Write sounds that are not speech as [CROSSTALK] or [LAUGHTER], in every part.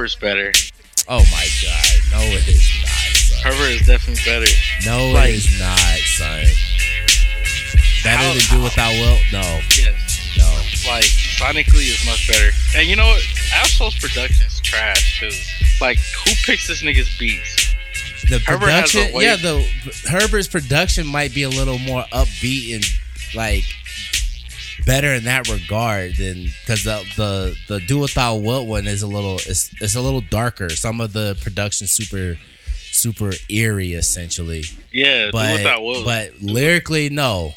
Herbert's better. Oh my god, no, it is not. Son. Herbert is definitely better. No, Like- it is not, son. Better How- than Do What Thou Wilt? No, Yes. no. Like sonically is much better. And you know what? Ab-Soul's production is trash too. Like who picks this nigga's beats? The Herbert production, yeah, the Herbert's production might be a little more upbeat and like better in that regard than because the the the Do What Thou Wilt one is a little it's it's a little darker. Some of the production super super eerie essentially, Yeah, but but lyrically no.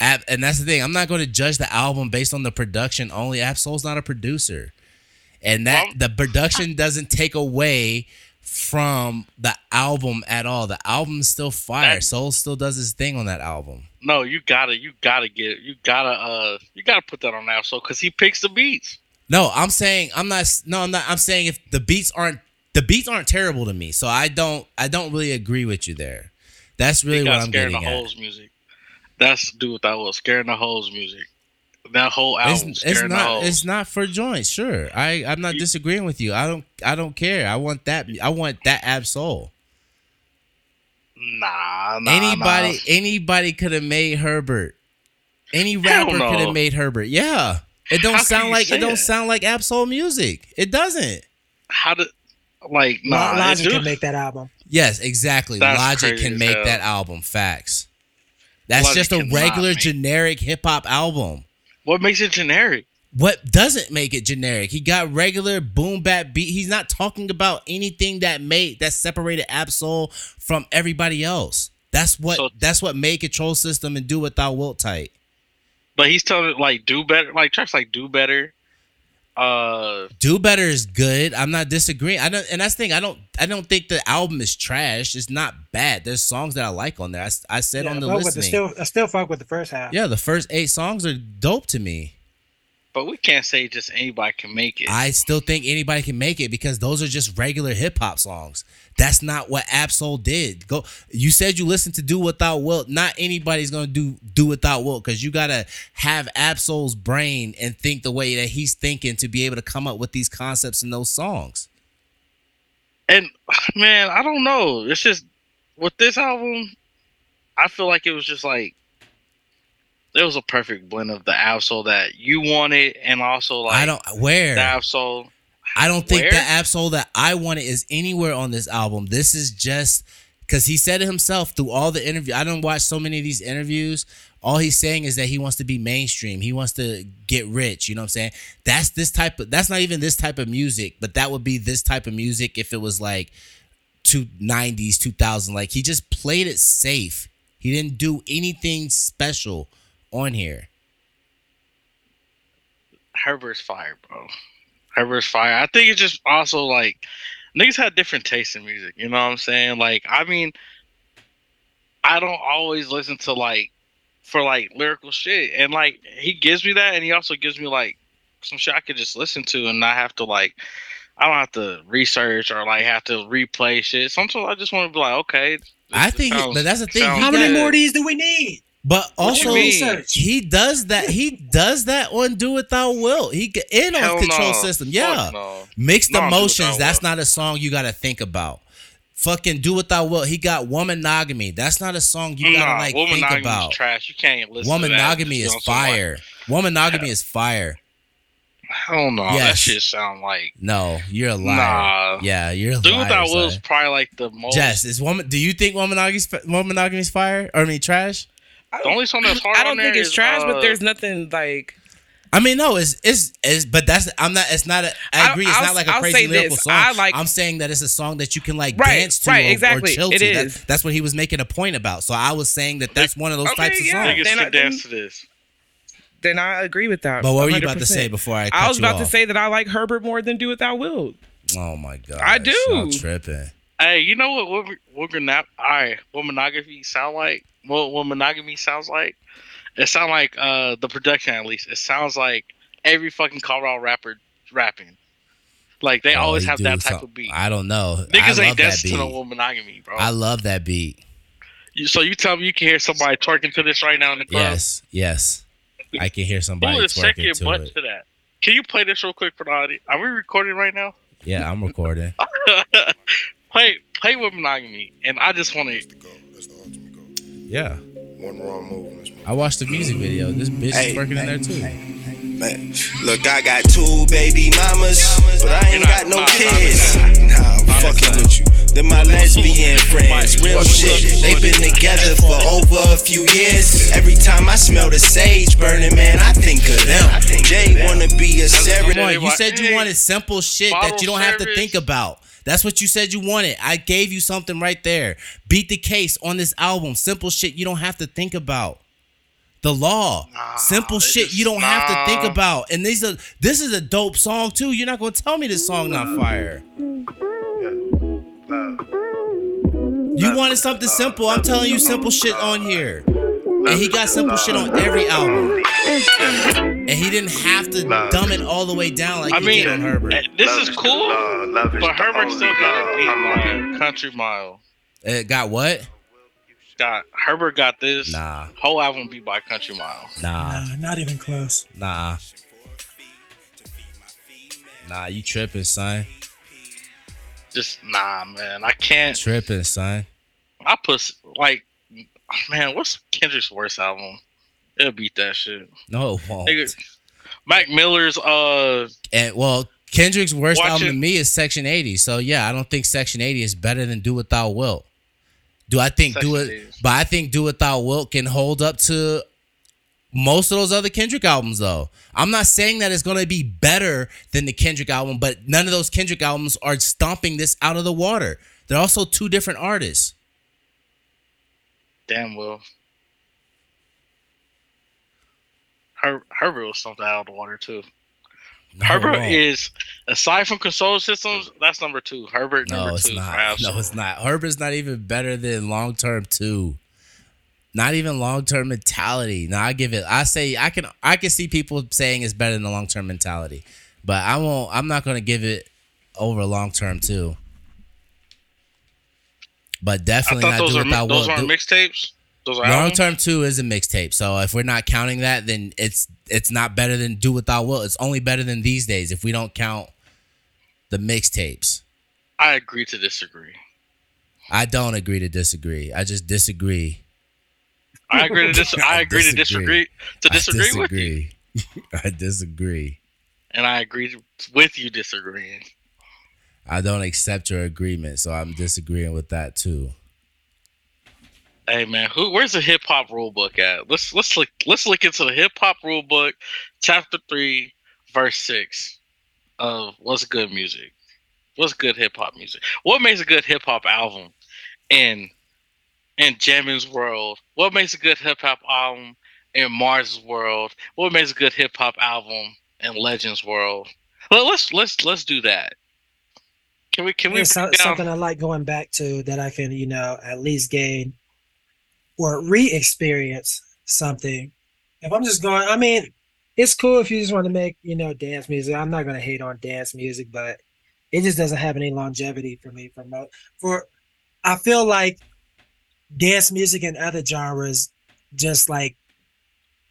And that's the thing. I'm not going to judge the album based on the production only. Ab-Soul's not a producer, and that Well- the production doesn't take away from the album at all. The album's still fire. That- Soul still does his thing on that album. No, you gotta, you gotta get, you gotta, uh, you gotta put that on Ab-Soul because he picks the beats. No, I'm saying I'm not. No, I'm not. I'm saying if the beats aren't the beats aren't terrible to me, so I don't. I don't really agree with you there. That's really what I'm scaring getting the at. hoes music. That's do That Will. Scaring the hoes music. That whole album. It's, it's not. It's not for joints. Sure, I. I'm not You- disagreeing with you. I don't. I don't care. I want that. I want that Ab Soul. Nah, nah. anybody. nah. Anybody could have made Herbert. Any rapper no. could have made Herbert. Yeah. It don't How sound like say it don't sound like Ab Soul music. It doesn't. How did, like, Lo- nah, Logic it can make that album. Yes, exactly. That's Logic can make hell. that album. Facts. That's Logic just a regular generic hip hop album. What makes it generic? What doesn't make it generic? He got regular boom bap beat. He's not talking about anything that made that separated Ab-Soul from everybody else. That's what So- that's what made Control System and Do What Thou Wilt tight. But he's telling like do better, like tracks like do better. Uh, Do Better is good. I'm not disagreeing. I don't, and that's the thing. I don't. I don't think the album is trash. It's not bad. There's songs that I like on there. I said Yeah, on the I the listening. still, I still fuck with the first half. yeah, the first eight songs are dope to me. But we can't say just anybody can make it. I still think anybody can make it because those are just regular hip hop songs. That's not what Ab-Soul did. Go. You said you listened to Do What Thou Wilt. Not anybody's gonna do Do What Thou Wilt because you gotta have Ab-Soul's brain and think the way that he's thinking to be able to come up with these concepts in those songs. and man, I don't know. It's just with this album, I feel like it was just like it was a perfect blend of the Ab-Soul that you wanted, and also like I don't where the Ab-Soul. I don't think Where? the Ab-Soul that I wanted is anywhere on this album. This is just because he said it himself through all the interview. I don't watch so many of these interviews. All he's saying is that he wants to be mainstream. He wants to get rich. You know what I'm saying? That's this type of. That's not even this type of music, but that would be this type of music if it was like two nineties, two thousand. Like he just played it safe. He didn't do anything special on here. Herbert's fire, bro. Herbert's fire. I think it's just also like niggas had different tastes in music. You know what I'm saying? Like, I mean, I don't always listen to like for like lyrical shit, and like he gives me that, and he also gives me like some shit I could just listen to and not have to like. I don't have to research or like have to replay shit. Sometimes I just want to be like, okay. I think sounds- but that's the thing. How many good. more of these do we need? But also, you mean? research. he does that. He does that on "Do What Thou Wilt." He get in on Hell Control no. System. Yeah, no. mixed No, emotions. That's Will. not a song you got to think about. Fucking "Do What Thou Wilt." He got "Womanogamy." That's not a song you gotta like think about. is trash. You can't listen. to that. Womanogamy is some, like, fire. Womanogamy is fire. Hell no, that Yes. shit sound like No, you're a liar. Nah. Yeah, you're a Dude liar. Without Will is son. probably like the most. Jess, is woman? Do you think Womanogamy's Womanogamy's fire? Or I mean, trash? The only song that's hard I don't think there it's trash, uh, but there's nothing like. I mean, no, it's it's, it's but that's I'm not. It's not. A, I I'll- agree. It's I'll- not like a I'll crazy say lyrical this. song. I like- I'm saying that it's a song that you can like Right, dance to right, or, or exactly. chill It to. That- is. that's what he was making a point about. So I was saying that that's one of those Okay, types of yeah. songs. Niggas Then I- should dance to this. Then I agree with that. But what were you about to say before I? Cut I was you about to say that I like Herbert more than Do What Thou Wilt. Oh my god, I do. I'm tripping. Hey, you know what? What, what, what, all right, what monogamy sound like? What, what monogamy sounds like? It sounds like uh the production at least. It sounds like every fucking Colorado rapper rapping. Like they Oh, always have that type some- of beat. I don't know. Niggas ain't that dancing to monogamy, bro. I love that beat. You- so you tell me you can hear somebody twerking to this right now in the club? Yes, yes. I can hear somebody Who is twerking to butt it. to that? Can you play this real quick for the audience? Are we recording right now? Yeah, I'm recording. [LAUGHS] play play with monogamy, and I just want to. Yeah, One wrong move and I watched the music video. This bitch Hey, is working in there too. Man, look, I got two baby mamas, but I ain't You're got no nah, kids. nah, Nah, I'm fucking with you. They're my lesbian friends, real shit. They've been together for over a few years. Every time I smell the sage burning, man, I think of them. I think Jay wanna be a Come serenade. on, you said you wanted simple shit that you don't have to think about. That's what you said you wanted. I gave you something right there. Beat the case on this album. Simple shit you don't have to think about. The law. Nah, Simple shit just- you don't have to think about. And these are this is a dope song too. You're not gonna tell me this song not fire. You wanted something simple. I'm telling you simple shit on here. And he got simple shit on every album. And he didn't have to dumb it all the way down like I he mean, did on Herbert. eh, this is cool, but Herbert still got it beat by Country Mile. It got what? Got Herbert got this Nah, whole album beat by Country Mile. nah, Nah, not even close. nah. Nah, you tripping, son. Just nah, man. I can't. Tripping, son. I put like, man, what's Kendrick's worst album? It'll beat that shit. No, it won't. Nigga, Mac Miller's uh And well, Kendrick's worst album to me is Section 80. So yeah, I don't think Section 80 is better than Do What Thou Wilt. Do I think Do Section It 80. but I think Do What Thou Wilt can hold up to most of those other Kendrick albums though. I'm not saying that it's gonna be better than the Kendrick album, but none of those Kendrick albums are stomping this out of the water. They're also two different artists. Damn well. Her Herbert was something out of the water too. No, Herbert wrong. is aside from control systems, that's number two. Herbert No, number it's two. not. No, it's not. Herbert's not even better than long term two. Not even long term mentality. No, I give it. I say I can. I can see people saying it's better than the long term mentality, but I won't. I'm not gonna give it over long term two. But definitely not do without those Will. aren't mixtapes. Long term two is a mixtape. So if we're not counting that, then it's it's not better than Do What Thou Wilt. It's only better than these days if we don't count the mixtapes. I agree to disagree. I don't agree to disagree. I just disagree. I agree to dis- [LAUGHS] I I agree to disagree. disagree to disagree I with you, disagree. [LAUGHS] I disagree. and I agree with you disagreeing. I don't accept your agreement, so I'm disagreeing with that too. Hey man, who? Where's the hip hop rule book at? Let's let's look let's look into the hip hop rule book, chapter three, verse six, of what's good music. What's good hip hop music? What makes a good hip hop album? In in Jammin's world, what makes a good hip hop album in Mars's world? What makes a good hip hop album in Legends world? Well, let's let's let's do that. Can we can we It's so- something I like going back to that I can, you know, at least gain or re-experience something. If I'm just going, I mean, it's cool if you just want to make, you know, dance music. I'm not going to hate on dance music, but it just doesn't have any longevity for me. For mo- for, I feel like dance music and other genres just like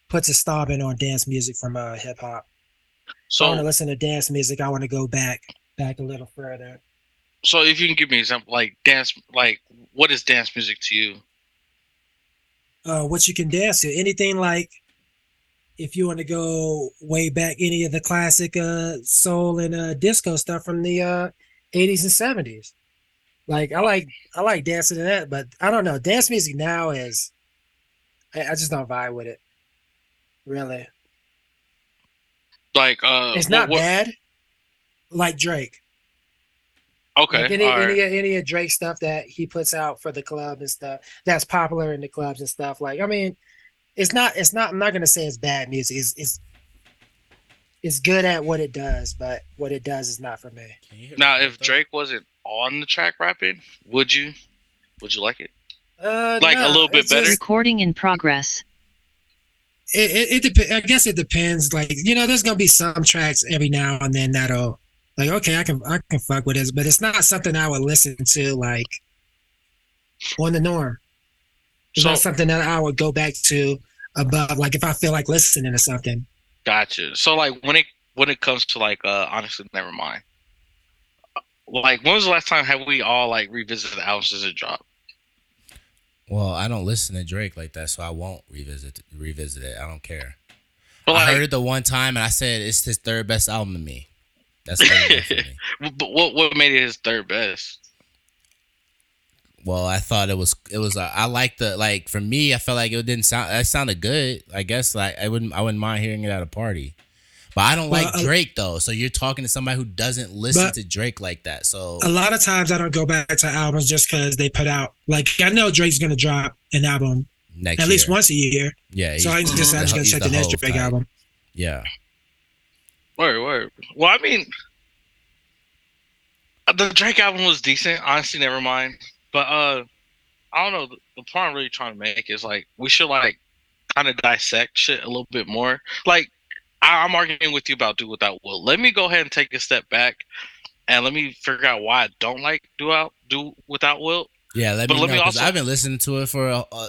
puts a stop in on dance music from uh, hip hop. So I want to listen to dance music. I want to go back, back a little further. So if you can give me an example, like dance, like what is dance music to you? uh, what you can dance to. Anything like if you want to go way back, any of the classic uh, soul and uh, disco stuff from the uh, 80s and 70s. Like I like I like dancing to that, but I don't know. Dance music now is I, I just don't vibe with it. Really, Like uh, it's what- not what- bad. Like Drake, Okay, like any all right. any any of Drake stuff that he puts out for the club and stuff that's popular in the clubs and stuff. Like I mean, it's not it's not. I'm not gonna say it's bad music. It's it's it's good at what it does, but what it does is not for me. Now, if Drake wasn't on the track rapping, would you? Would you like it? Uh, Like, a little bit better? just- Recording in progress. it it, it dep- I guess it depends. Like you know, there's gonna be some tracks every now and then that'll like okay, I can I can fuck with this, but it's not something I would listen to like on the norm. It's So not something that I would go back to above. Like if I feel like listening to something. gotcha. So like when it when it comes to like uh honestly, never mind. like when was the last time have we all like revisited the albums as it dropped? Well, I don't listen to Drake like that, so I won't revisit revisit it. I don't care. But I heard it the one time and I said it's his third best album to me. That's for me. [LAUGHS] but what what made it his third best? Well, I thought it was it was uh, I like the like for me I felt like it didn't sound it sounded good. I guess like I wouldn't I wouldn't mind hearing it at a party. But I don't Well, like Drake though. So you're talking to somebody who doesn't listen to Drake like that. So a lot of times I don't go back to albums just because they put out like I know Drake's gonna drop an album next at least once a year, Yeah, so I just I'm just gonna he's check the next Hov Drake type. album. Yeah. Word, word. Well, I mean, the Drake album was decent. Honestly, never mind. But uh, I don't know. The, point I'm really trying to make is like we should like kind of dissect shit a little bit more. Like I, I'm arguing with you about Do What Thou Wilt. Let me go ahead and take a step back and let me figure out why I don't like do out do without will. Yeah, let But me let know me also- I've been listening to it for uh, uh,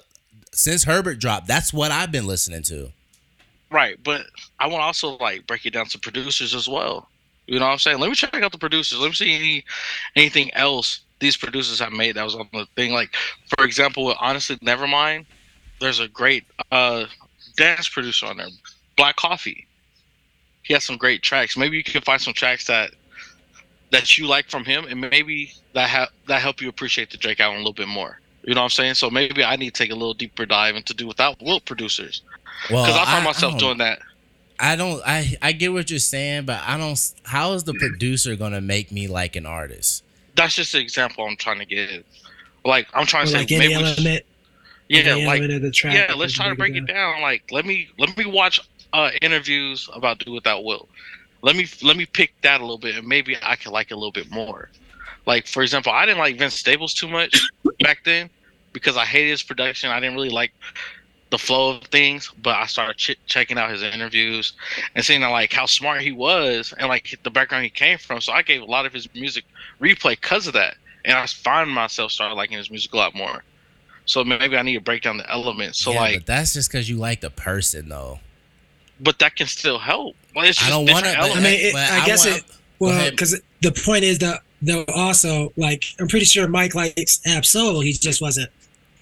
since Herbert dropped. That's what I've been listening to. Right, but I want to also like break it down to producers as well. You know what I'm saying? Let me check out the producers. Let me see any anything else these producers have made that was on the thing. Like, for example, with honestly, Nevermind. There's a great uh dance producer on there, Black Coffee. He has some great tracks. Maybe you can find some tracks that that you like from him, and maybe that ha- that help you appreciate the Drake album a little bit more. You know what I'm saying? So maybe I need to take a little deeper dive into Do What Thou Wilt producers Well, because I I, find myself I doing that. I don't. I I get what you're saying, but I don't. How is the producer gonna make me like an artist? that's just the example I'm trying to give. Like I'm trying Or to say, like any maybe we should- element, yeah, like of the track. yeah, let's try to break it down. Like let me let me watch uh interviews about Do What Thou Wilt. Let me let me pick that a little bit, and maybe I can like it a little bit more. Like for example, I didn't like Vince Staples too much back then because I hated his production. I didn't really like the flow of things, but I started ch- checking out his interviews and seeing like how smart he was and like the background he came from. So I gave a lot of his music replay because of that, and I find myself started liking his music a lot more. So maybe I need to break down the elements. So yeah, like, but that's just because you like the person, though. but that can still help. Like, it's I don't want to. I mean, it- I guess it- Well, because the point is that though also like I'm pretty sure Mike likes Ab-Soul. He just wasn't.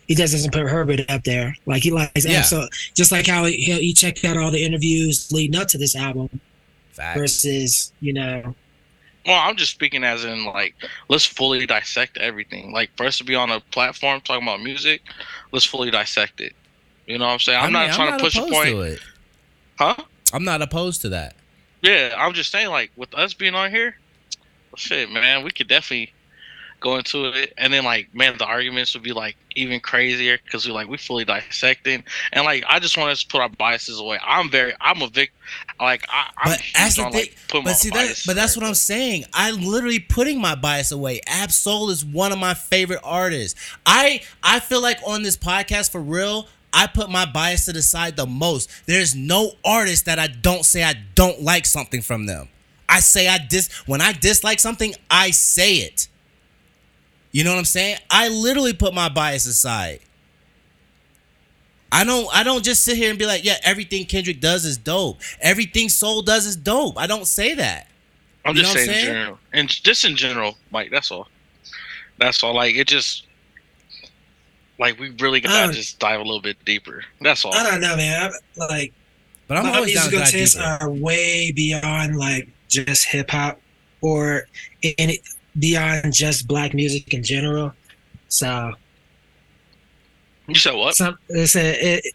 He just doesn't put Herbert up there. Like he likes Yeah. so Just like how he, he he checked out all the interviews leading up to this album Facts. versus you know Well, I'm just speaking as in like let's fully dissect everything. Like for us to be on a platform talking about music, let's fully dissect it. You know what I'm saying? I'm I not mean, trying to push a point, To it. huh? I'm not opposed to that. Yeah, I'm just saying like with us being on here, shit, man, we could definitely go into it, and then like man, the arguments would be like even crazier because we like we fully dissecting, and like I just want us to put our biases away. I'm very, I'm a vic, like I, I'm But that's the on, thing. like, but see that. But that's away, what I'm saying. I'm literally putting my bias away. Ab-Soul is one of my favorite artists. I I feel like on this podcast for real. I put my bias to the side the most. There's no artist that I don't say I don't like something from them. I say I dis when I dislike something, I say it. You know what I'm saying? I literally put my bias aside. I don't I don't just sit here and be like, yeah, everything Kendrick does is dope. Everything Soul does is dope. I don't say that. I'm You just know what saying, I'm in general, and just in general, Mike. That's all. That's all. Like it just, like we really gotta Um, just dive a little bit deeper. That's all. I don't know, man. I, like But I'm my always down to musical dive tastes deeper. are way beyond like just hip hop or in it beyond just black music in general. So You said what? some it's a, it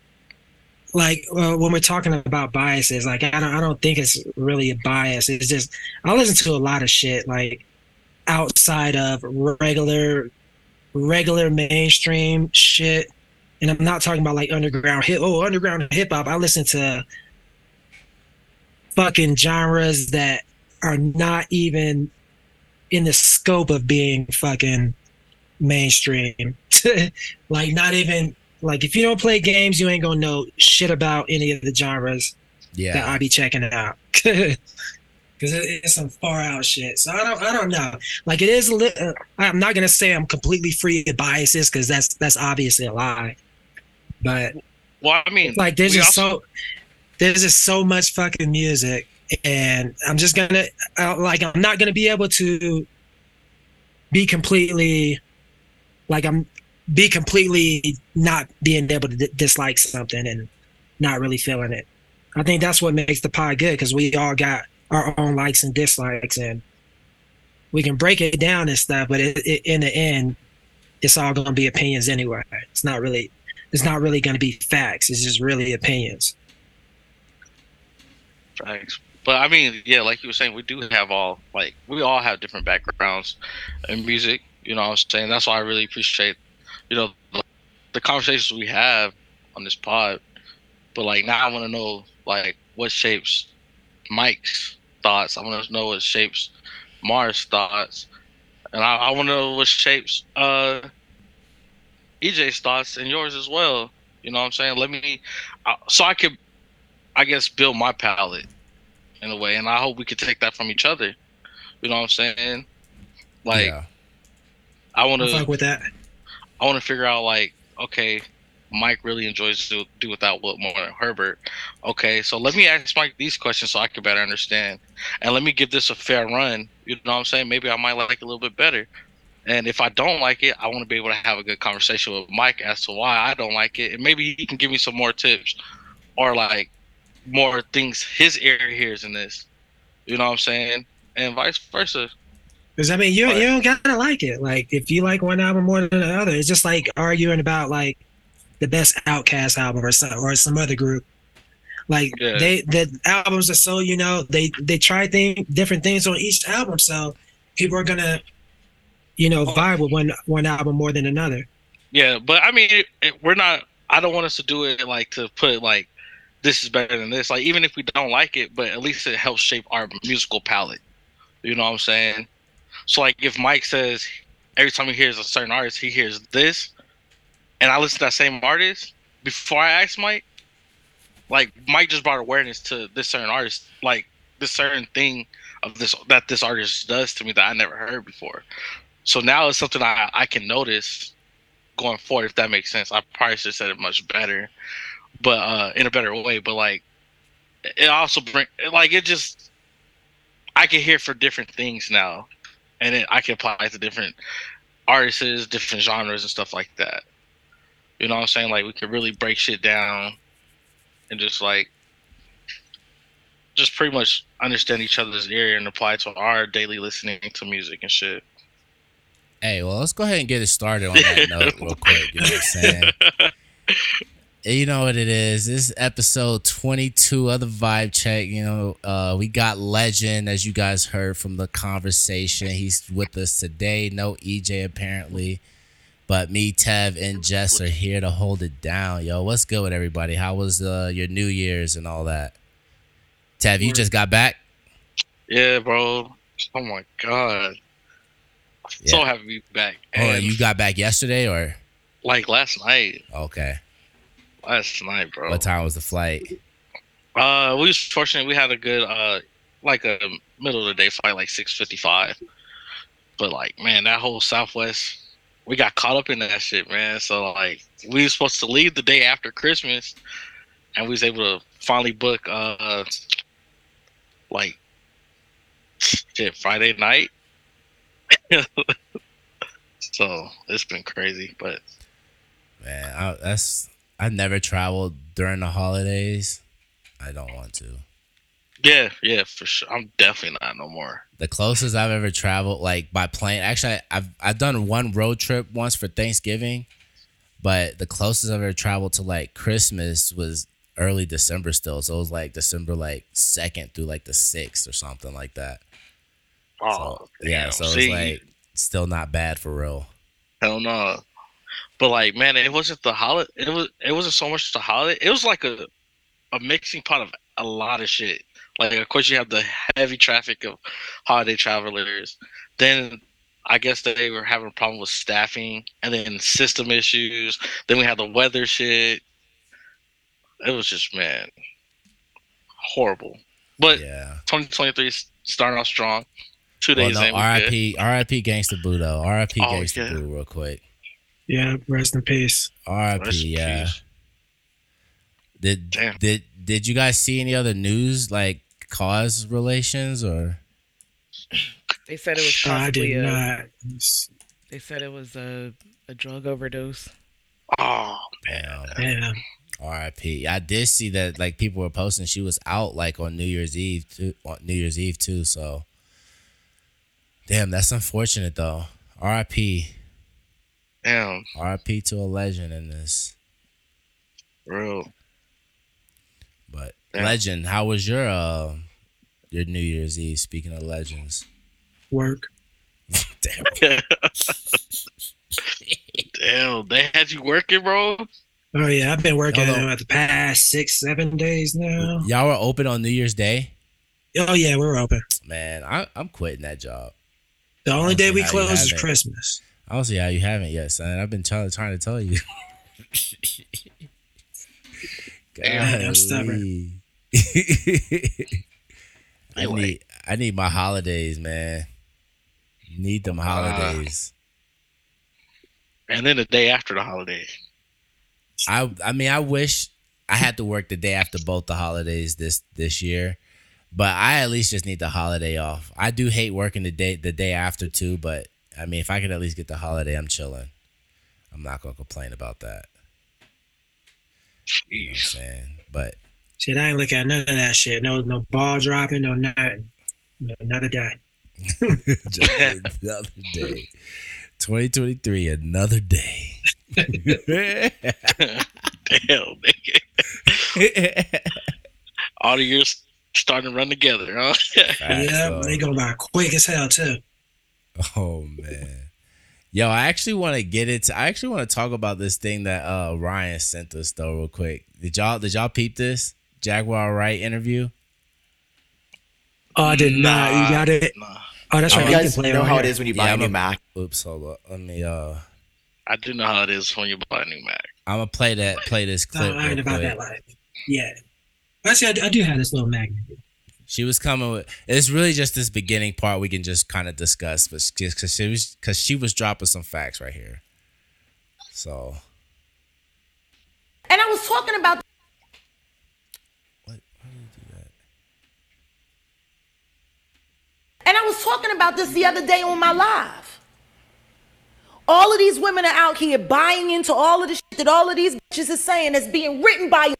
like well, when we're talking about biases like I don't, I don't think it's really a bias it's just i listen to a lot of shit like outside of regular regular mainstream shit and i'm not talking about like underground hip oh underground hip hop i listen to fucking genres that are not even in the scope of being fucking mainstream [LAUGHS] like not even like if you don't play games, you ain't gonna know shit about any of the genres yeah. that Yeah. I be checking out. [LAUGHS] Because it, it's some far out shit. So I don't, I don't know. Like it is. a Li- uh, I'm not gonna say I'm completely free of biases because that's that's obviously a lie. But Well, I mean, like there's just also- so there's just so much fucking music, and I'm just gonna like I'm not gonna be able to be completely like I'm be completely not being able to d- dislike something and not really feeling it. I think that's what makes the pod good because we all got our own likes and dislikes and we can break it down and stuff, but it, it, in the end, it's all going to be opinions anyway. It's not really, it's not really going to be facts. It's just really opinions. Thanks. But I mean, yeah, like you were saying, we do have all like we all have different backgrounds in music. You know what I'm saying? That's why I really appreciate, you know, the, the conversations we have on this pod. But like now I wanna know like what shapes Mike's thoughts. I wanna know what shapes Mars thoughts. And I, I wanna know what shapes uh Eijay's thoughts and yours as well. You know what I'm saying? Let me uh, so I could I guess build my palette in a way, and I hope we could take that from each other. You know what I'm saying? Like yeah. I want I fuck to, with that. I want to figure out like, okay, Mike really enjoys to Do What Thou Wilt more than Herbert. Okay, so let me ask Mike these questions so I can better understand, and let me give this a fair run. You know what I'm saying? Maybe I might like it a little bit better. And if I don't like it, I want to be able to have a good conversation with Mike as to why I don't like it, and maybe he can give me some more tips, or like more things his ear hears in this. You know what I'm saying? And vice versa. Because I mean, you Right. you don't gotta like it. Like if you like one album more than the other, it's just like arguing about like the best OutKast album or some or some other group. Like Yeah. they the albums are so you know they they try thing different things on each album, so people are gonna you know vibe with one one album more than another. Yeah, but I mean, it, it, we're not. I don't want us to do it like to put like this is better than this. Like even if we don't like it, but at least it helps shape our musical palette. You know what I'm saying? So like if Mike says every time he hears a certain artist, he hears this, and I listen to that same artist before I ask Mike, like Mike just brought awareness to this certain artist, like this certain thing of this that this artist does to me that I never heard before. So now it's something I, I can notice going forward if that makes sense. I probably should have said it much better, but uh in a better way. But like it also bring like it just I can hear for different things now, and it, I can apply it to different artists, different genres, and stuff like that. You know what I'm saying? Like we could really break shit down and just like just pretty much understand each other's ear and apply it to our daily listening to music and shit. Hey, well, let's go ahead and get it started on that [LAUGHS] note real quick. You know what I'm saying? [LAUGHS] You know what it is. This is episode 22 of the Vibe Check. You know, uh, we got Legend, as you guys heard from the conversation. He's with us today. No Eijay, apparently. But me, Tev, and Jess are here to hold it down. Yo, what's good with everybody? How was uh, your New Year's and all that? Tev, you just got back? Yeah, bro. Oh my god. So Yeah. happy to be back. Oh, And, you got back yesterday or? like last night. Okay. Last night, bro. What time was the flight? Uh, we was fortunate. We had a good, uh, like a middle of the day flight, like six fifty five. But like, man, that whole Southwest, we got caught up in that shit, man. So like, we was supposed to leave the day after Christmas, and we was able to finally book, uh, like, shit, Friday night. [LAUGHS] so it's been crazy, but Man, I, that's I never traveled during the holidays. I don't want to. yeah, yeah, for sure. I'm definitely not no more. The closest I've ever traveled, like by plane, actually, I've I've done one road trip once for Thanksgiving, but the closest I've ever traveled to like Christmas was early December still. So it was like December like second through like the sixth or something like that. Oh, So, yeah, so it's like still not bad for real. Hell no. But like, man, it wasn't the holiday. It was. It wasn't so much the holiday. It was like a, a mixing pot of a lot of shit. Like, of course, you have the heavy traffic of holiday travelers. Then, I guess they were having a problem with staffing, and then system issues. Then we had the weather shit. It was just man, horrible. But Yeah. 2023 starting off strong. Two Well, days no, in. RIP, RIP Gangsta Boo though. RIP Oh, Gangsta yeah. Boo real quick. Yeah, rest in peace. RIP, yeah. peace. Did Damn. did did you guys see any other news like cause relations or They said it was Oh, I did a. not. They said it was a a drug overdose. Oh, Damn. Man, R.I.P. I did see that like people were posting she was out like on New Year's Eve too, on New Year's Eve too. So, damn, that's unfortunate though. R.I.P. damn, R.I.P. to a legend in this. real. But Yeah. legend, how was your uh your New Year's Eve? Speaking of legends, work. [LAUGHS] damn. [LAUGHS] Damn, they had you working, bro. Oh yeah, I've been working Hold on. uh, the past six, seven days now. Y'all were open on New Year's Day. Oh yeah, we're open. Man, I, I'm quitting that job. The only day we close is have it. Christmas. I don't see how you haven't yet, son. I've been trying, trying to tell you. [LAUGHS] Damn, I'm stubborn. [LAUGHS] I need I need my holidays, man. Need them ah. holidays. And then the day after the holiday. I I mean I wish I had to work the day after both the holidays this this year. But I at least just need the holiday off. I do hate working the day the day after too, but I mean if I could at least get the holiday, I'm chilling. I'm not gonna complain about that. You know what I'm saying? But Shit, I ain't looking at none of that shit. No, no ball dropping, no nothing. No, Another day. [LAUGHS] another day. 2023, another day. [LAUGHS] Damn, nigga. [LAUGHS] All the years starting to run together, huh? Facts, yeah, though. they go by quick as hell too. [LAUGHS] Oh man. Yo, I actually want to get it. I actually want to talk about this thing that uh Ryan sent us though, real quick. Did y'all did y'all peep this Jaguar Wright interview? Oh, I did not. You got it. Nah, Oh, that's right. You guys play know on how it here. is when you buy I'm a a- Mac. Oops, hold up. Let me uh I do know how it is when you buy a new Mac. I'm gonna play that play this No, clip. I ain't real about quick. that life. Yeah. Actually, I, I do have this little magnet. She was coming with. It's really just this beginning part we can just kind of discuss, but because she was because she was dropping some facts right here. So And I was talking about what? Why did you do that? and I was talking about this the other day on my live. All of these women are out here buying into all of the shit that all of these bitches are saying that's being written by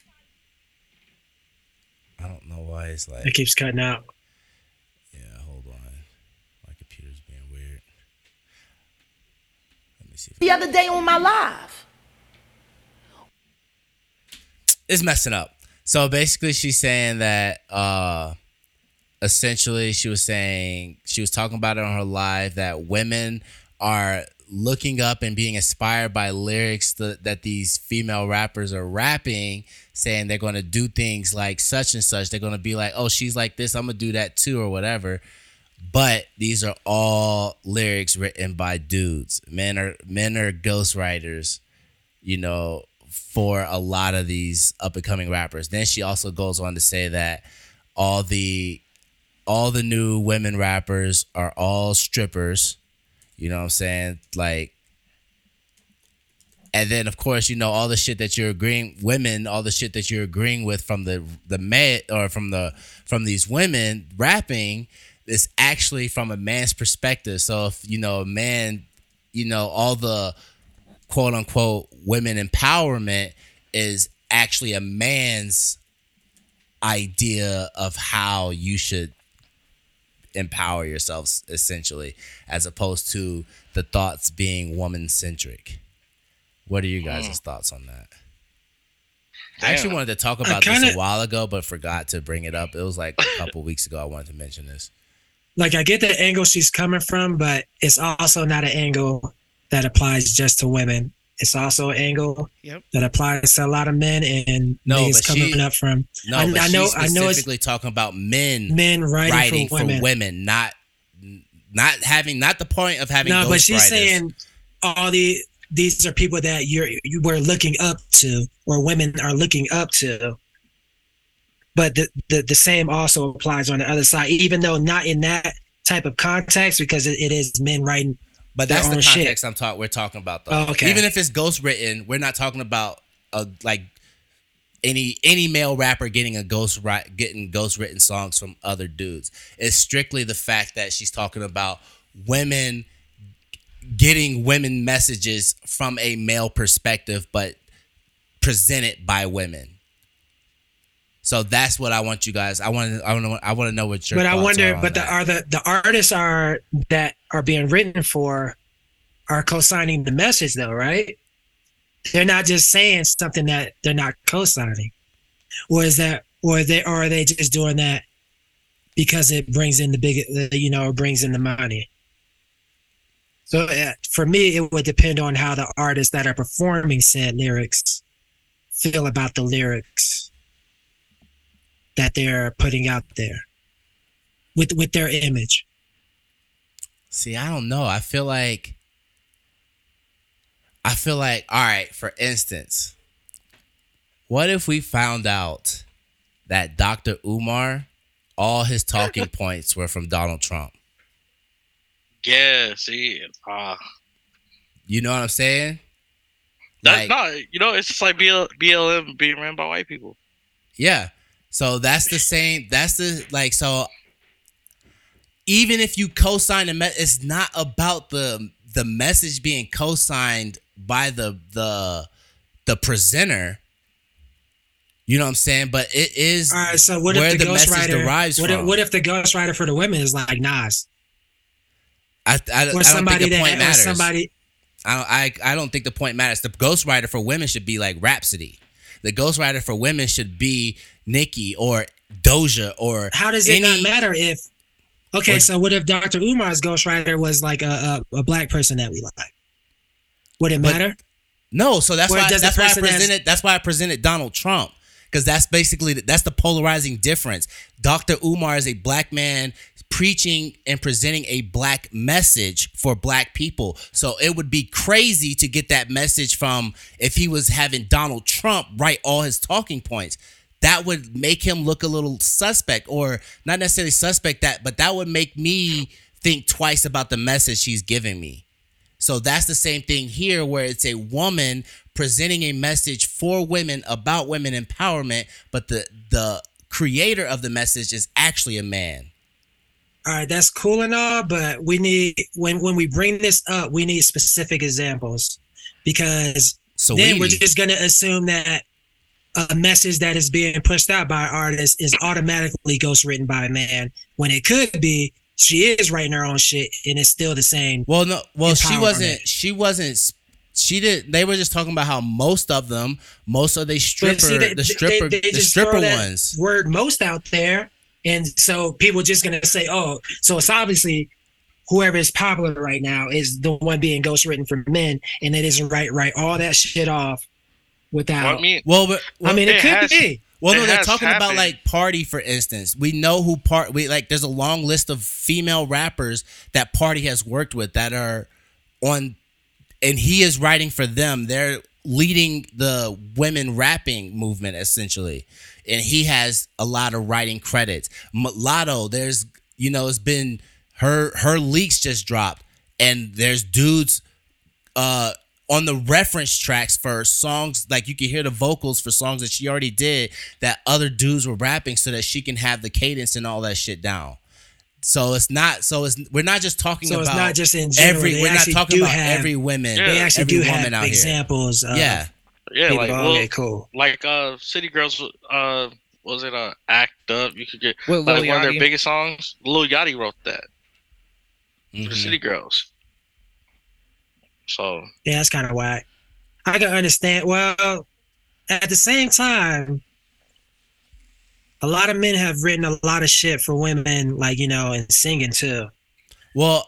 don't why it's like. It keeps cutting out. Yeah, hold on. My computer's being weird. Let me see. The other day on my live. it's messing up. So basically, she's saying that uh essentially she was saying she was talking about it on her live that women are looking up and being inspired by lyrics that, that these female rappers are rapping saying they're going to do things like such and such they're going to be like oh she's like this i'm going to do that too or whatever but these are all lyrics written by dudes men are men are ghostwriters you know, for a lot of these up and coming rappers. Then she also goes on to say that all the all the new women rappers are all strippers. You know what I'm saying? Like and then of course, you know, all the shit that you're agreeing women, all the shit that you're agreeing with from the the man or from the from these women rapping is actually from a man's perspective. So if you know a man, you know, all the quote unquote women empowerment is actually a man's idea of how you should empower yourselves essentially as opposed to the thoughts being woman centric what are you guys' hmm. thoughts on that? I actually wanted to talk about this kinda- a while ago but forgot to bring it up. It was like a couple weeks ago i wanted to mention this. Like, I get the angle she's coming from, but it's also not an angle that applies just to women. It's also an angle Yep. that applies to a lot of men and No, niggas but coming she- up from no I- but I know- she's I know it's- specifically talking about men men writing, writing for women. not not having not the point of having No, but she's ghostwriters. saying all the these are people that you're you were looking up to, or women are looking up to. But the, the the same also applies on the other side, even though not in that type of context, because it, it is men writing. But that's the own shit. context I'm talking. We're talking about though. Oh, okay. Even if it's ghost written, we're not talking about a like any any male rapper getting a ghost getting ghost written songs from other dudes. It's strictly the fact that she's talking about women getting women messages from a male perspective, but presented by women. So that's what I want you guys. I want to. I want. I want to know what your. but I wonder, but the, are the the artists are that are being written for are co-signing the message though, right? They're not just saying something that they're not co-signing, or is that, or they, or are they just doing that because it brings in the big, you know, it brings in the money? So uh, for me, it would depend on how the artists that are performing said lyrics feel about the lyrics that they're putting out there with with their image. See, I don't know. I feel like I feel like all right, for instance, what if we found out that Dr. Umar all his talking [LAUGHS] points were from Donald Trump? Yeah, see, uh, You know what I'm saying? that's Like- not. You know, it's just like BL, BLM being ran by white people. Yeah. So that's the same. That's the like. So even if you co-sign the, me- it's not about the the message being co-signed by the the the presenter. You know what I'm saying? But it is All right, so what where if the, the message ghostwriter derives what from. what if the ghostwriter for the women is like Nas I, I, I or don't somebody think the point that or matters. somebody I don't, I I don't think the point matters. The ghostwriter for women should be like Rapsody. The ghostwriter for women should be Nikki or Doja or how does it any, not matter if okay What- so what if Dr. Umar's ghostwriter was like a, a, a black person that we like would it But- matter No, so that's why that's why I presented that's why I presented Donald Trump because that's basically that's the polarizing difference. Dr. Umar is a black man preaching and presenting a black message for black people. So it would be crazy to get that message from if he was having Donald Trump write all his talking points. That would make him look a little suspect or not necessarily suspect that, but that would make me think twice about the message he's giving me. So that's the same thing here, where it's a woman presenting a message for women about women empowerment, but the the creator of the message is actually a man. All right that's cool and all but we need when when we bring this up we need specific examples because So then we're just going to assume that a message that is being pushed out by an artist is automatically ghostwritten by a man when it could be she is writing her own shit and it's still the same. well, no, well, she wasn't. She wasn't. She did. They were just talking about how most of them, most of they stripper, see, they- the they- stripper, they the stripper ones. Word most out there, and so people just gonna say, "Oh, so it's obviously whoever is popular right now is the one being ghostwritten for men, and it isn't right. Write all that shit off without. Well, I mean, Well, but, I mean, it, it could has- be. Well, no, they're has talking about like Pardi, for instance. We know who part. We like. There's a long list of female rappers that Pardi has worked with that are on, and he is writing for them. They're leading the women rapping movement essentially, and he has a lot of writing credits. Mulatto, there's you know, it's been her her leaks just dropped, and there's dudes uh on the reference tracks for songs like you can hear the vocals for songs that she already did that other dudes were rapping so that she can have the cadence and all that shit down. So it's not so it's we're not just talking So about it's not just in general. every we're not talking about have, every women Yeah. They actually every do woman have examples. Of Yeah. Yeah, people. like well, okay, cool. like uh, City Girls. Uh, was it uh, Act Up? You could get With like Lil one of their biggest songs. Lil Yachty wrote that for Mhm. City Girls. So Yeah, that's kind of whack. I can understand. Well, at the same time, a lot of men have written a lot of shit for women, like you know, and singing too. Well,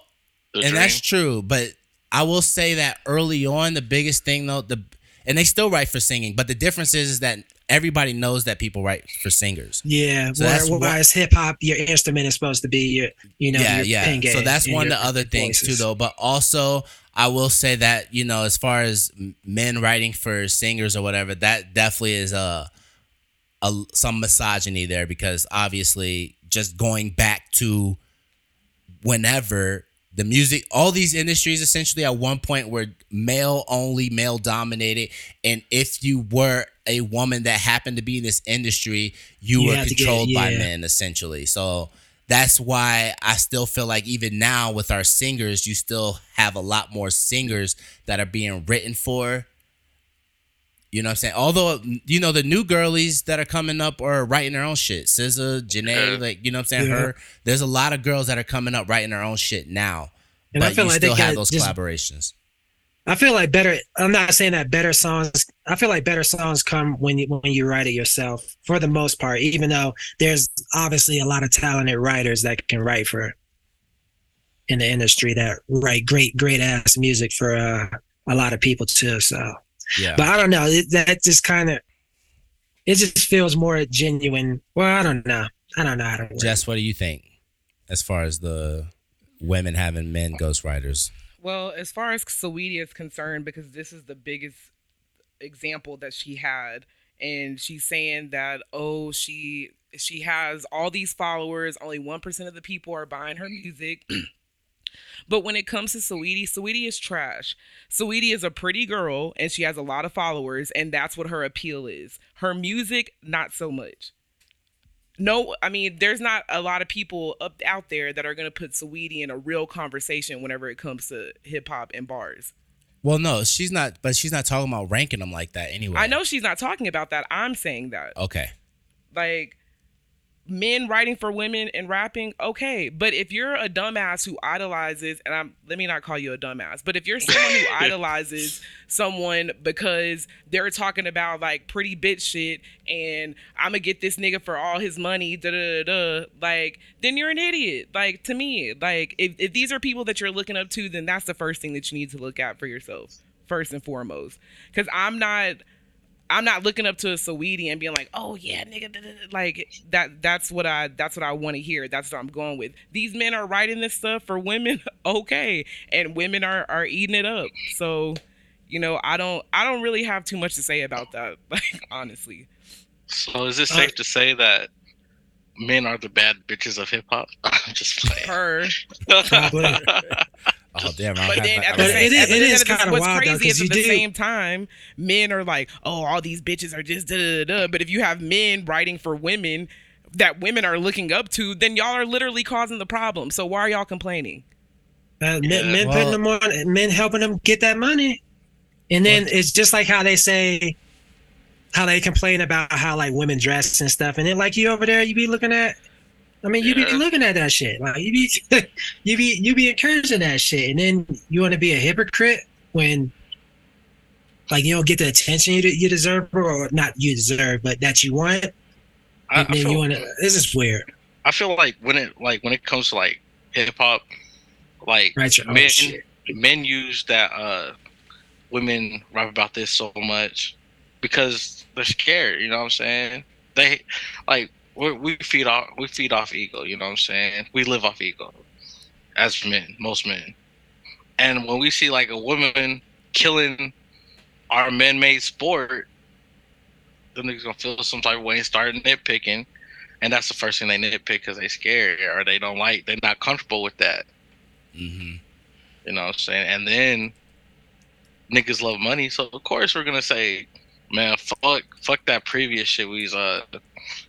the and dream. that's true, but I will say that early on, the biggest thing though, the and they still write for singing, but the difference is, is that everybody knows that people write for singers. Yeah, So that's where- what- whereas hip hop, your instrument is supposed to be your, you know, yeah, your yeah. So that's one of the other things too, though. But also, I will say that you know, as far as men writing for singers or whatever, that definitely is a, a some misogyny there because obviously, just going back to whenever the music, all these industries essentially at one point were male only, male dominated. And if you were a woman that happened to be in this industry, you, You were to get- controlled by men essentially. So that's why I still feel like even now with our singers, you still have a lot more singers that are being written for. You know what I'm saying? Although you know the new girlies that are coming up are writing their own shit. SZA, Jhené, Yeah. like you know what I'm saying? Yeah. Her. There's a lot of girls that are coming up writing their own shit now. And I feel you like they still have those just- collaborations. I feel like better. I'm not saying that better songs. I feel like better songs come when you when you write it yourself, for the most part. Even though there's obviously a lot of talented writers that can write for in the industry that write great great ass music for uh, a lot of people too. So, Yeah. but I don't know. It, that just kind of it just feels more genuine. Well, I don't know. I don't know how to. word it. Jess, what do you think as far as the women having men ghostwriters? Well, as far as Saweetie is concerned, because this is the biggest example that she had, and she's saying that oh, she she has all these followers, only one percent of the people are buying her music. [CLEARS THROAT] But when it comes to Saweetie, Saweetie is trash. Saweetie is a pretty girl and she has a lot of followers, and that's what her appeal is. Her music, not so much. No, I mean, there's not a lot of people up out there that are gonna put Saweetie in a real conversation whenever it comes to hip hop and bars. Well, no, she's not. But she's not talking about ranking them like that anyway. I know she's not talking about that. I'm saying that. Okay. like men writing for women and rapping okay. But if you're a dumbass who idolizes and i'm let me not call you a dumbass but if you're someone who [LAUGHS] idolizes someone because they're talking about like pretty bitch shit and i'm gonna get this nigga for all his money da da da like then you're an idiot. Like to me like if, if these are people that you're looking up to then that's the first thing that you need to look at for yourself first and foremost. Because i'm not I'm not looking up to a Saweetie and being like, "Oh yeah, nigga," da, da, da," like that. That's what I. That's what I want to hear. That's what I'm going with. These men are writing this stuff for women, [LAUGHS] okay, and women are are eating it up. So, you know, I don't. I don't really have too much to say about that. [LAUGHS] Like honestly, So is it uh, safe to say that men are the bad bitches of hip hop? [LAUGHS] I'm just playing. her. Probably. Oh damn! I But have then that- at the same, it is- at the- it is at the- kinda what's wild, though, crazy is 'cause at the do- same time, men are like, "Oh, all these bitches are just da da da." da." But if you have men writing for women that women are looking up to, then y'all are literally causing the problem. So why are y'all complaining? Uh, men, Yeah. men Well- putting them on, men helping them get that money, and then it's just like how they say, how they complain about how like women dress and stuff, and then like you over there, you be looking at, I mean, you be looking at that shit, like you be, [LAUGHS] you be, you be encouraging that shit, and then you want to be a hypocrite when, like, you don't get the attention you, you deserve, or not you deserve, but that you want, I, and I then you feel, want to. This is weird, I feel like when it like when it comes to like hip hop, like right? Men shit. men use that uh women rap about this so much because they're scared. You know what I'm saying? They like we we feed off we feed off ego. You know what I'm saying? We live off ego as men, most men. And when we see like a woman killing our men-made sport, the niggas gonna feel some type of way and start nitpicking. And that's the first thing they nitpick because they scared or they don't like, they're not comfortable with that. Mhm. You know what I'm saying? And then niggas love money, so of course we're gonna say, man, fuck, fuck that previous shit we was uh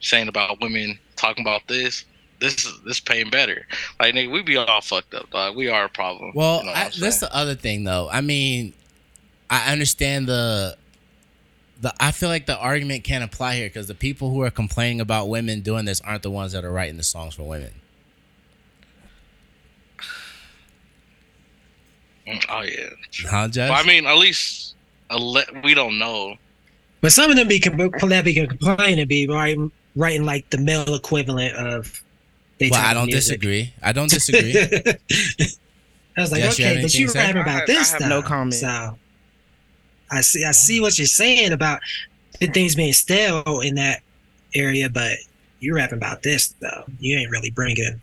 saying about women talking about this. This is this paying better. Like nigga, we be all fucked up, dog. We are a problem. Well, you know I, that's the other thing, though. I mean, I understand the the. I feel like the argument can't apply here because the people who are complaining about women doing this aren't the ones that are writing the songs for women. Mm, oh yeah. Huh? Well, I mean, at least we don't know. But some of them be com- that be complaining, be writing, writing like the male equivalent of. they well, I don't music. disagree. I don't disagree. [LAUGHS] I was like, Yes, you okay, but you to rapping about have- this I have stuff. no comment. So I see, I see what you're saying about the things being stale in that area, but you're rapping about this though. You ain't really bringing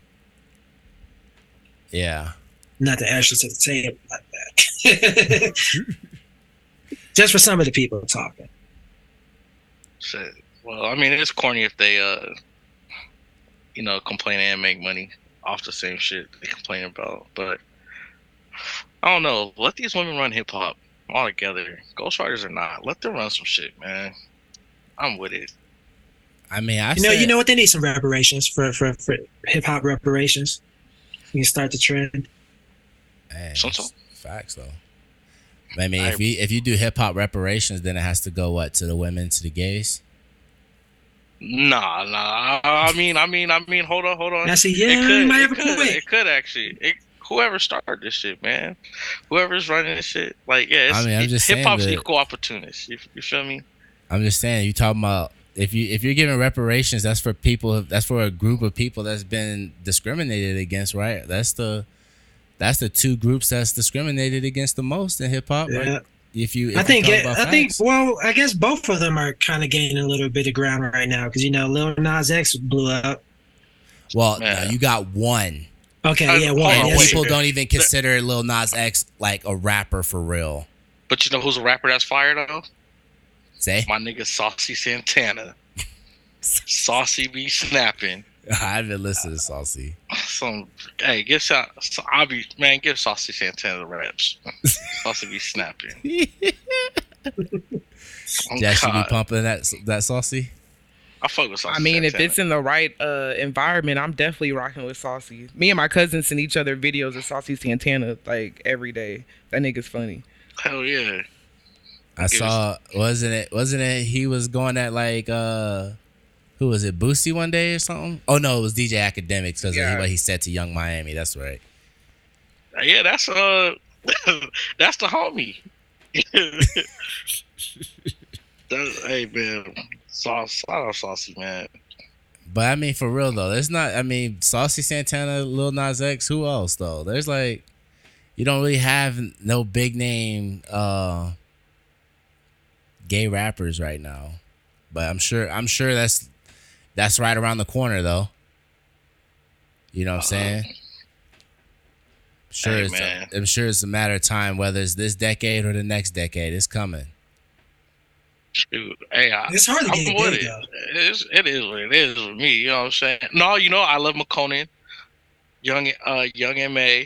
yeah. nothing extra to the table like that. [LAUGHS] Just for some of the people talking. Shit. Well, I mean, it's corny if they, uh, you know, complain and make money off the same shit they complain about. But I don't know. Let these women run hip hop all together. Ghostwriters or not, let them run some shit, man. I'm with it. I mean, I You know, said, you know what? They need some reparations for for, for hip hop reparations. You can start the trend. Hey, So- it's facts though. I mean, if you if you do hip hop reparations, then it has to go what to the women, to the gays. Nah, nah. I mean, I mean, I mean. Hold on, hold on. I see. it Yeah, could, might it have could, point. it could actually. It, whoever started this shit, man. Whoever's running this shit, like, yeah, it's, I mean, I'm just hip hop's equal opportunists. You, you feel me? I'm just saying, you talking about if you if you're giving reparations, that's for people. That's for a group of people that's been discriminated against, right? That's the that's the two groups that's discriminated against the most in hip hop. Yeah. Right? If you, if I think. It, about I think. Well, I guess both of them are kind of gaining a little bit of ground right now because you know Lil Nas X blew up. Well, no, you got one, Okay, Uh, yeah, one. on, and yes. wait. people don't even consider Lil Nas X like a rapper for real. But you know who's a rapper that's fired though? Say, My nigga Saucy Santana. [LAUGHS] Saucy be snapping. [LAUGHS] I haven't listened to Saucy. Some hey, give Sa- so I'll be man, give Saucy Santana the reps. Saucy be snapping. Oh, Jess, you be pumping that that Saucy. I fuck with Saucy I mean, if it's in the right uh, environment, I'm definitely rocking with Saucy. Me and my cousins send each other videos of Saucy Santana like every day. That nigga's funny. hell yeah. I Give saw wasn't it wasn't it he was going at like uh who was it Boosie one day or something? Oh no, it was DJ Akademiks because Yeah. what he said to Yung Miami. That's right. Yeah, that's uh [LAUGHS] that's the homie. [LAUGHS] That's, hey man, sauce, out saucy man. But I mean, for real though, there's not. I mean, Saucy Santana, Lil Nas X. Who else though? There's like, you don't really have no big name uh gay rappers right now. But I'm sure. I'm sure that's that's right around the corner though. You know what I'm saying? Sure, Hey, it's man. I'm sure it's a matter of time whether it's this decade or the next decade. It's coming. Shoot, hey, I, it's hard to I'm get with it. Though. It's, it is what it is with me. You know what I'm saying? No, you know I love Makonnen, young, uh, young Ma.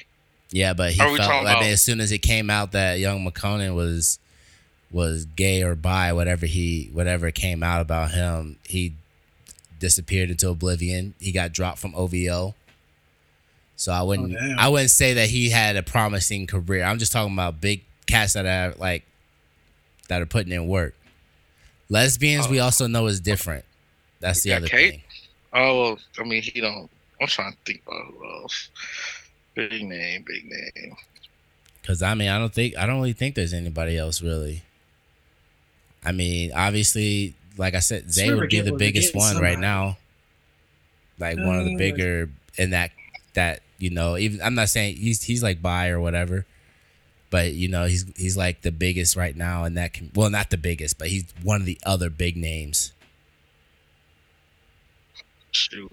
Yeah, but he Are felt. talking I mean, as soon as it came out that young Makonnen was was gay or bi, whatever he whatever came out about him, he disappeared into oblivion. He got dropped from OVO. So I wouldn't Oh. I wouldn't say that he had a promising career. I'm just talking about big cats that are like that are putting in work. Lesbians, we oh. also know is different. That's the other Kate? thing. Oh, well, I mean, he don't. I'm trying to think about who else. Big name, big name. Cause I mean, I don't think I don't really think there's anybody else really. I mean, obviously, like I said, Zay would be the biggest one getting right now. Like one of the Uh, bigger in that that you know, even I'm not saying he's he's like bi or whatever, but you know he's he's like the biggest right now in that. com- Well, not the biggest, but he's one of the other big names. Shoot.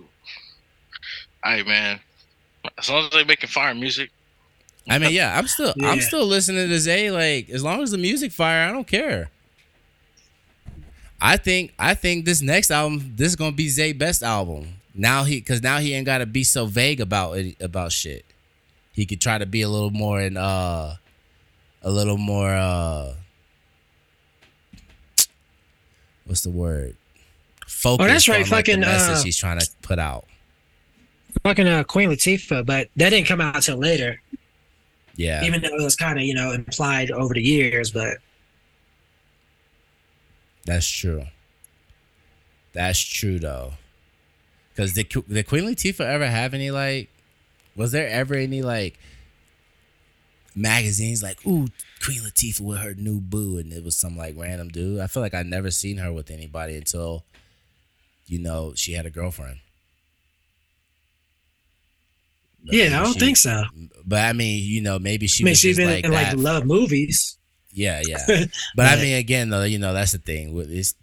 Hey, man. As long as they making fire music, I mean, yeah, I'm still I'm still listening to Zay. Like as long as the music fire, I don't care. I think I think this next album, this is gonna be Zay best album. Now he, cause now he ain't gotta be so vague about it about shit. He could try to be a little more in uh, a little more uh, what's the word? Focus. Oh, that's right, On, like, fucking, message uh, he's trying to put out. Fucking uh, Queen Latifah, but that didn't come out till later. Yeah, Even though it was kind of you know implied over the years, but That's true. That's true though. Cause did did Queen Latifah ever have any like? Was there ever any like magazines like, ooh, Queen Latifah with her new boo, and it was some like random dude? I feel like I never seen her with anybody until, you know, she had a girlfriend. But yeah, I don't she- think so. But I mean, you know, maybe she I mean, she's just been like in like love movies. Yeah, yeah. [LAUGHS] But I mean, again, though, you know, that's the thing with this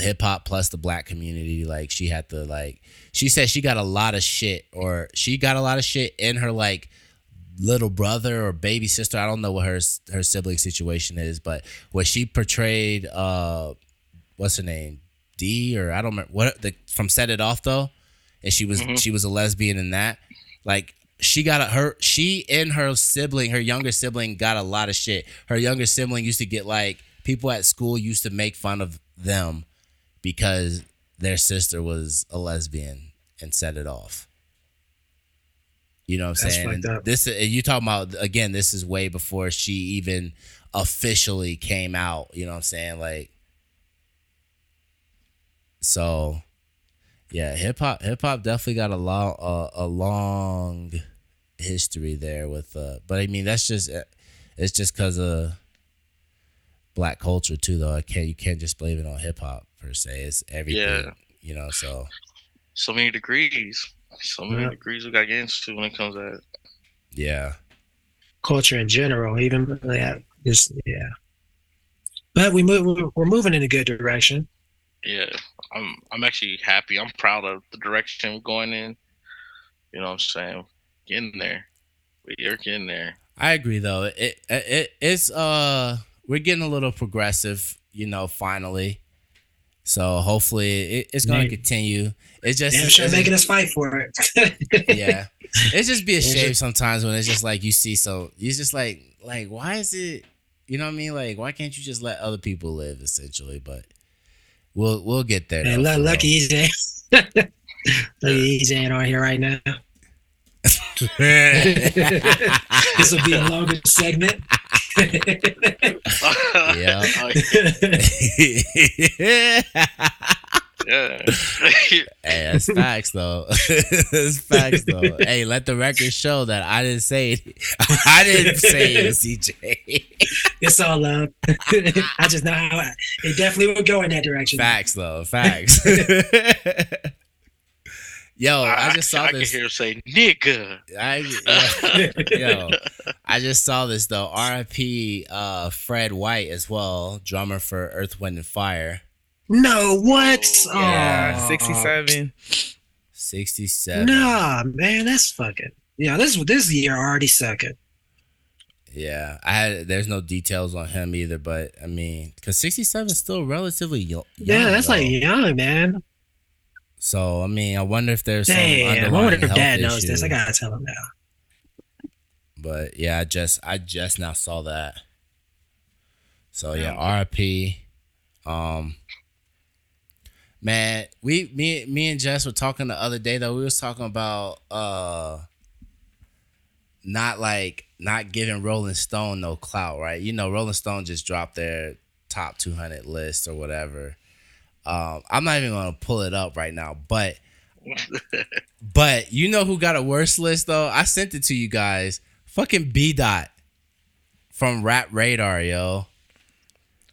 hip hop plus the black community. Like, she had to like, she said she got a lot of shit, or she got a lot of shit in her like little brother or baby sister. I don't know what her her sibling situation is, but what she portrayed, uh, what's her name, D or I don't remember what the from Set It Off though, and she was Mhm. she was a lesbian in that. Like she got a, her she and her sibling, her younger sibling got a lot of shit. Her younger sibling used to get like people at school used to make fun of them because their sister was a lesbian and set it off. You know what I'm That's saying? fucked And this you talking about again, this is way before she even officially came out, you know what I'm saying? Like so yeah, hip hop hip hop definitely got a long uh, a long history there with uh but I mean that's just it's just cuz of black culture too though. I can't you can't just blame it on hip hop per se. It's everything, Yeah. you know, so So many degrees. So many Yeah. degrees we got to get into when it comes to that. yeah. culture in general, even yeah, just yeah. But we move. we're- We're moving in a good direction. Yeah, I'm I'm actually happy. I'm proud of the direction we're going in. You know what I'm saying? Getting there. We're getting there. I agree though. It, it it it's uh we're getting a little progressive, you know, finally. So hopefully it, it's gonna Man. continue. It's just Damn sure it's making just- us fight for it. [LAUGHS] yeah. It's just be a shame sometimes when it's just like you see so it's just like like why is it you know what I mean? Like why can't you just let other people live essentially? But we'll we'll get there. Man, though, lu- lucky real. Eijay. [LAUGHS] lucky Eijay ain't on here right now. [LAUGHS] This will be a longer segment. Yeah. yeah. Hey, that's facts though. [LAUGHS] that's facts though. [LAUGHS] Hey, let the record show that I didn't say it. I didn't say it, CJ. it's all love. I just know how I, it definitely would go in that direction. facts though. Facts. Yo, I, just saw I this. can hear him say, "Nigga." I [LAUGHS] yo, I just saw this though. R.I.P. Uh, Fred White as well, drummer for Earth, Wind and Fire. No, what? Oh, Yeah, Aw. 67. Sixty-seven. Nah, man, that's fucking. Yeah, this this year already sucking. Yeah, I had. There's no details on him either, but I mean, because sixty-seven is still relatively young. Yeah, that's though. like young, man. So I mean, I wonder if there's some Damn, I underlying wonder if dad knows issue. this. I gotta tell him now. But yeah, I just I just now saw that. So yeah, Yeah. RIP. Um man, we me me and Jess were talking the other day though. We was talking about uh not like not giving Rolling Stone no clout, right? You know, Rolling Stone just dropped their top 200 list or whatever. Um, I'm not even gonna pull it up right now, but [LAUGHS] but you know who got a worse list though? I sent it to you guys. Fucking B Dot from Rap Radar, yo.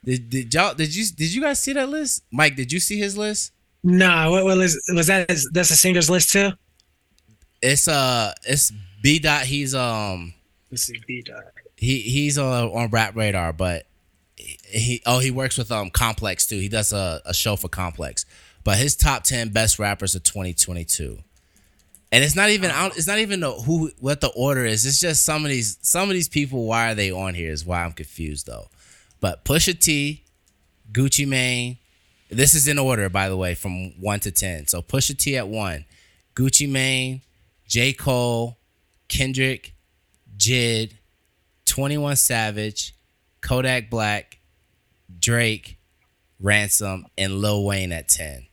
Did, did y'all did you did you guys see that list? Mike, did you see his list? Nah, what, what was was that? That's a singer's list too. It's uh it's B Dot. He's um Let's see, B dot. he he's on on Rap Radar, but he oh he works with um Complex too. He does a, a show for Complex. But his top ten best rappers of 2022. And it's not even it's not even the, who what the order is. It's just some of these some of these people. Why are they on here? Is why I'm confused though. But Pusha T, Gucci Mane. This is in order, by the way, from one to ten. So Pusha T at one, Gucci Mane, J Cole, Kendrick, Jid, 21 Savage, Kodak Black, Drake, Ransom, and Lil Wayne at 10.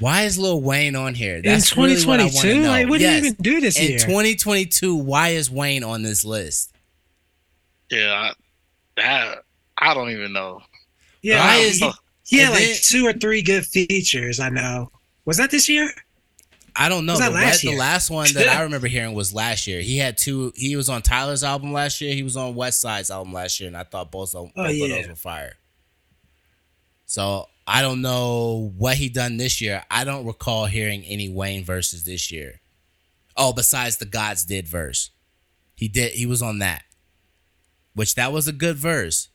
Why is Lil Wayne on here? That's in really what I 2022, like what Yes. did he even do this In year? 2022, why is Wayne on this list? Yeah, I, that I don't even know. yeah, why like, is he, he had like then- two or three good features. I know. Was that this year? I don't know. Was that The, last last, the last one that I [LAUGHS] remember hearing was last year. He had two. He was on Tyler's album last year. He was on West Side's album last year, and I thought both of, Oh, both of those were fire. So I don't know what he done this year. I don't recall hearing any Wayne verses this year. Oh, besides the Gods did verse, he did. He was on that, which that was a good verse.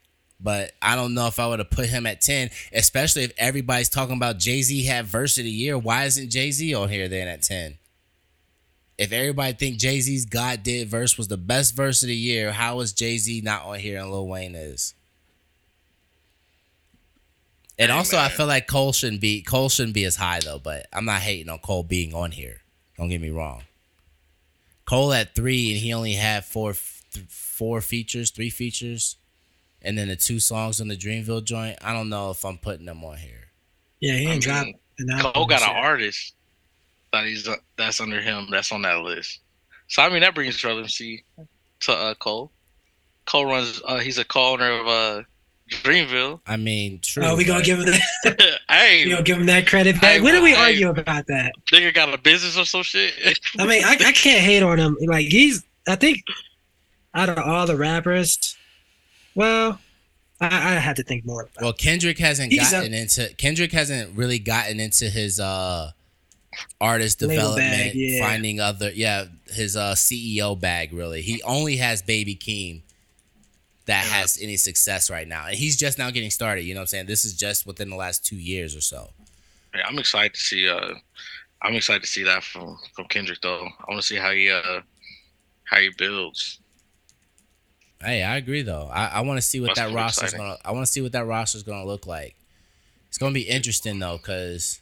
But I don't know if I would have put him at ten, especially if everybody's talking about Jay Z had verse of the year. Why isn't Jay Z on here then at ten? If everybody think Jay Z's God did verse was the best verse of the year, how is Jay Z not on here and Lil Wayne is? And Hey, also, I feel like Cole shouldn't be Cole shouldn't be as high though. But I'm not hating on Cole being on here. Don't get me wrong. Cole had three, and he only had four, th- four features, three features, and then the two songs on the Dreamville joint. I don't know if I'm putting them on here. Yeah, he I ain't dropped mean, an Cole got an year. artist that he's uh, that's under him that's on that list. So I mean that brings relevancy to uh, Cole. Cole runs. Uh, he's a co-owner of uh, Dreamville. I mean, true. Oh, we gonna give him that. [LAUGHS] [LAUGHS] hey, we gonna give him that credit back. Hey, when did we hey. argue about that? nigga got a business or some shit. I mean, I, I can't hate on him. Like he's, I think, out of all the rappers, well, I, I had to think more. About Well, Kendrick hasn't He's gotten into Kendrick hasn't really gotten into his uh artist Label development, bag, yeah. finding other yeah, his uh CEO bag really. He only has Baby Keem that Yeah. has any success right now. And he's just now getting started, you know what I'm saying? This is just within the last 2 years or so. Yeah, I'm excited to see. Uh, I'm excited to see that from from Kendrick though. I want to see how he uh how he builds. Hey, I agree though. I, I want to see what That's that pretty roster's exciting. going to I want to see what that roster's going to look like. It's going to be interesting though cuz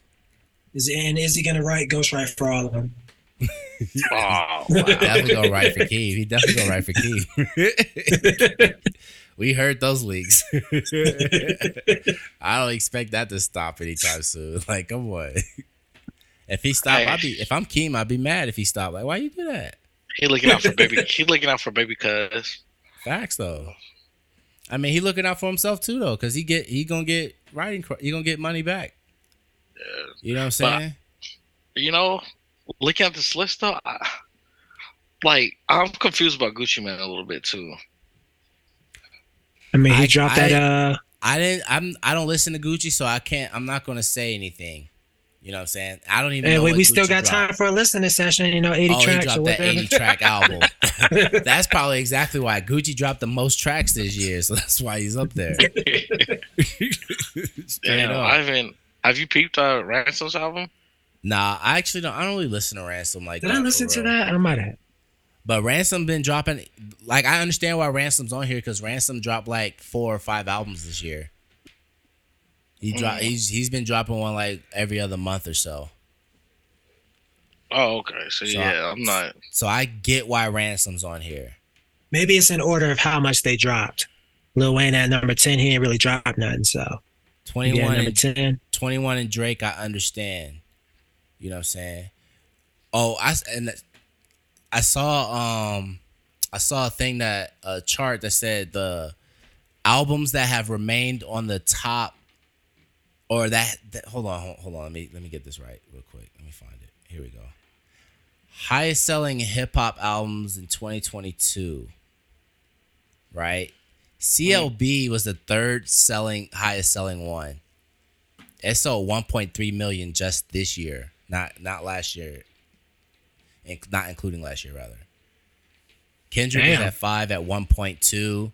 is and is he gonna write Ghostwrite for all of them? [LAUGHS] Oh, wow. definitely gonna write for Keem. He definitely gonna write for Keem. [LAUGHS] we heard those leaks. [LAUGHS] I don't expect that to stop anytime soon. Like, come on. If he stopped, I'd be. If I'm Keem, I'd be mad if he stopped. Like, why you do that? he looking out for baby. He looking out for baby cuz. Facts though. I mean, he looking out for himself too though, because he get he gonna get writing. cr- He gonna get money back. Yeah. You know what I'm But- saying? You know, looking at this list though, I, like I'm confused about Gucci Mane a little bit too. I mean, he I- dropped I- that. Uh, I didn't. I'm. I don't listen to Gucci, so I can't. I'm not gonna say anything. You know what I'm saying? I don't even. and know we, what we still got dropped. time for a listening session. You know, eighty oh, he tracks or dropped that whatever. 80 track album. [LAUGHS] [LAUGHS] that's probably exactly why Gucci dropped the most tracks this year, so that's why he's up there. [LAUGHS] Damn, up. I haven't. Have you peeped uh, Ransom's album? Nah, I actually don't. I don't really listen to Ransom like Did that. I listen to that? I might have. But Ransom been dropping. Like I understand why Ransom's on here because Ransom dropped like four or five albums this year. He dropped. Mm. He's he's been dropping one like every other month or so. Oh, okay. So, So yeah, I- I'm not. So I get why Ransom's on here. Maybe it's in order of how much they dropped. Lil Wayne at number ten, he ain't really dropped nothing. So twenty one number and ten. 21 and Drake, I understand. You know what I'm saying? Oh, I s- and I saw um I saw a thing that a chart that said the albums that have remained on the top or that, that hold on hold, hold on let me let me get this right real quick. Let me find it. Here we go. Highest selling hip hop albums in 2022. Right? CLB was the third selling highest selling one. It sold 1.3 million just this year, not not last year, and not including last year rather. Kendrick was Damn. at five at 1.2.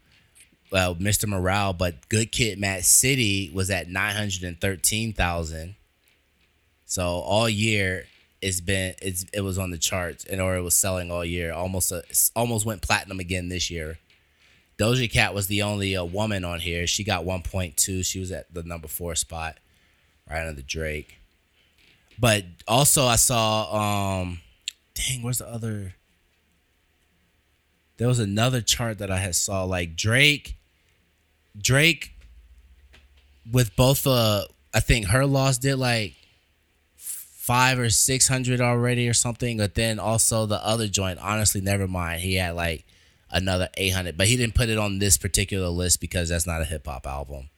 Well, Mr. Morale, but Good Kid, m.A.A.d City was at 913,000. So all year it's been it's it was on the charts and or it was selling all year. Almost a, almost went platinum again this year. Doja Cat was the only uh, woman on here. She got 1.2. She was at the number four spot, right under Drake. But also, I saw, um, dang, where's the other? There was another chart that I had saw like Drake, Drake, with both uh, I think her loss did like five or six hundred already or something. But then also the other joint, honestly, never mind. He had like another 800 but he didn't put it on this particular list because that's not a hip-hop album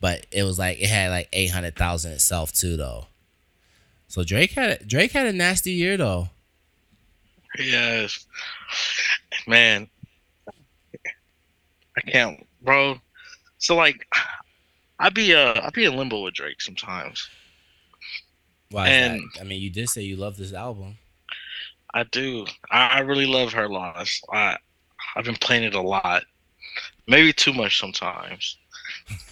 but it was like it had like 800,000 itself too though so Drake had Drake had a nasty year though Yes, man. I can't, bro. So like, I be uh, I be in limbo with Drake sometimes. why And- I mean you did say you love this album I do. I, I really love her loss. I I've been playing it a lot, maybe too much sometimes.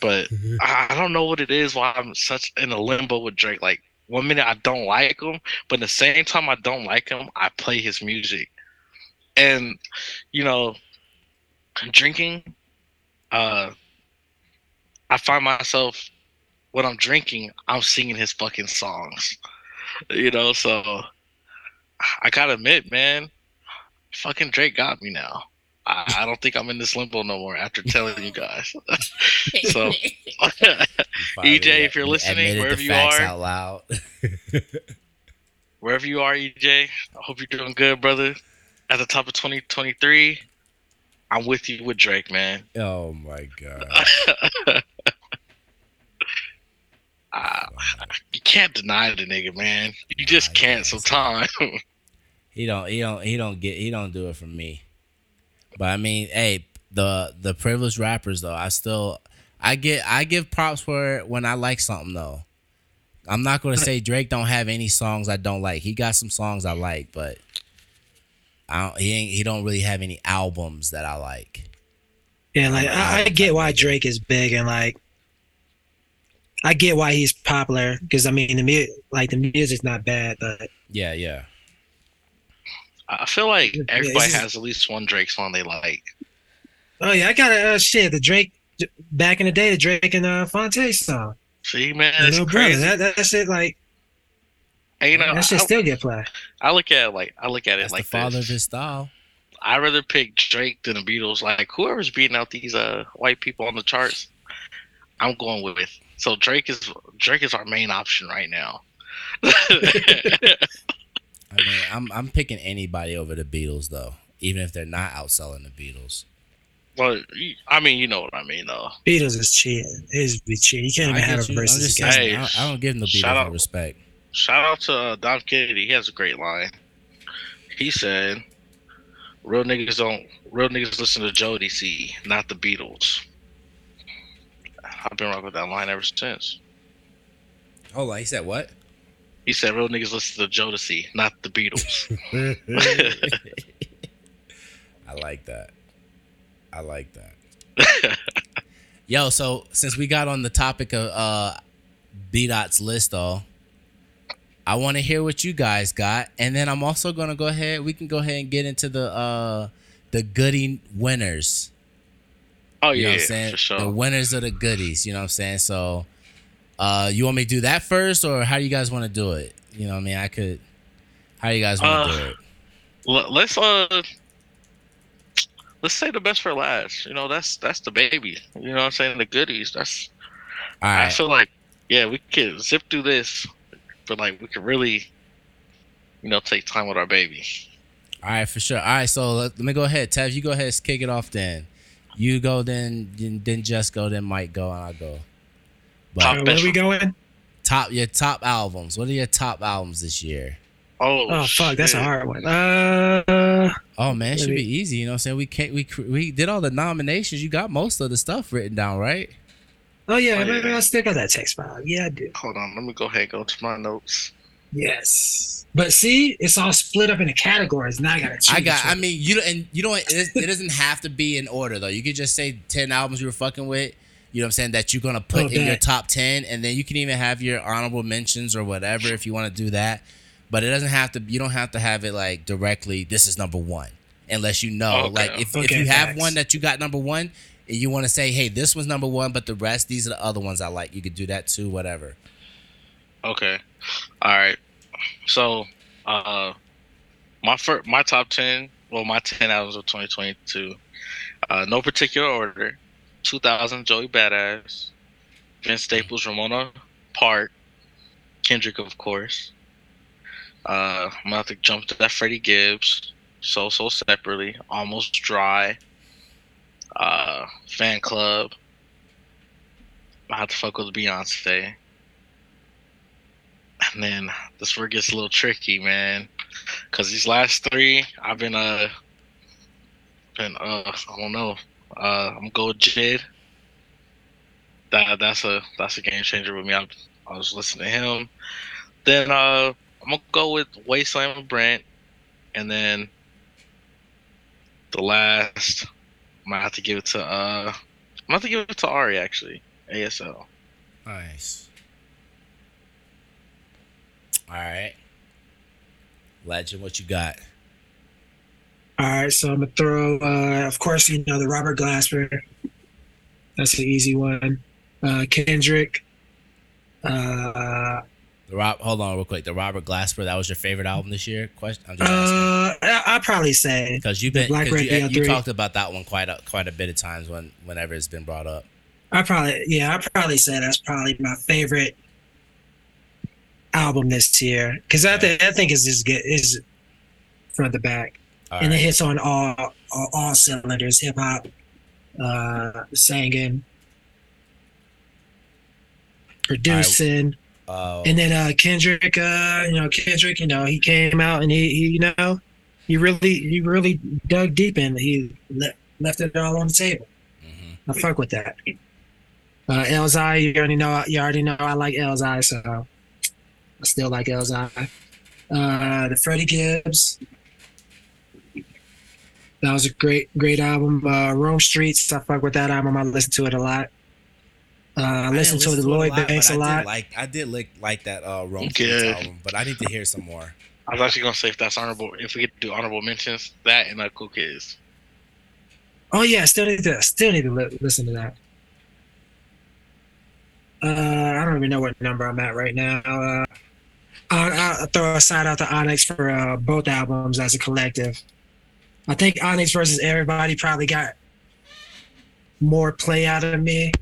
But [LAUGHS] I, I don't know what it is. Why I'm such in a limbo with Drake. Like one minute I don't like him, but at the same time I don't like him, I play his music. And you know, drinking, uh, I find myself when I'm drinking, I'm singing his fucking songs. [LAUGHS] You know, so I gotta admit, man, fucking Drake got me now. I, I don't think I'm in this limbo no more after telling you guys. [LAUGHS] so, [LAUGHS] Eijay, if you're listening, wherever you are, out loud. wherever you are, Eijay, I hope you're doing good, brother. At the top of 2023, I'm with you with Drake, man. oh my god. Uh, [LAUGHS] you can't deny the nigga, man. You just Nah, can't yes. sometimes. [LAUGHS] He don't he don't he don't get he don't do it for me. But I mean, hey, the the privileged rappers though, I still I get I give props for when I like something though. I'm not gonna [LAUGHS] say Drake don't have any songs I don't like. He got some songs I like, but I don't, he ain't he don't really have any albums that I like. Yeah, like I, I get why Drake is big and like I get why he's popular because I mean the mu- like the music's not bad, but Yeah, yeah. I feel like everybody it's just- has at least one Drake song they like. oh yeah, I got a uh, shit the Drake back in the day the Drake and uh, Phonte song. See, man, You it's know, brother, crazy. that that shit like And, you know, that should I, still get played. I look at it like I look at it That's like the father this. of his style. I'd rather pick Drake than the Beatles. Like whoever's beating out these uh white people on the charts, I'm going with. So Drake is Drake is our main option right now. [LAUGHS] I mean, I'm I'm picking anybody over the Beatles though, even if they're not outselling the Beatles. well, I mean, you know what I mean, though. Beatles is cheating. It is be cheating. You can't even have you. a I'm versus just saying, Hey, I, I don't give them the shout Beatles out- no respect. Shout out to uh, Dom Kennedy. He has a great line. He said, "Real niggas don't. Real niggas listen to Jodeci, not the Beatles." I've been rocking with that line ever since. Hold on, he said what? He said, "Real niggas listen to Jodeci, not the Beatles." [LAUGHS] [LAUGHS] I like that. I like that. [LAUGHS] Yo, so since we got on the topic of uh B Dot's list though, I want to hear what you guys got, and then I'm also gonna go ahead. We can go ahead and get into the uh the goodie winners. oh You know yeah, what I'm saying? for sure. The winners of the goodies. You know what I'm saying? So, uh, you want me to do that first, or how do you guys want to do it? You know what I mean? I could. How you guys want to Uh, do it? L- let's uh, let's say the best for last. You know, that's that's the baby. You know what I'm saying? The goodies. That's. All I feel like yeah, we can zip through this, but like we could really, you know, take time with our baby. All right, for sure. All right, so let, let me go ahead. Tev, you go ahead, kick it off. Then you go, then then, then just go, then Mike go, and I'll go. But Top where best we going? top your top albums. What are your top albums this year? Oh, Oh fuck, that's a hard one. Uh, Oh man, it should be easy. You know what I'm saying? We can't. We we did all the nominations. You got most of the stuff written down, right? Oh yeah, Oh, maybe yeah. I still got that text file. Yeah, I do. Hold on, let me go ahead and go to my notes. Yes, but see, it's all split up into categories. Now I got to. I got. I mean, you don't. And you don't. It, it doesn't have to be in order though. You could just say ten albums you were fucking with. You know what I'm saying? That you're gonna put Oh, in your top ten, and then you can even have your honorable mentions or whatever if you want to do that. But it doesn't have to. You don't have to have it like directly. This is number one, unless you know. Okay. Like if, if Okay, you have one that you got number one, and you want to say, hey, this was number one, but the rest, these are the other ones I like. You could do that too. Whatever. Okay, all right. So, uh, my first, my top ten, well, my ten albums of 2022, uh, no particular order. 2000, Joey Bada$$, Vince Staples, Ramona Park, Kendrick, of course. Uh, I'm gonna have to jump to that Freddie Gibbs, so so separately, almost dry. Uh, fan club. I have to fuck with Beyonce. And then this it gets a little tricky, man. Cause these last three, I've been uh been uh I don't know. Uh I'm with Jid. That that's a that's a game changer with me. I, I was listening to him. Then uh I'm gonna go with Wasteland Brent. And then the last I'm gonna have to give it to uh I'm gonna have to give it to Ari actually. ASL. Nice. All right. Legend, what you got? All right, so I'm gonna throw. Uh, of course, you know the Robert Glasper. That's the easy one. Uh, Kendrick. Uh, The Rob, hold on real quick. The Robert Glasper, that was your favorite album this year? Question. I'm just asking. Uh, I- I'd probably say Because you've been, Black you, you talked about that one quite a quite a bit of times when whenever it's been brought up. I probably yeah, I probably say that's probably my favorite album this year because I think I think it's just good is front to back All and it hits on all all, all cylinders, hip hop, uh, singing, producing, Uh, and then uh Kendrick, uh, you know Kendrick, you know he came out and he, he you know he really he really dug deep in. He le- left it all on the table. mhm. I fuck with that. Uh, Elzhi, you already know. You already know I like Elzhi, so I still like Elzhi. Uh, the Freddie Gibbs. That was a great, great album. Uh, Rome Streetz, I fuck with that album. I listen to it a lot. Uh, I I listen didn't to the it Lloyd lot, Banks but a I lot. Did like I did like like that uh Rome Good. Album, but I need to hear some more. I was actually gonna say if that's honorable, if we get to do honorable mentions, that and uh, Cool Kids. Oh yeah, still need to still need to li- listen to that. Uh, I don't even know what number I'm at right now. Uh, I'll, I'll throw a shout out to Onyx for uh, both albums as a collective. I think Onyx versus Everybody probably got more play out of me,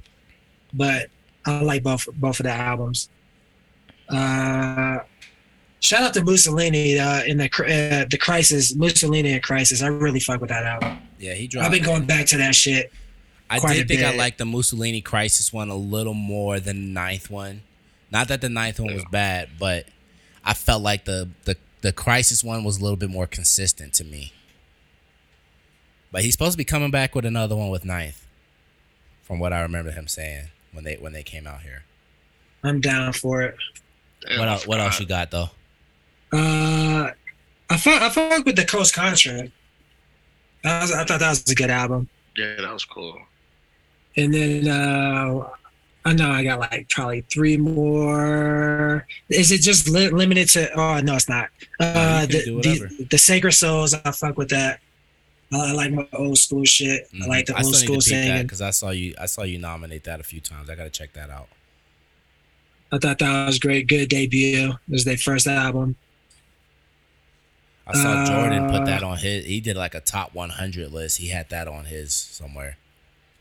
but I like both both of the albums. Uh, shout out to Mussolini uh, in the uh, the Crisis, Mussolini and Crisis. I really fuck with that album. Yeah, he dropped. I've been going back to that shit. I did think I bit. liked the Mussolini Crisis one a little more than the ninth one. Not that the ninth one was bad, but I felt like the the the Crisis one was a little bit more consistent to me. But he's supposed to be coming back with another one with ninth, from what I remember him saying when they when they came out here. I'm down for it. Damn, What else, what else you got though? Uh, I fuck, I fuck with the Coast Contra. That was, I thought that was a good album. Yeah, that was cool. And then uh, I know I got like probably three more. Is it just li- limited to? Oh no, it's not. Uh, you the, the the Sacred Souls. I fuck with that. I like my old school shit. I like the. I old school to singing. because I saw you I saw you nominate that a few times. I gotta check that out. I thought that was great. Good debut. It was their first album. I saw Jordan put Uh, that on his. He did like a top 100 list. He had that on his somewhere.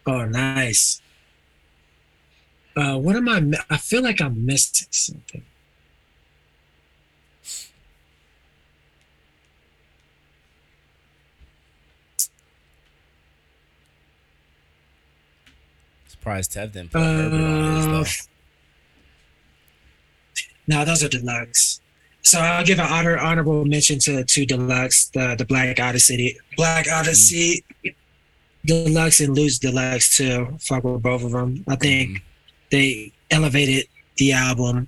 Oh, nice. Uh, what am I? I feel like I missed something. Surprised Tev didn't put Herbert on his Uh, though. no, those are deluxe. So I'll give an honor honorable mention to two deluxe, the the Black Odyssey, Black Odyssey, deluxe and Lose deluxe too. Fuck with both of them. I think Mhm. they elevated the album.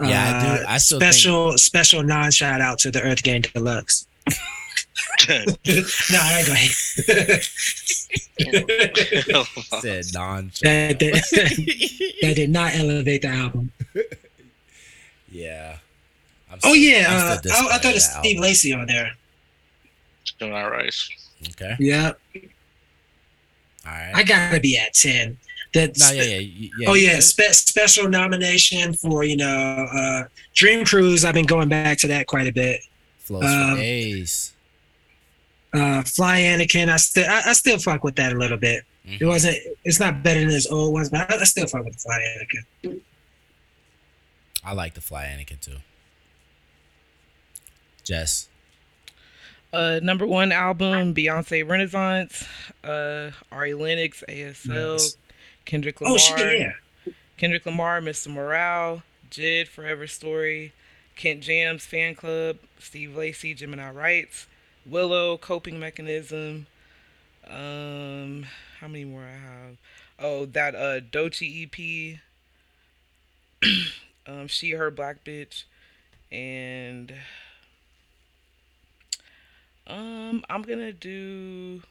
Yeah, I do- Uh, I still special special non shout out to the EarthGang Deluxe. [LAUGHS] [LAUGHS] no, I ain't gonna. [LAUGHS] Said non. that, that, [LAUGHS] that did not elevate the album. Yeah. I'm Oh still- yeah, I'm uh, I, I thought it's that Steve album. Lacy on there. Doing all right. Okay. Yeah, All right. I gotta be at ten. That's no, yeah, yeah, yeah. oh yeah, spe- special nomination for you know uh, Dream Cruise. I've been going back to that quite a bit. Flows um, for days. Uh, Fly Anakin, I still I, I still fuck with that a little bit. It Mhm. wasn't. It's not better than his old ones, but I, I still fuck with the Fly Anakin. I like the Fly Anakin too. Jess. Uh, number one album, Beyonce Renaissance. Uh, Ari Lennox, ASL. Nice. Kendrick Lamar. Oh shit, yeah. Kendrick Lamar, Mr. Morale, Jid, Forever Story, Kent Jams, Fan Club, Steve Lacy, Gemini Rights, Willow, Coping Mechanism. Um, how many more I have? Oh, that uh Doechii EP. [CLEARS THROAT] um, she, her, black bitch, and um, I'm gonna do.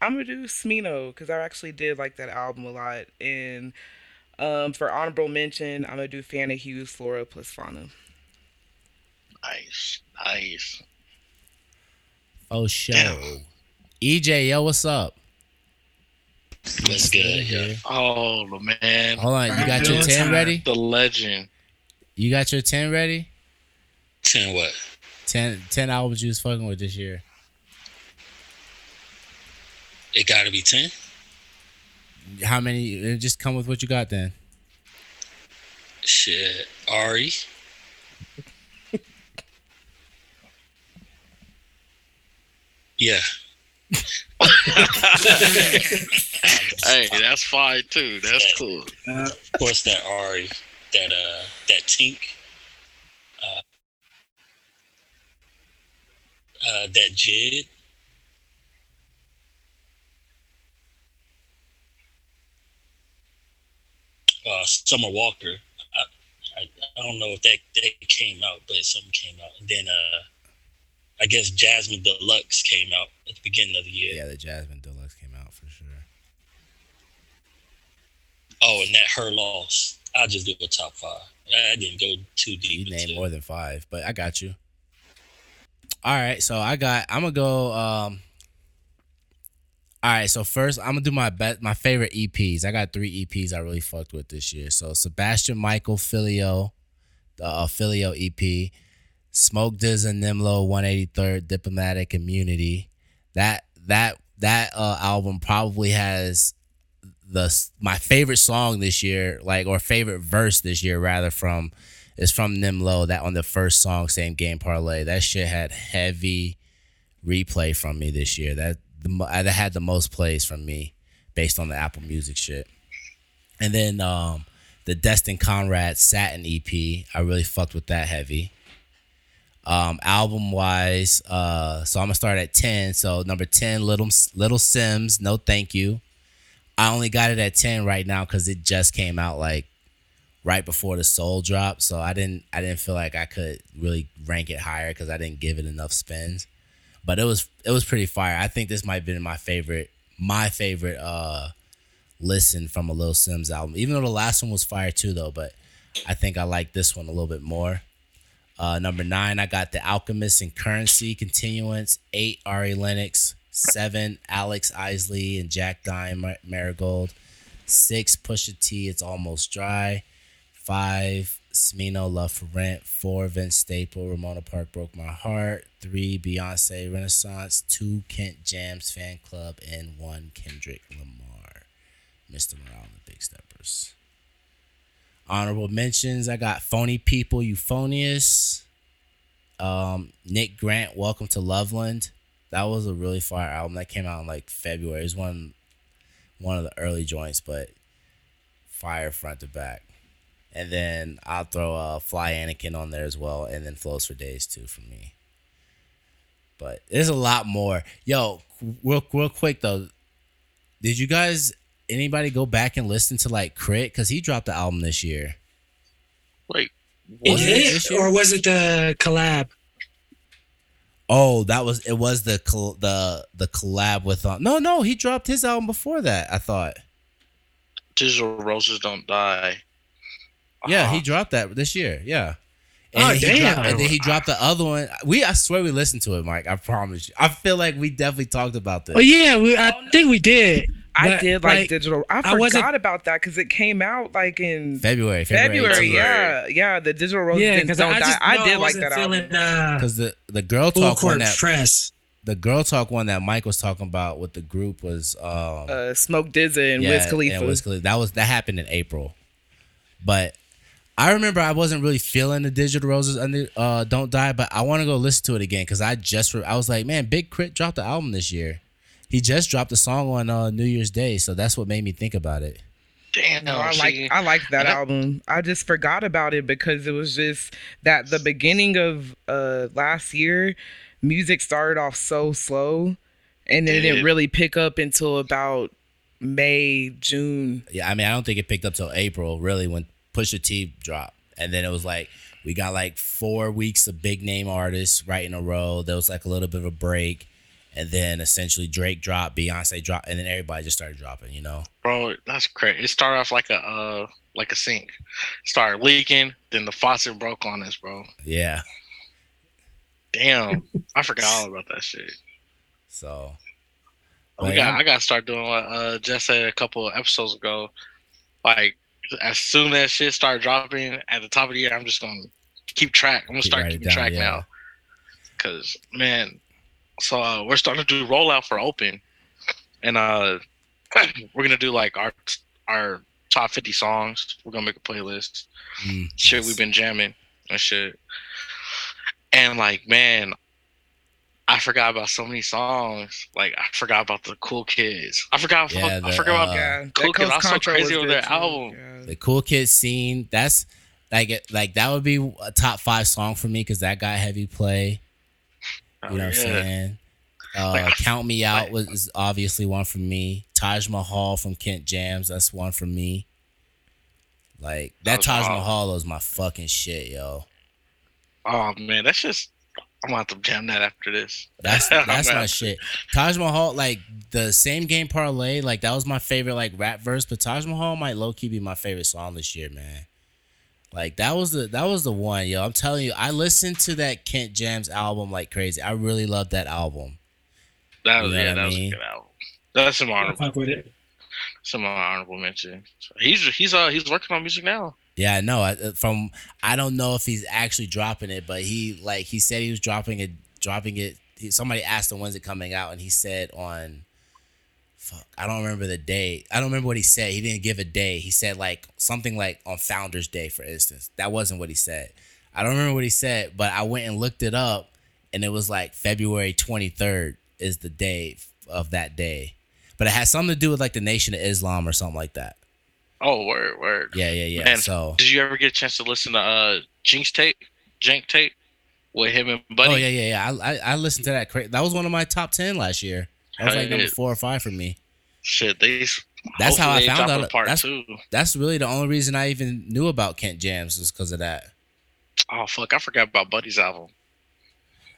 I'm gonna do Smino because I actually did like that album a lot, and um, for honorable mention, I'm gonna do Fana Hues, Flora plus Fauna. Nice, nice. Oh, show. Damn. Eijay, yo, what's up? Let's get it here. Oh man, Hold on, you got your 10 time. ready? the legend. You got your ten ready? Ten what? 10, 10 albums you was fucking with this year. It got to be ten. How many? uh, Just come with what you got then. Shit, Ari. Yeah, [LAUGHS] Hey, that's fine too. That's cool. Uh, of course that Ari, that uh, that Tink, uh, uh, that Jid. Uh, Summer Walker. I, I, I don't know if that, that came out, but something came out. And then uh, I guess Jazmine Deluxe came out at the beginning of the year. Yeah, the Jazmine Deluxe came out for sure. Oh, and that her loss. I'll just do a top five. I I didn't go too deep. You named more than five, but I got you. All right, so I got. I'm gonna go. Um. All right, so first I'm gonna do my best, my favorite EPs. I got three EPs I really fucked with this year. So Sebastian Mikael Filio, the uh, Filio EP, Smoke Diz and Nym Lo 183rd Diplomatic Immunity. That that that uh, album probably has the my favorite song this year, like or favorite verse this year rather from is from Nym Lo. That on the first song, same game parlay. That shit had heavy replay from me this year. That the that had the most plays from me based on the Apple Music shit. And then um the Destin Conrad Satin EP, I really fucked with that heavy. Um, album wise, uh, so I'm gonna start at ten. So number ten, Little Little Simz, No Thank You. I only got it at 10 right now because it just came out like right before the soul drop. So I didn't I didn't feel like I could really rank it higher because I didn't give it enough spins. But it was it was pretty fire. I think this might have been my favorite my favorite uh listen from a Lil Simz album. Even though the last one was fire too though, but I think I like this one a little bit more. Uh, number nine, I got The Alchemist and Curren$y Continuance. Eight, Ari Lennox. Seven, Alex Isley and Jack Dine Mar- Marigold. Six, Pusha T, It's Almost Dry. Five, Smino, Love for Rent. Four, Vince Staple, Ramona Park Broke My Heart. Three, Beyonce Renaissance. Two, Kent Jamz Fan Club. And one, Kendrick Lamar. Mr. Morale and the Big Steppers. Honorable mentions, I got Phony People, Euphonyus. Um, Nick Grant, Welcome to Loveland. That was a really fire album. That came out in like February. It was one one of the early joints, but fire front to back. And then I'll throw uh, Fly Anakin on there as well, and then Flows for Days too for me. But there's a lot more. Yo, real real quick though, did you guys anybody go back and listen to like K.R.I.T.? Cause he dropped the album this year. Wait, it Was it hit, this year? or was it the collab? Oh, that was it. Was the col- the the collab with uh, no no he dropped his album before that. I thought. Digital Roses Don't Die. Yeah, he Uh-huh. dropped that this year. Yeah. And Oh, he damn. Dropped, and then he dropped the other one. We, I swear, we listened to it, Mike. I promise you. I feel like we definitely talked about this. Oh yeah, we, I think we did. I But, did like, digital. I I forgot wasn't- about that because it came out like in February, February, February. Yeah, yeah. The digital roses Yeah, didn't because don't I die. just I know did like wasn't that album. feeling uh, Because the the girl talk one that press. the girl talk one that Mike was talking about with the group was um Uh, Smoke DZA and yeah, Wiz Khalifa. and Wiz Khalifa. That was that happened in April, but I remember I wasn't really feeling the Digital Roses under uh Don't Die, but I want to go listen to it again because I just re- I was like, man, Big K.R.I.T. dropped the album this year. He just dropped a song on uh, New Year's Day, so that's what made me think about it. Damn, No, I like I liked that album. I just forgot about it because it was just that the beginning of uh last year, music started off so slow, and then it didn't really pick up until about May June. Yeah, I mean, I don't think it picked up till April, really, when Pusha T dropped, and then it was like we got like four weeks of big name artists right in a row. There was like a little bit of a break, and then essentially Drake dropped, Beyonce dropped, and then everybody just started dropping. You know? bro, that's crazy. It started off like a uh like a sink. Started leaking, then the faucet broke on us, bro. Yeah. Damn, [LAUGHS] I forgot all about that shit. So we got. I got to start doing what uh Jess said a couple of episodes ago. Like as soon as shit start dropping at the top of the year, I'm just gonna keep track. I'm gonna Keep start keeping down, track yeah. now. Cause man, so uh, we're starting to do rollout for open, and uh, [CLEARS THROAT] we're gonna do like our our top 50 songs. We're gonna make a playlist. Mm, Shit, nice. we've been jamming and shit. And like, man, I forgot about so many songs. Like, I forgot about the Cool Kids. I forgot. Yeah, I the, forgot about uh, Yeah, Cool Kids. I'm so Contra crazy over their too. album. Yeah. the cool Kids scene. That's like it- like that would be a top five song for me because that got heavy play. Oh, You know what I'm saying? Uh, Like, Count Me Out like- was obviously one for me. Taj Mahal from Kent Jamz, that's one for me. Like that Taj Taj Mahal. Mahal was my fucking shit, yo. Oh man, that's just. I'm gonna have to jam that after this. That's [LAUGHS] that's my shit. Taj Mahal, like the same game parlay, like that was my favorite like rap verse, but Taj Mahal might low key be my favorite song this year, man. Like that was the that was the one, yo. I'm telling you, I listened to that Kent Jamz album like crazy. I really loved that album. That You was know yeah, what I that was a good album. That's some honorable, fuck with it. some honorable mention. He's he's uh he's working on music now. Yeah, I know. I, uh, from I don't know if he's actually dropping it, but he like he said he was dropping it, dropping it. He, somebody asked him when's it coming out, and he said on. Fuck, I don't remember the day. I don't remember what he said. He didn't give a day. He said like something like on Founders Day, for instance. That wasn't what he said. I don't remember what he said, but I went and looked it up, and it was like February twenty third is the day of that day. But it has something to do with like the Nation of Islam or something like that. Oh word word. Yeah, yeah, yeah. Man, so Did you ever get a chance to listen to uh Jinx tape, Jank tape, with him and Buddy? Oh yeah, yeah, yeah. I I, I listened to that. Cra- that was one of my top ten last year. That was like number four or five for me. Shit, they. That's how I found out- Part that's- two. That's really the only reason I even knew about Kent Jamz was because of that. Oh fuck, I forgot about Buddy's album.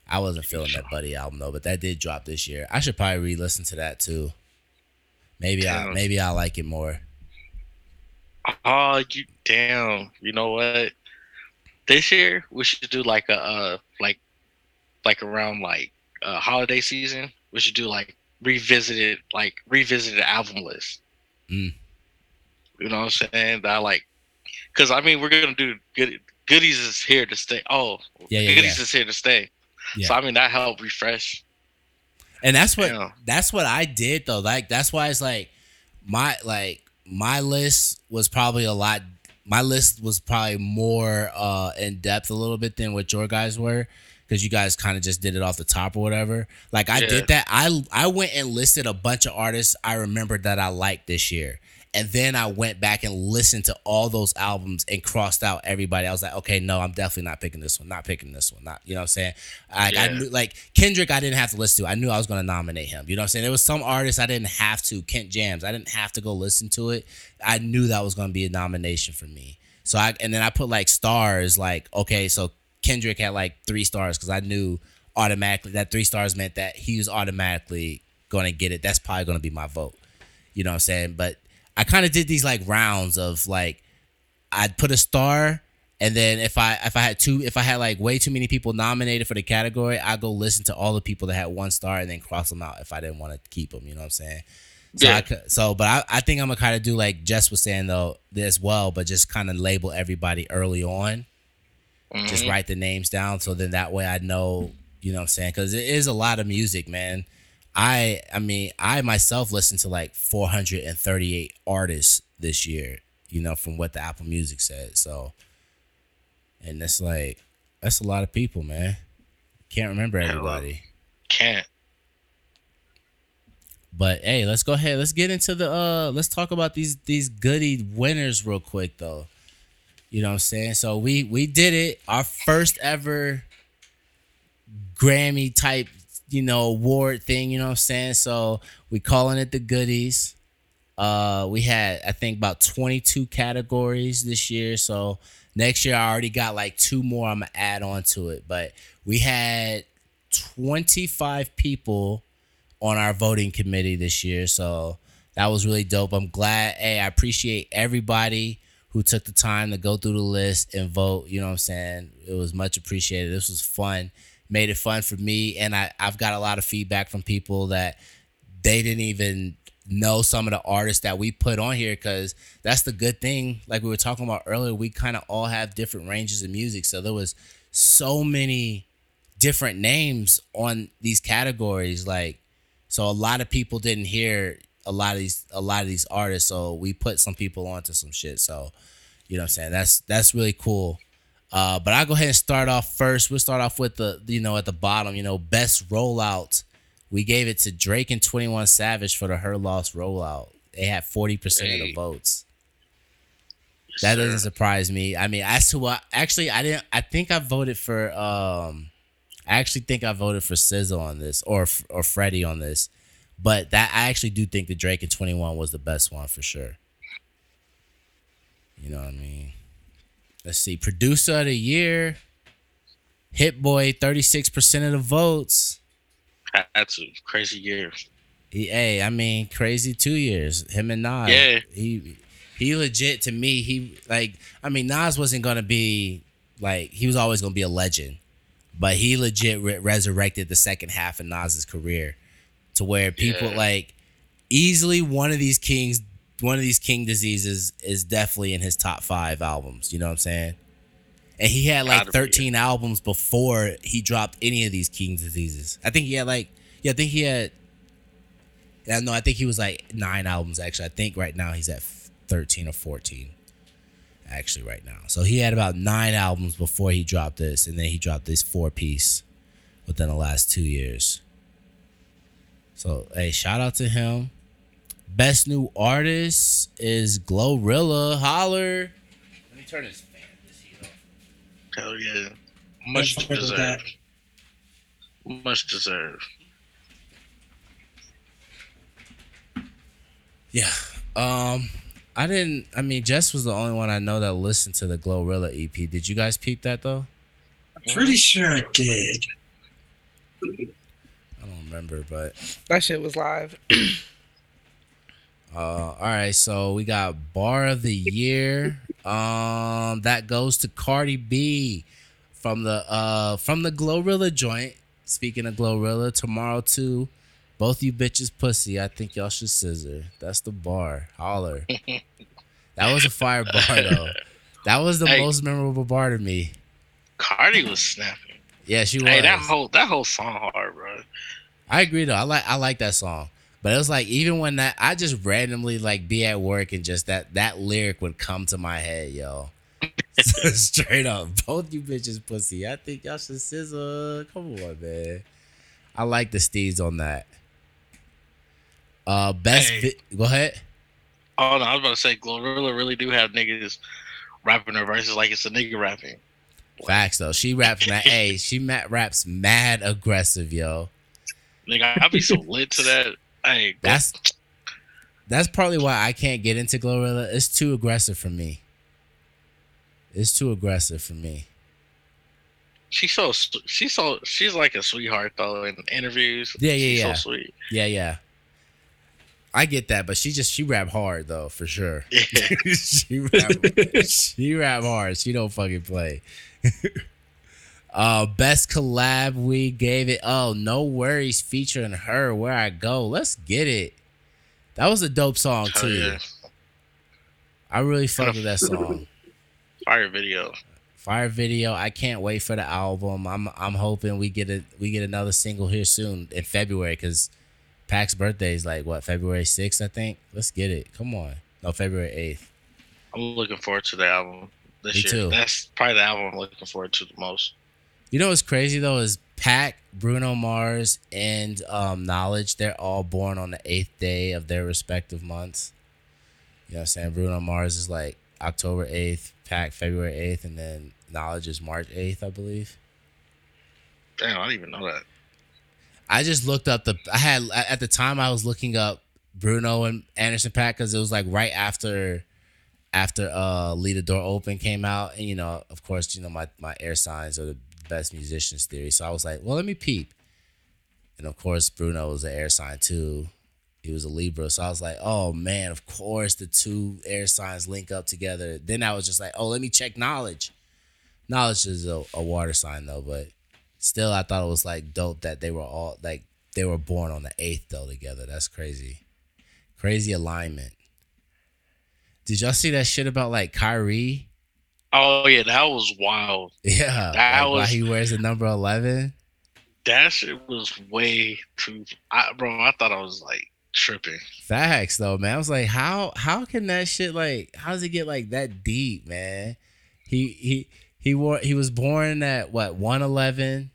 I wasn't feeling that Buddy album though, but that did drop this year. I should probably re-listen to that too. Maybe I maybe I like it more. Oh, you damn! You know what? This year we should do like a uh like like around like uh holiday season. We should do like revisited like revisited album list. Mm. You know what I'm saying? That like, cause I mean we're gonna do good. Goodies is here to stay. Oh, Yeah, yeah, goodies yeah. is here to stay. Yeah. So I mean that helped refresh. And that's what Yeah. that's what I did though. Like that's why it's like my like my list was probably a lot my list was probably more uh in depth a little bit than what your guys were because you guys kind of just did it off the top or whatever. Like I Yeah. did that. I I went and listed a bunch of artists I remembered that I liked this year. And then I went back and listened to all those albums and crossed out everybody. I was like, okay, no, I'm definitely not picking this one. Not picking this one. Not, you know what I'm saying? Like I knew, like Kendrick, I didn't have to listen to. I knew I was going to nominate him. You know what I'm saying? There was some artists I didn't have to. Kent Jamz, I didn't have to go listen to it. I knew that was going to be a nomination for me. So I and then I put like stars. Like okay, so Kendrick had like three stars because I knew automatically that three stars meant that he was automatically going to get it. That's probably going to be my vote. You know what I'm saying? But I kind of did these like rounds of like I'd put a star and then if I if I had two if I had like way too many people nominated for the category, I go listen to all the people that had one star and then cross them out if I didn't want to keep them. You know what I'm saying? So Yeah. I could, so but I, I think I'm gonna kind of do like Jess was saying though as well, but just kind of label everybody early on. Just Mhm. write the names down so then that way I know you know what I'm saying because it is a lot of music, man. I I mean I myself listened to like 438 artists this year, you know, from what the Apple Music said. So, and it's like that's a lot of people, man. Can't remember everybody. Can't. But hey, let's go ahead. Let's get into the uh let's talk about these these goody winners real quick though. You know what I'm saying? So we we did it. Our first ever Grammy type, you know, award thing, you know what I'm saying? So we calling it the goodies. Uh we had I think about 22 categories this year. So next year I already got like two more I'm gonna add on to it. But we had 25 people on our voting committee this year. So that was really dope. I'm glad. Hey, I appreciate everybody who took the time to go through the list and vote. You know what I'm saying? It was much appreciated. This was fun. Made it fun for me. And I, I've got a lot of feedback from people that they didn't even know some of the artists that we put on here because that's the good thing. Like we were talking about earlier, we kind of all have different ranges of music. So there was so many different names on these categories. Like, so a lot of people didn't hear a lot of these a lot of these artists. So we put some people onto some shit. So you know what I'm saying? That's that's really cool. Uh, but I'll go ahead and start off first. We'll start off with the you know at the bottom, you know, best rollout. We gave it to Drake and 21 Savage for the Her Loss rollout. They had 40% of the votes. Yes, That sir. doesn't surprise me. I mean, as to what actually I didn't I think I voted for um I actually think I voted for SZA on this or or Freddie on this. But that I actually do think the Drake and 21 was the best one for sure. You know what I mean? Let's see. Producer of the year. Hit Boy, 36% of the votes. That's a crazy year. He, hey, I mean, crazy two years. Him and Nas. Yeah. He he legit to me. He like I mean Nas wasn't gonna be like he was always gonna be a legend, but he legit re- resurrected the second half of Nas's career to where people Yeah. like easily one of these kings, one of these king diseases is definitely in his top five albums. You know what I'm saying? And he had like Gotta be. 13 albums before he dropped any of these king diseases. I think he had like yeah, I think he had yeah, no, I think he was like nine albums actually. I think right now he's at 13 or 14 actually right now. So he had about nine albums before he dropped this, and then he dropped this four piece within the last two years. So hey, shout out to him. Best new artist is Glorilla. Holler. Let me turn this fan. This heat off. Hell yeah. Much Let's work with that. deserved. Much deserved. Yeah. Um, I didn't. I mean, Jess was the only one I know that listened to the Glorilla EP. Did you guys peep that though? I'm Pretty sure I did. I don't remember, but That shit was live. [CLEARS THROAT] uh, all right. So we got Bar of the Year. Um, that goes to Cardi B from the uh from the Glorilla joint. Speaking of Glorilla, tomorrow too. Both you bitches pussy. I think y'all should scissor. That's the bar. Holler. that was a fire bar though. That was the Hey. most memorable bar to me. Cardi was snapping. Yeah, she was. Hey, that whole that whole song hard, bro. I agree though. I like I like that song. But it was like even when that I just randomly like be at work and just that that lyric would come to my head, yo. [LAUGHS] Straight up. Both you bitches pussy. I think y'all should scissor. Come on, man. I like the steeds on that. Uh best Hey. vi- go ahead. Oh no, I was about to say Glorilla really do have niggas rapping her verses like it's a nigga rapping. Facts though. She raps mad hey, she raps mad aggressive, yo. Nigga, I'd be so lit to that. Go- That's that's partly why I can't get into Glorilla. It's too aggressive for me. It's too aggressive for me. she's so she's so she's like a sweetheart though in interviews. Yeah, yeah, she's yeah. So sweet. Yeah, yeah. I get that, but she just she rap hard though, for sure. Yeah. [LAUGHS] she rap she rap hard. She don't fucking play. [LAUGHS] uh best collab we gave it. Oh, NxWorries featuring H.E.R. where I go. Let's get it. That was a dope song too. yeah. I really fucked with that song. Fire video. Fire video. I can't wait for the album. I'm I'm hoping we get a we get another single here soon in February because Paak's birthday is like what February 6th, I think. Let's get it. Come on. No, February 8th. I'm looking forward to the album this Me year. too. That's probably the album I'm looking forward to the most. You know what's crazy though is Paak, Bruno Mars, and um, Knxwledge. They're all born on the eighth day of their respective months. You know what I'm saying? Bruno Mars is like October 8th, Paak February 8th, and then Knxwledge is March 8th, I believe. Damn, I didn't even know that. I just looked up the. I had at the time I was looking up Bruno and Anderson .Paak because it was like right after, after uh Leave the Door Open came out, and you know, of course, you know my my air signs are the best musicians theory. So I was like, well, let me peep, and of course Bruno was an air sign too. He was a Libra, so I was like, oh man, of course the two air signs link up together. Then I was just like, oh, let me check Knxwledge. Knxwledge is a, a water sign though, but still I thought it was like dope that they were all like they were born on the eighth though together. That's crazy. Crazy alignment. Did y'all see that shit about like Kyrie? Oh yeah, that was wild. Yeah, That like, why was- he wears the number eleven. That shit was way too. I, bro, I thought I was like tripping. Facts though, man. I was like, how how can that shit like how does it get like that deep, man? He he he wore he was born at what one eleven.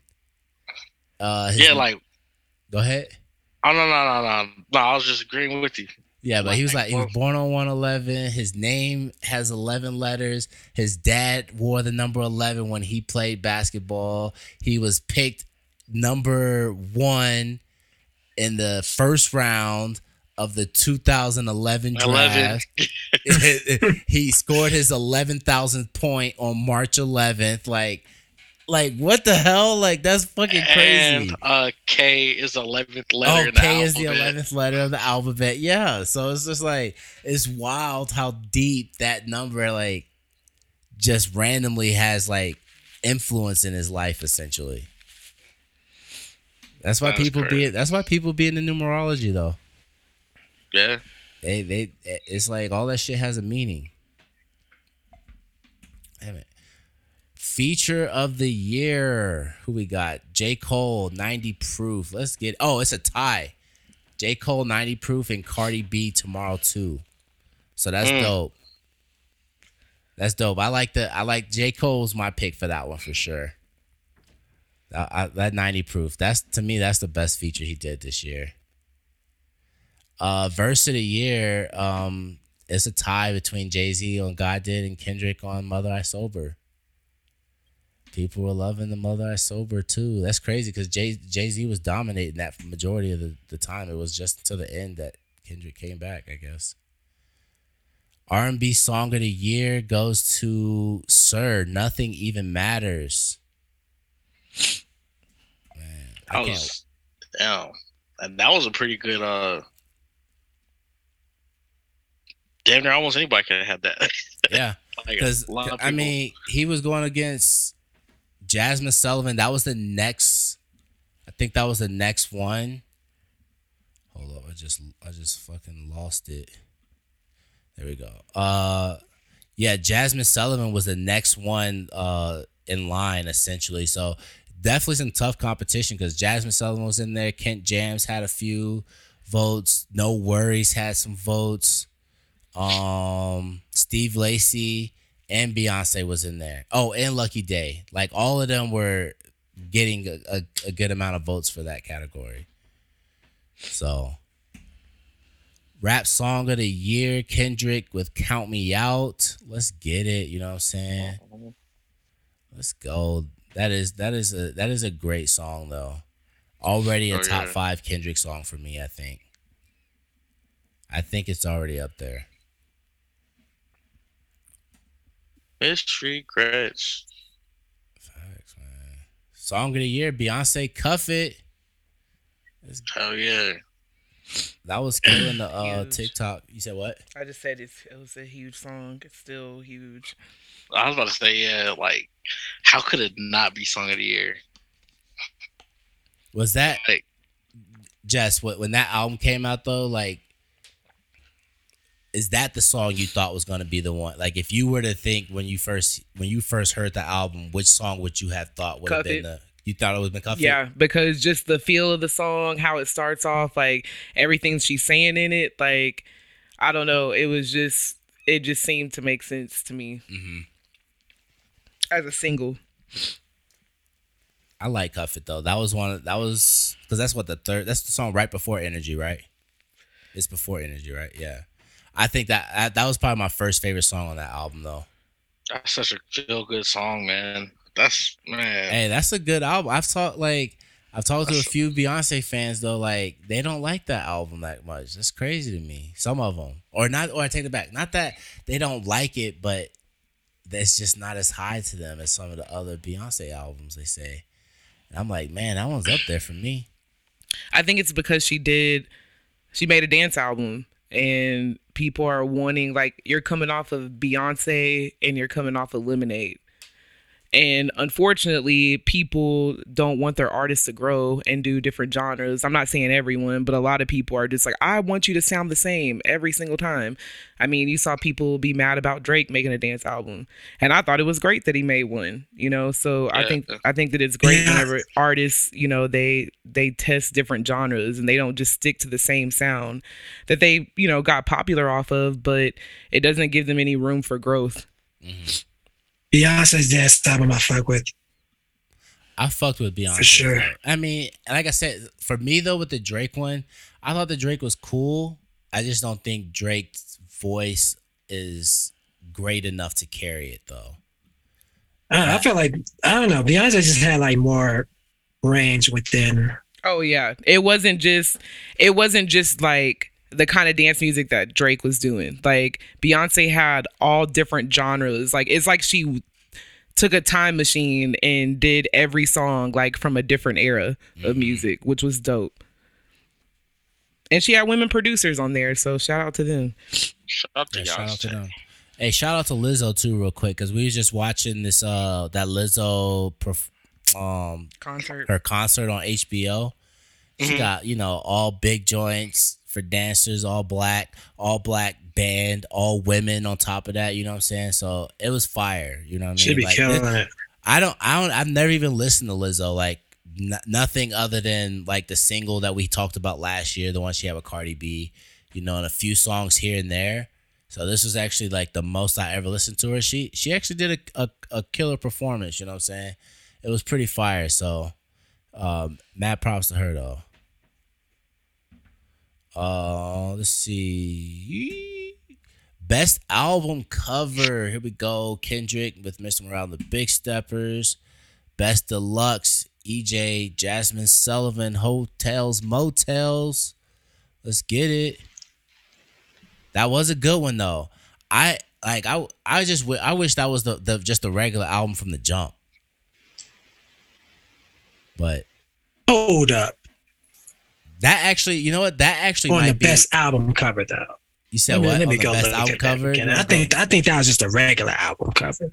Uh, Yeah, like go ahead. oh no no no no no. I was just agreeing with you. Yeah, but he was like he was born on 111. His name has 11 letters. His dad wore the number 11 when he played basketball. He was picked number 1 in the first round of the 2011 Eleven. draft. [LAUGHS] he scored his 11,000th point on March 11th like like what the hell? Like that's fucking crazy. And uh, K is eleventh letter. Oh, the K is the eleventh letter of the alphabet. Yeah, so it's just like it's wild how deep that number like just randomly has like influence in his life. Essentially, that's why That's people crazy. be. That's why people be in the numerology though. Yeah. They they it's like all that shit has a meaning. Damn it. Feature of the year. Who we got? J. Cole, 90 proof. Let's get oh, it's a tie. J. Cole 90 proof and Cardi B tomorrow too. So that's Mm. dope. That's dope. I like the I like J. Cole's my pick for that one for sure. I, I, that 90 proof. That's to me, that's the best feature he did this year. Uh verse of the year, um, it's a tie between Jay-Z on God Did and Kendrick on Mother I Sober. People were loving the Mother I Sober too. That's crazy because Jay Jay Z was dominating that majority of the, the time. It was just until the end that Kendrick came back, I guess. R and B song of the year goes to Sir. Nothing even matters. Man, I That was damn. And that was a pretty good uh damn near almost anybody could have had that. Yeah. [LAUGHS] Because of I mean, he was going against Jazmine Sullivan. That was the next. I think that was the next one. Hold up, I just I just fucking lost it. There we go. Uh, yeah, Jazmine Sullivan was the next one uh in line essentially. So definitely some tough competition because Jazmine Sullivan was in there. Kent Jamz had a few votes. NxWorries had some votes um Steve Lacy and Beyonce was in there. Oh, and Lucky Daye. Like all of them were getting a, a, a good amount of votes for that category. So rap song of the year, Kendrick with Count Me Out. Let's get it. You know what I'm saying? Let's go. That is that is a that is a great song though. Already a Oh, top yeah. five Kendrick song for me, I think. I think it's already up there. It's regrets. Facts, man. Song of the year, Beyonce Cuff It. Hell yeah. That was killing the [CLEARS THROAT] uh Huge. TikTok. You said what? I just said it's, it was a huge song. It's still huge. I was about to say, yeah, like how could it not be song of the year? Was that Like Jess? What when that album came out though? Like, is that the song you thought was gonna be the one? Like, if you were to think when you first when you first heard the album, which song would you have thought would have been It. the? You thought it was been Yeah, because just the feel of the song, how it starts off, like everything she's saying in it, like I don't know, it was just it just seemed to make sense to me hmm as a single. I like Cuff It though. That was one. Of, that was because that's what the third. That's the song right before Energy, right? It's before Energy, right? Yeah. I think that that, that was probably my first favorite song on that album though. that's such a feel good song, man. That's man. Hey, that's a good album. I've talked like I've talked to a few Beyonce fans though. Like they don't like that album that much. That's crazy to me. Some of them, or not, or I take it back. Not that they don't like it, but that's just not as high to them as some of the other Beyonce albums. They say, and I'm like, man, that one's up there for me. I think it's because she did she made a dance album and people are wanting like you're coming off of Beyonce and you're coming off of Lemonade. And unfortunately, people don't want their artists to grow and do different genres. I'm not saying everyone, but a lot of people are just like, I want you to sound the same every single time. I mean, you saw people be mad about Drake making a dance album, and I thought it was great that he made one. You know, so I think I think that it's great Yeah. whenever artists, you know, they they test different genres and they don't just stick to the same sound that they, you know, got popular off of, but it doesn't give them any room for growth. Mm-hmm. Beyonce's dance album I fuck with. I fucked with Beyonce. For sure. I mean, like I said, for me though, with the Drake one, I thought the Drake was cool. I just don't think Drake's voice is great enough to carry it though. I, don't I feel like I don't know. Beyonce just had like more range within. Oh yeah, it wasn't just it wasn't just like the kind of dance music that Drake was doing. Like Beyonce had all different genres. Like it's like she took a time machine and did every song like from a different era of music, which was dope. And she had women producers on there, so shout out to them. Shout out to Yeah, shout out to them. Hey, shout out to Lizzo too, real quick, because we was just watching this uh that Lizzo perf- um Concert. her concert on HBO. She got you know all big joints for dancers, all black, all black band, all women on top of that. You know what I'm saying? So it was fire. You know what I mean? Should be Like, killing it- it. I don't, I don't, I've never even listened to Lizzo. Like n- nothing other than like the single that we talked about last year, the one she had with Cardi B. You know, and a few songs here and there. So this was actually like the most I ever listened to her. She she actually did a a, a killer performance. You know what I'm saying? It was pretty fire. So, um, mad props to her though. Uh, let's see. Best album cover. Here we go. Kendrick with Mr. And the Big Steppers. Best deluxe. EJ, Jazmine Sullivan, Heaux Tales, Mo' Tales. Let's get it. That was a good one though. I like I I just wi- I wish that was the, the just the regular album from the jump. But Hold up. That actually, you know what? That actually On might the be. best album cover though. you said Let me, what? let me On the go best album cover. again. I think go- I think that was just a regular album cover.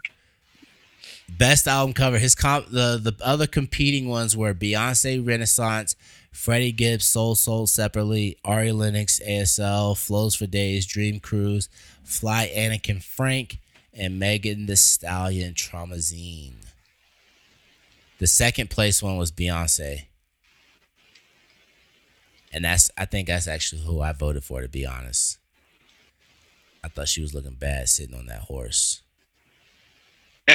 best album cover. His comp the the other competing ones were Beyonce Renaissance, Freddie Gibbs Soul Soul separately, Ari Lennox ASL, Flows for Days, Dream Cruise, Fly Anakin Frank, and Megan Thee Stallion Traumazine. The second place one was Beyonce. And that's I think that's actually who I voted for to be honest. I thought she was looking bad sitting on that horse. [LAUGHS]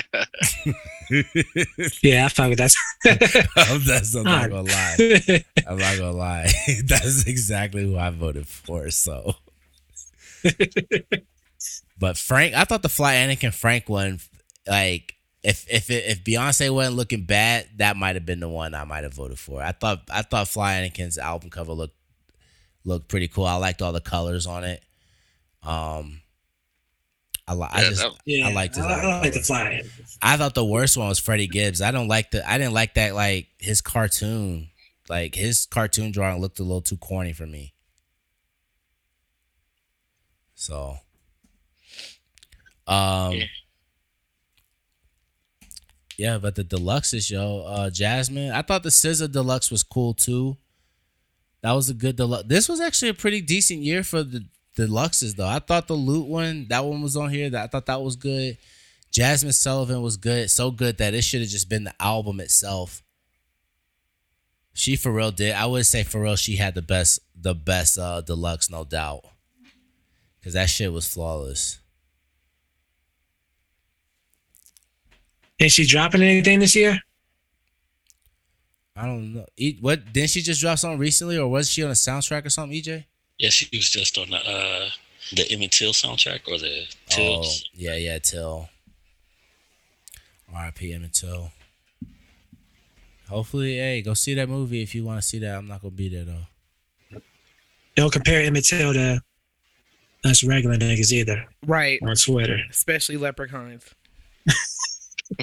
Yeah, I fuck with that. [LAUGHS] that's I'm not gonna lie. I'm not gonna lie. [LAUGHS] That's exactly who I voted for. So, but Frank, I thought the Fly Anakin Frank one, like if if if Beyonce wasn't looking bad, that might have been the one I might have voted for. I thought I thought Fly Anakin's album cover looked looked pretty cool. I liked all the colors on it. Um, I li- I Yeah, just that- yeah, I liked his I, I like the cover. fly. I thought the worst one was Freddie Gibbs. I don't like the I didn't like that like his cartoon. Like his cartoon drawing looked a little too corny for me. So um Yeah. Yeah, but the deluxes, yo, uh Jazmine. I thought the Scissor deluxe was cool too. That was a good deluxe. This was actually a pretty decent year for the deluxes though. I thought the loot one, that one was on here. That I thought that was good. Jazmine Sullivan was good, so good that it should have just been the album itself. She for real did. I would say for real she had the best the best uh deluxe, no doubt. Cause that shit was flawless. Is she dropping anything this year? I don't know. E- what didn't she just drop something recently, or was she on a soundtrack or something? EJ? Yeah, she was just on the uh the Emmett Till soundtrack or the Oh, yeah, yeah, Till. R.I.P. Emmett Till. Hopefully, hey, go see that movie if you want to see that. I'm not gonna be there though. Don't compare Emmett Till to us regular niggas either Right. on Twitter. Especially leprechauns.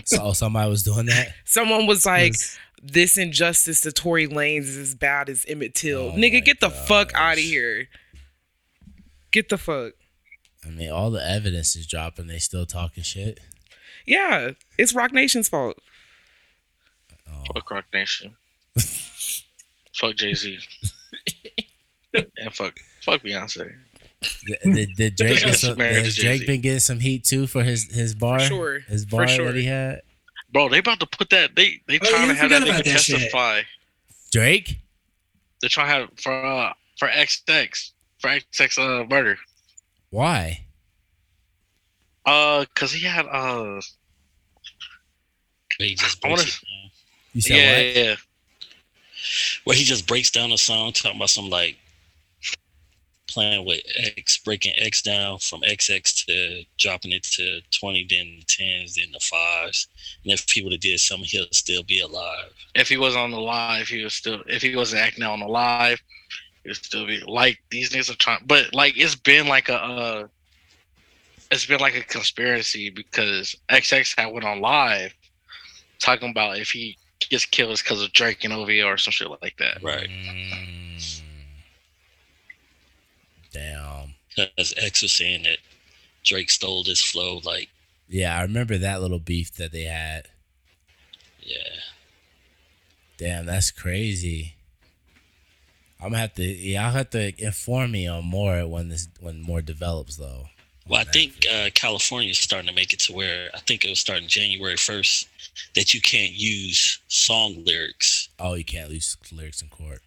So oh, somebody was doing that. [LAUGHS] Someone was like, Yes. "This injustice to Tory Lanez is as bad as Emmett Till." Oh Nigga, get the fuck out of here. Get the fuck. I mean, all the evidence is dropping. They still talking shit. Yeah, it's Roc Nation's fault. Oh. Fuck Roc Nation. [LAUGHS] fuck Jay Z. [LAUGHS] and fuck fuck Beyonce. Did, did Drake get some, married has Drake been getting some heat too for his his bar? sure. His For bar sure. that he had. Bro, they about to put that they they Oh, trying to have that nigga about shit. testify. Drake. They're trying to have for uh for XX for XX uh murder. Why? Uh, cause he had uh he just I wanna- it down. You said yeah what? yeah Where he just breaks down a song talking about some like playing with X, breaking X down from XX to dropping it to 20, then the tens, then the fives. And if he would have did something, he'll still be alive. if he was on the live, he was still if he wasn't acting out on the live, he would still be like these niggas are trying. But like it's been like a uh, it's been like a conspiracy because XX had went on live talking about if he gets killed it's because of Drake and OVO or some shit like that. Right. Mm. Damn. Because X was saying that Drake stole this flow. Like, Yeah, I remember that little beef that they had. yeah. Damn, that's crazy. I'm gonna have to. Yeah, I'll have to inform me on more when this when more develops though. Well, I think uh, California is starting to make it to where I think it was starting January 1st that you can't use song lyrics. Oh, you can't use lyrics in court.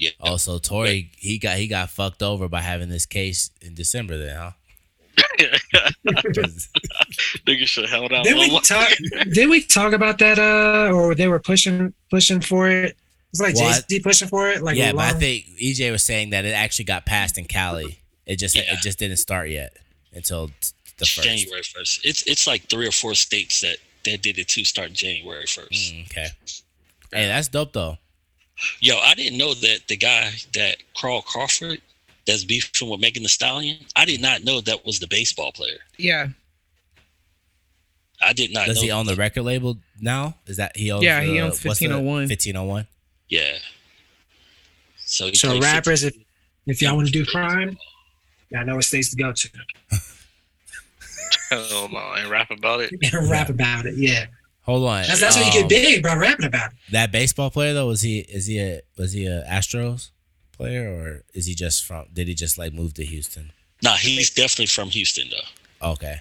Yeah. Also, Tory he got he got fucked over by having this case in December. Then, huh? 'Cause- [LAUGHS] Nigga should have held out. Did we little talk? [LAUGHS] did we talk about that? Uh, or they were pushing pushing for it? It's like Well, I- pushing for it. Like yeah, a but I think EJ was saying that it actually got passed in Cali. It just Yeah. it just didn't start yet until the first. January 1st. It's it's like three or four states that, that did it to start January 1st. Mm, okay. Hey, that's dope though. Yo, I didn't know that the guy that Carl Crawford that's beefing with Megan Thee Stallion, I did not know that was the baseball player. Yeah, I did not Does know. he own the record label now? Is that he owns? Yeah, he uh, owns what's the- 1501. 1501. Yeah. So, So rappers, 50 if if y'all want to do crime, y'all know what states to go to Hell no, and rap about it. and [LAUGHS] rap about it. Yeah, Hold on. that's that's how you Um, get big, bro. Rapping about it. That baseball player though, was he is he a was he a Astros player or is he just from did he just like move to Houston? Nah, he's definitely from Houston though. Okay.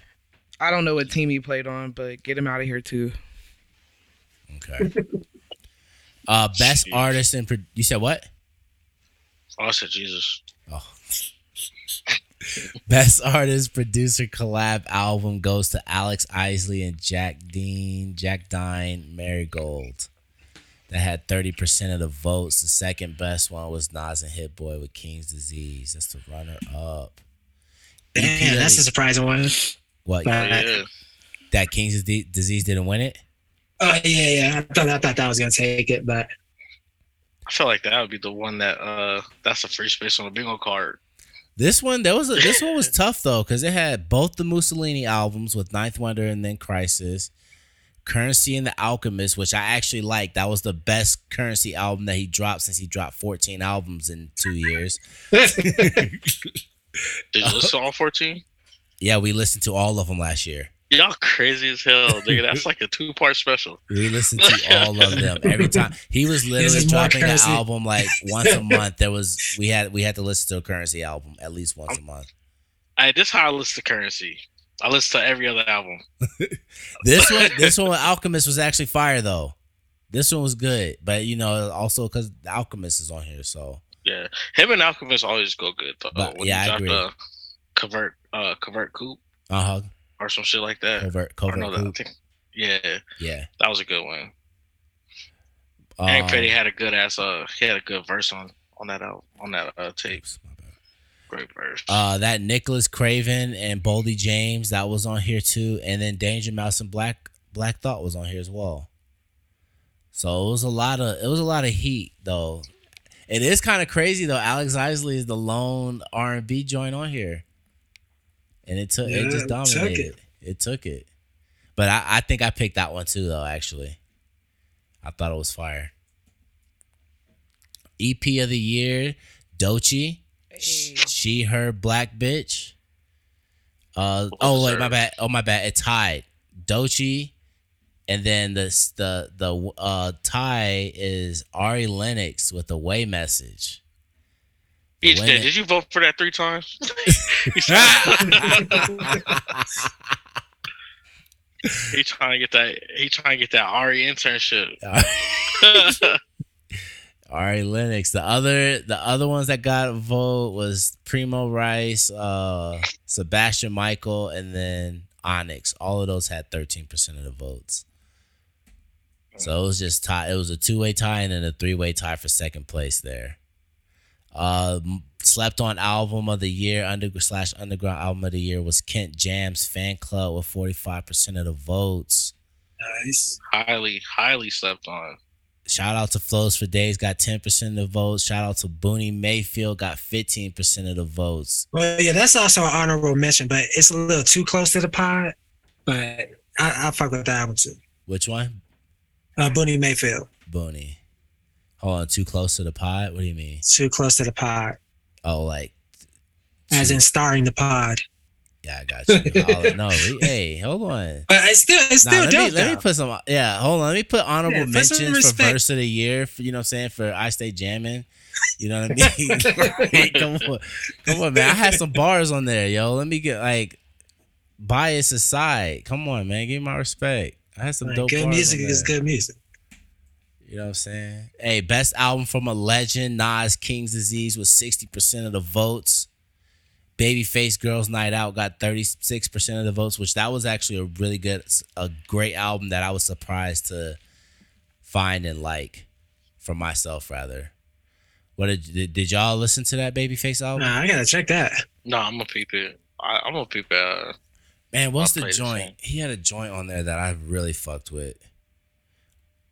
I don't know what team he played on, but get him out of here too. Okay. [LAUGHS] uh best Jeez. artist and pro- you said what? Oh, I said Jesus. Oh. [LAUGHS] [LAUGHS] Best artist producer collab album goes to Alex Isley and Jack Dean, Jack Dine, Marigold. That had 30% of the votes. The second best one was Nas and Hit Boy with King's Disease. That's the runner up. EP Damn, of that's a the- surprising one. what Yeah. that King's Disease didn't win it? Oh yeah, yeah. I thought I thought that was gonna take it, but I feel like that would be the one that uh that's a free space on the bingo card. This one, there was a, this one was [LAUGHS] tough though because it had both the Mussolini albums with Ninth Wonder and then Crisis, Curren$y and the Alchemist, which I actually liked. That was the best Curren$y album that he dropped since he dropped 14 albums in two years. [LAUGHS] [LAUGHS] Did you listen to all 14? Yeah, we listened to all of them last year. Y'all crazy as hell, nigga. That's [LAUGHS] like a two part special. We listened to [LAUGHS] all of them every time. He was literally dropping an album like once a [LAUGHS] month. There was we had we had to listen to a Curren$y album at least once a month. I this how I listen to Curren$y. I listen to every other album. This one, this one with Alchemist was actually fire though. This one was good, but you know, also because the Alchemist is on here, so Yeah, him and Alchemist always go good though. But, when yeah, I agree. the convert, uh, convert coupe uh huh. Or some shit like that. Covert, covert, no, that, think, yeah, yeah. that was a good one. Um, Hank Petty had a good ass. Uh, he had a good verse on on that album, on that uh tape. oops, my bad. Great verse. Uh, that Nicholas Craven and Boldy James that was on here too, and then Danger Mouse and Black Black Thought was on here as well. So it was a lot of it was a lot of heat though. It is kind of crazy though. Alex Isley is the lone R and B joint on here, and it took Yeah, it it just took dominated. it. It. took it, but I, I think I picked that one too though. Actually, I thought it was fire. EP of the year, Doechii. She her black bitch. Uh oh was wait my hers? bad oh my bad it tied Doechii, and then the the the uh tie is Ari Lennox with the way message. Each day, did you vote for that three times? [LAUGHS] [LAUGHS] he trying to get that. He trying to get that Ari internship. [LAUGHS] Ari Lennox. The other the other ones that got a vote was Premo Rice, uh Sebastian Mikael, and then Onyx. All of those had thirteen percent of the votes. So it was just tie. It was a two way tie and then a three way tie for second place there. Uh, slept on album of the year under slash underground album of the year was Kent Jamz Fan Club with forty five percent of the votes. Nice. highly, highly slept on. Shout out to Flows for Days, got 10% of the votes. Shout out to Boonie Mayfield, got 15% of the votes. Well, yeah, that's also an honorable mention, but it's a little too close to the pod. But I, I fuck with that one too. Which one? Uh, Boonie Mayfield, Boonie. Hold on, too close to the pod? What do you mean? too close to the pod, Oh, like, as in starring the pod. yeah, I got you. [LAUGHS] Oh, no, we, hey, hold on. But it's still, it's Nah, still let, dope. me, let me put some, yeah, hold on. Let me put honorable Yeah, mentions for verse of the year, for, you know what I'm saying, for I Stay Jamming. You know what I [LAUGHS] mean? [LAUGHS] Like, come on. Come on, man. I had some bars on there, yo. Let me get, like, bias aside. Come on, man. Give me my respect. I had some Like, dope good music is good music. You know what I'm saying? Hey, best album from a legend, Nas King's Disease with 60% of the votes. Babyface Girls Night Out got 36% of the votes, which that was actually a really good, a great album that I was surprised to find and like for myself, rather. What did, did, did y'all listen to that Babyface album? Nah, I gotta check that. No, I'm gonna peep it. I, I'm gonna peep it. Man, what's I'll the joint? He had a joint on there that I really fucked with.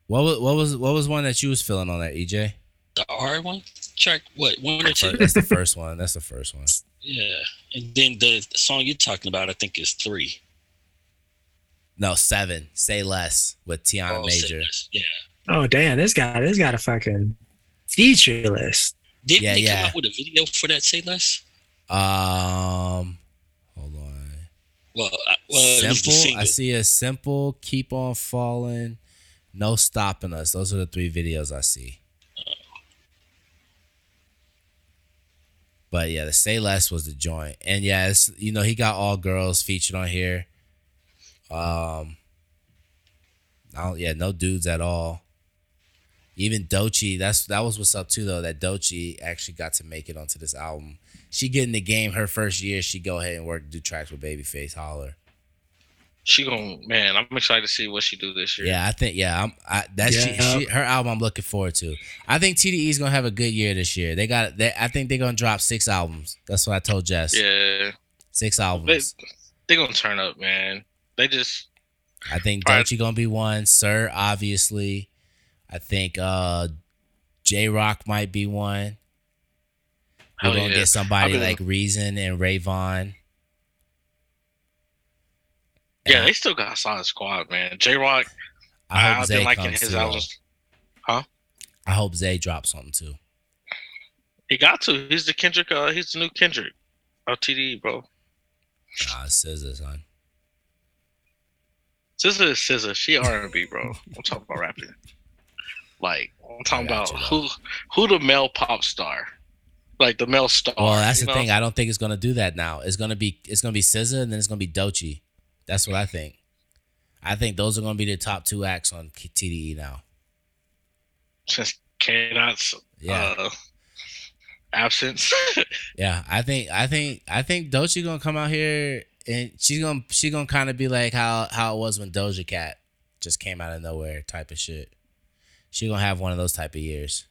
What was what was what was one that you was feeling on that Eijay? The R one track, what one or two? That's the first one. That's the first one. Yeah, and then the song you're talking about, I think, is three. No, seven. Say less with Tiana Oh, Major. Yeah. Oh damn, this guy, this got a fucking feature list. Didn't Yeah, they yeah. come out with a video for that? Say less. Um, hold on. Well, I, well, it was the simple. I see a simple. Keep on falling. No stopping us. Those are the three videos I see. But yeah, the say less was the joint, and yeah, you know he got all girls featured on here. Um, I don't, yeah, no dudes at all. Even Doechii, that's that was what's up too though. That Doechii actually got to make it onto this album. She get in the game her first year. She go ahead and work do tracks with Babyface Holler. She gonna man. I'm excited to see what she do this year. Yeah, I think yeah, I'm I that's she, Yeah. she, her album. I'm looking forward to. I think TDE is gonna have a good year this year. They got they, I think they're gonna drop six albums. That's what I told Jess. yeah. Six albums. they are gonna turn up, man. They just I think Right. Doechii gonna be one. SiR, obviously. I think uh Jay Rock might be one. We're Hell gonna yeah. get somebody I've like Reason and Ray Vaughn. Yeah. They still got a solid squad, man. Jay Rock. I, I hope I've Zay been liking comes his too. albums. I hope Zay drops something too. He got to. He's the Kendrick. Uh, he's the new Kendrick. of TDE, bro. Nah, SZA, son. SZA is SZA. She R and B, bro. I'm talking about rapping. Like I'm talking about you, who who the male pop star, like the male star. Well, that's the know? thing. I don't think it's gonna do that now. It's gonna be it's gonna be SZA and then it's gonna be Doechii. That's what I think. I think those are gonna be the top two acts on TDE now. Since K-Dot's Yeah, uh, absence. [LAUGHS] yeah. I think I think I think Doechii gonna come out here and she's gonna she gonna kind of be like how how it was when Doja Cat just came out of nowhere type of shit. She gonna have one of those type of years,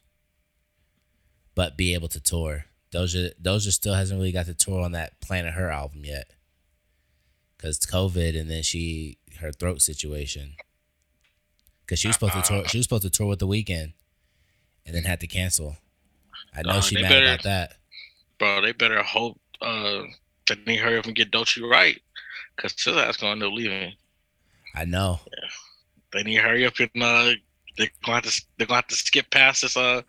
but be able to tour. Doja Doja still hasn't really got to tour on that Planet Her album yet, cause it's COVID and then she her throat situation. Cause she was supposed to tour. She was supposed to tour with the Weeknd, and then had to cancel. I know Nah, she mad better- about that. bro, they better hope uh that they hurry up and get Doechii right, because SZA's gonna end up leaving. I know. They need to hurry up and uh they're going to they're to have to skip past this uh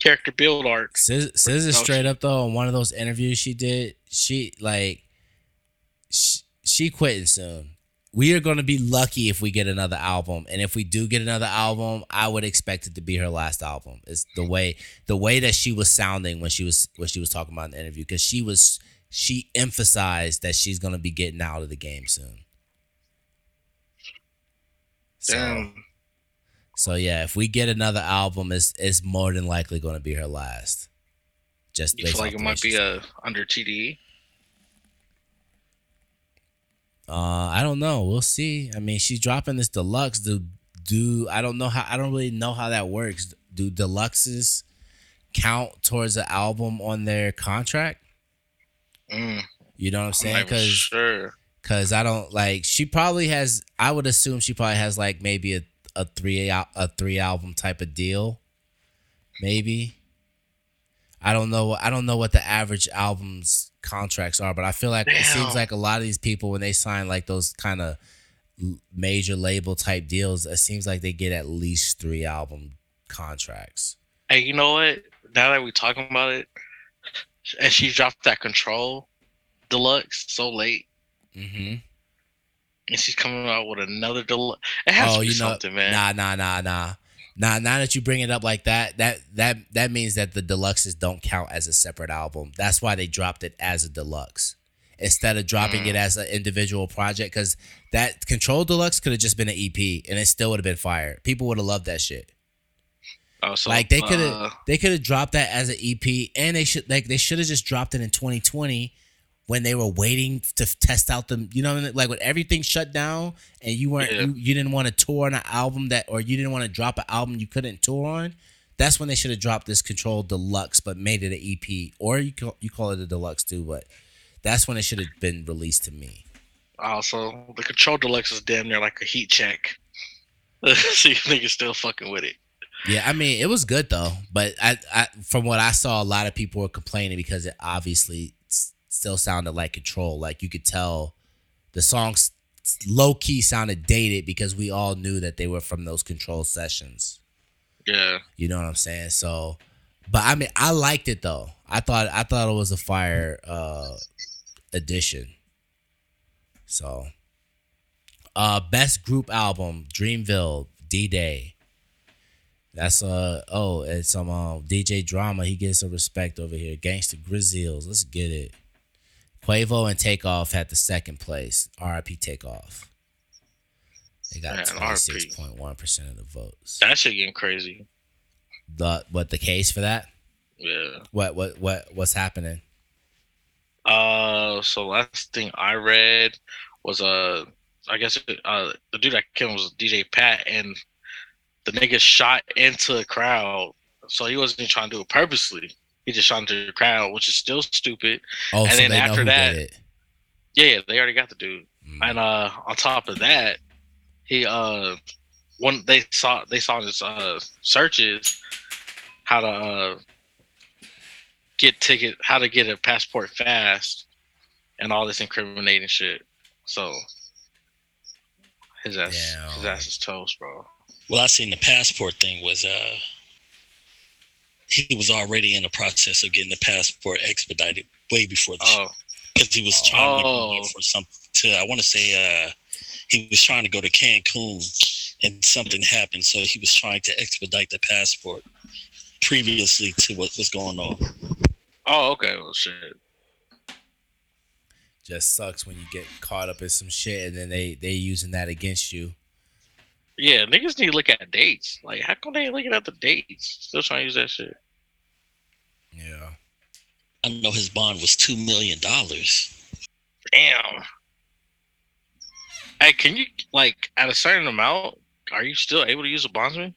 character build arc. SZA Doechii. straight up though In one of those interviews she did, she like she, she quitting soon. we are going to be lucky if we get another album and if we do get another album i would expect it to be her last album it's the way the way that she was sounding when she was when she was talking about in the interview because she was she emphasized that she's going to be getting out of the game soon so, Damn. so yeah if we get another album it's it's more than likely going to be her last just You feel like it might be a uh, under TDE? Uh, I don't know. We'll see. I mean, she's dropping this deluxe. Do do I don't know how I don't really know how that works. Do deluxes count towards the album on their contract? Mm, You know what I'm saying? Because sure. because I don't like. She probably has. I would assume she probably has like maybe a a three a three album type of deal. Maybe. I don't know. I don't know what the average albums contracts are, but I feel like it seems like a lot of these people when they sign like those kind of major label type deals, it seems like they get at least three album contracts. Hey, you know what? Now that we're talking about it, and she dropped that Control Deluxe so late, Mm-hmm. and she's coming out with another deluxe. It has Oh, to be you know, something, man. nah, nah, nah, nah. Nah, now that you bring it up like that, that that that means that the deluxes don't count as a separate album. That's why they dropped it as a deluxe instead of dropping Mm. it as an individual project. Because that Control Deluxe could have just been an EP, and it still would have been fire. People would have loved that shit. Oh, so, like they could have uh, they could have dropped that as an EP, and they should like they should have just dropped it in 2020 when they were waiting to test out the you know like when everything shut down and you weren't Yeah. you, you didn't want to tour on an album that or you didn't want to drop an album you couldn't tour on. That's when they should have dropped this Control Deluxe, but made it an EP, or you call, you call it a deluxe too. But that's when it should have been released to me. also the Control Deluxe is damn near like a heat check. See if niggas still fucking with it. Yeah, I mean, it was good though, but I, I from what I saw, a lot of people were complaining because it obviously still sounded like Control. Like you could tell, the songs low key sounded dated because we all knew that they were from those Control sessions. Yeah. You know what I'm saying? So, but I mean, I liked it though. I thought I thought it was a fire uh addition. So, uh, best group album: Dreamville, D Day. That's uh oh, it's some um DJ Drama. He gets some respect over here. Gangsta Grillz, let's get it. Quavo and Takeoff had the second place. RIP Takeoff. They got twenty six point one percent of the votes. That shit getting crazy. The what the case for that? Yeah. What what what what's happening? Uh, so last thing I read was uh, I guess uh, the dude that killed was DJ Pat, and the nigga shot into the crowd. So he wasn't even trying to do it purposely. He just shot into the crowd, which is still stupid. Oh, And so then they know after who that- did it. Yeah, yeah, they already got the dude. Mm. And uh, on top of that, he uh, one they saw they saw his uh searches how to uh get ticket, how to get a passport fast, and all this incriminating shit. So his ass, his ass is toast, bro. Well, I seen the passport thing was uh he was already in the process of getting the passport expedited way before the Oh, because he was trying Oh. to go for some to I want to say uh he was trying to go to Cancun and something happened so he was trying to expedite the passport previously to what was going on. oh, okay. Well, shit. Just sucks when you get caught up in some shit and then they they using that against you. Yeah, niggas need to look at dates. Like, how come they ain't looking at the dates? Still trying to use that shit. Yeah. I know his bond was two million dollars. Damn. Hey, can you like at a certain amount? Are you still able to use a bondsman?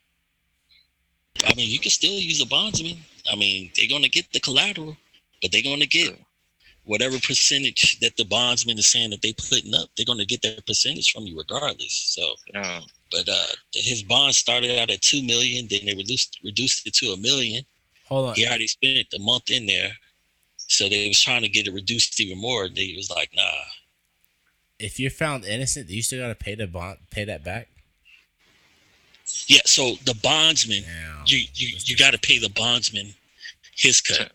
I mean, you can still use a bondsman. I mean, they're gonna get the collateral, but they're gonna get whatever percentage that the bondsman is saying that they putting up. They're gonna get that percentage from you regardless. So, Yeah. But uh, his bond started out at two million, then they reduced reduced it to a million. Hold on. He already spent a month in there, so they was trying to get it reduced even more. They was like, nah. If you're found innocent, do you still gotta pay the bond pay that back? Yeah, so the bondsman, Damn. you you, you got to pay the bondsman his cut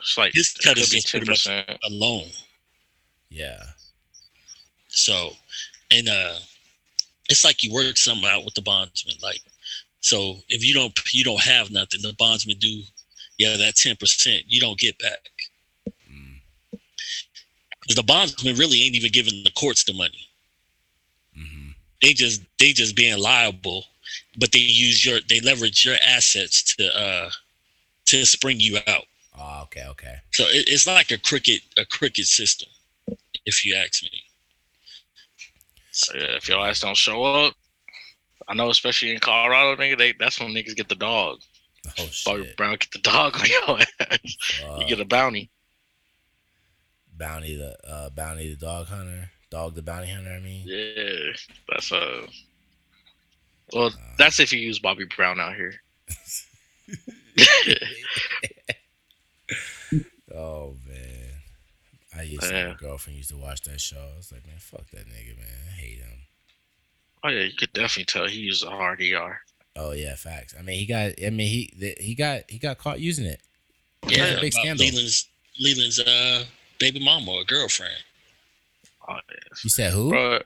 It's like His cut is be just pretty much- percent. alone. Yeah. So and uh, it's like you work something out with the bondsman. Like, so if you don't you don't have nothing, the bondsman do, yeah, that ten percent you don't get back. Mm. The bondsman really ain't even giving the courts the money. hmm They just they just being liable, but they use your they leverage your assets to uh to spring you out. Oh, okay, okay. So it, it's like a cricket a cricket system, if you ask me. So, yeah, if your ass don't show up, I know especially in Colorado, nigga, they that's when niggas get the dog. Oh Bobby shit. Brown get the dog on your ass. Uh, you get a bounty. bounty the uh, bounty the dog hunter, dog the bounty hunter. I mean, Yeah, that's uh Well, that's if you use Bobby Brown out here. [LAUGHS] [LAUGHS] oh I used to Yeah. my girlfriend used to watch that show. I was like, man, fuck that nigga, man. I hate him. Oh yeah, you could definitely tell he used a hard ER. Oh yeah, facts. I mean, he got. I mean, he th- he got he got caught using it. Yeah, big about scandal. Leland's Leland's uh baby mama or girlfriend. Oh, yes. You said who? Bro,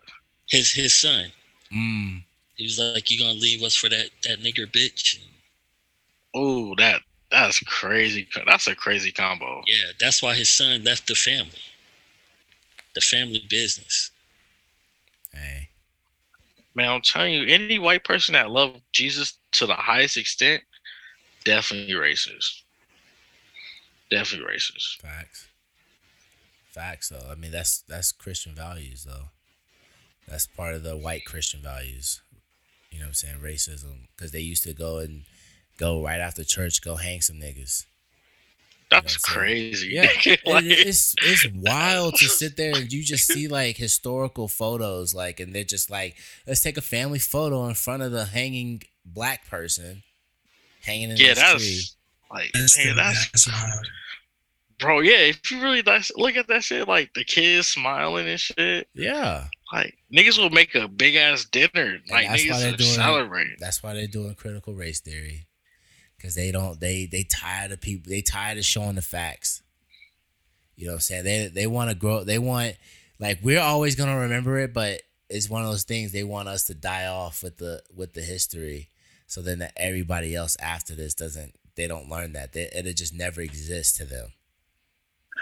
His his son. Mm. He was like, "You gonna leave us for that that nigger bitch?" oh, that that's crazy. That's a crazy combo. Yeah, that's why his son left the family. The family business. Hey, Man, I'm telling you, any white person that loved Jesus to the highest extent, definitely racist. Definitely racist. facts. Facts though. I mean, that's that's Christian values though. That's part of the white Christian values. You know what I'm saying? Racism, because they used to go and go right after church, go hang some niggas. That's what I'm crazy. Yeah, [LAUGHS] Like, it- it's it's wild to sit there and you just see like [LAUGHS] historical photos, like, and they're just like, let's take a family photo in front of the hanging black person, hanging in yeah, this tree. like, That's, man, that's that's hard. bro. Yeah, if you really look at that shit, like the kids smiling and shit. Yeah, Like niggas will make a big ass dinner. Like that's why they're niggas doing celebrate. that's why they're doing critical race theory, because they don't they they tired of people they tired of showing the facts. You know what I'm saying? They they want to grow. They want like we're always gonna remember it, but it's one of those things they want us to die off with the with the history, so then that everybody else after this doesn't they don't learn that they, it'll just never exist to them.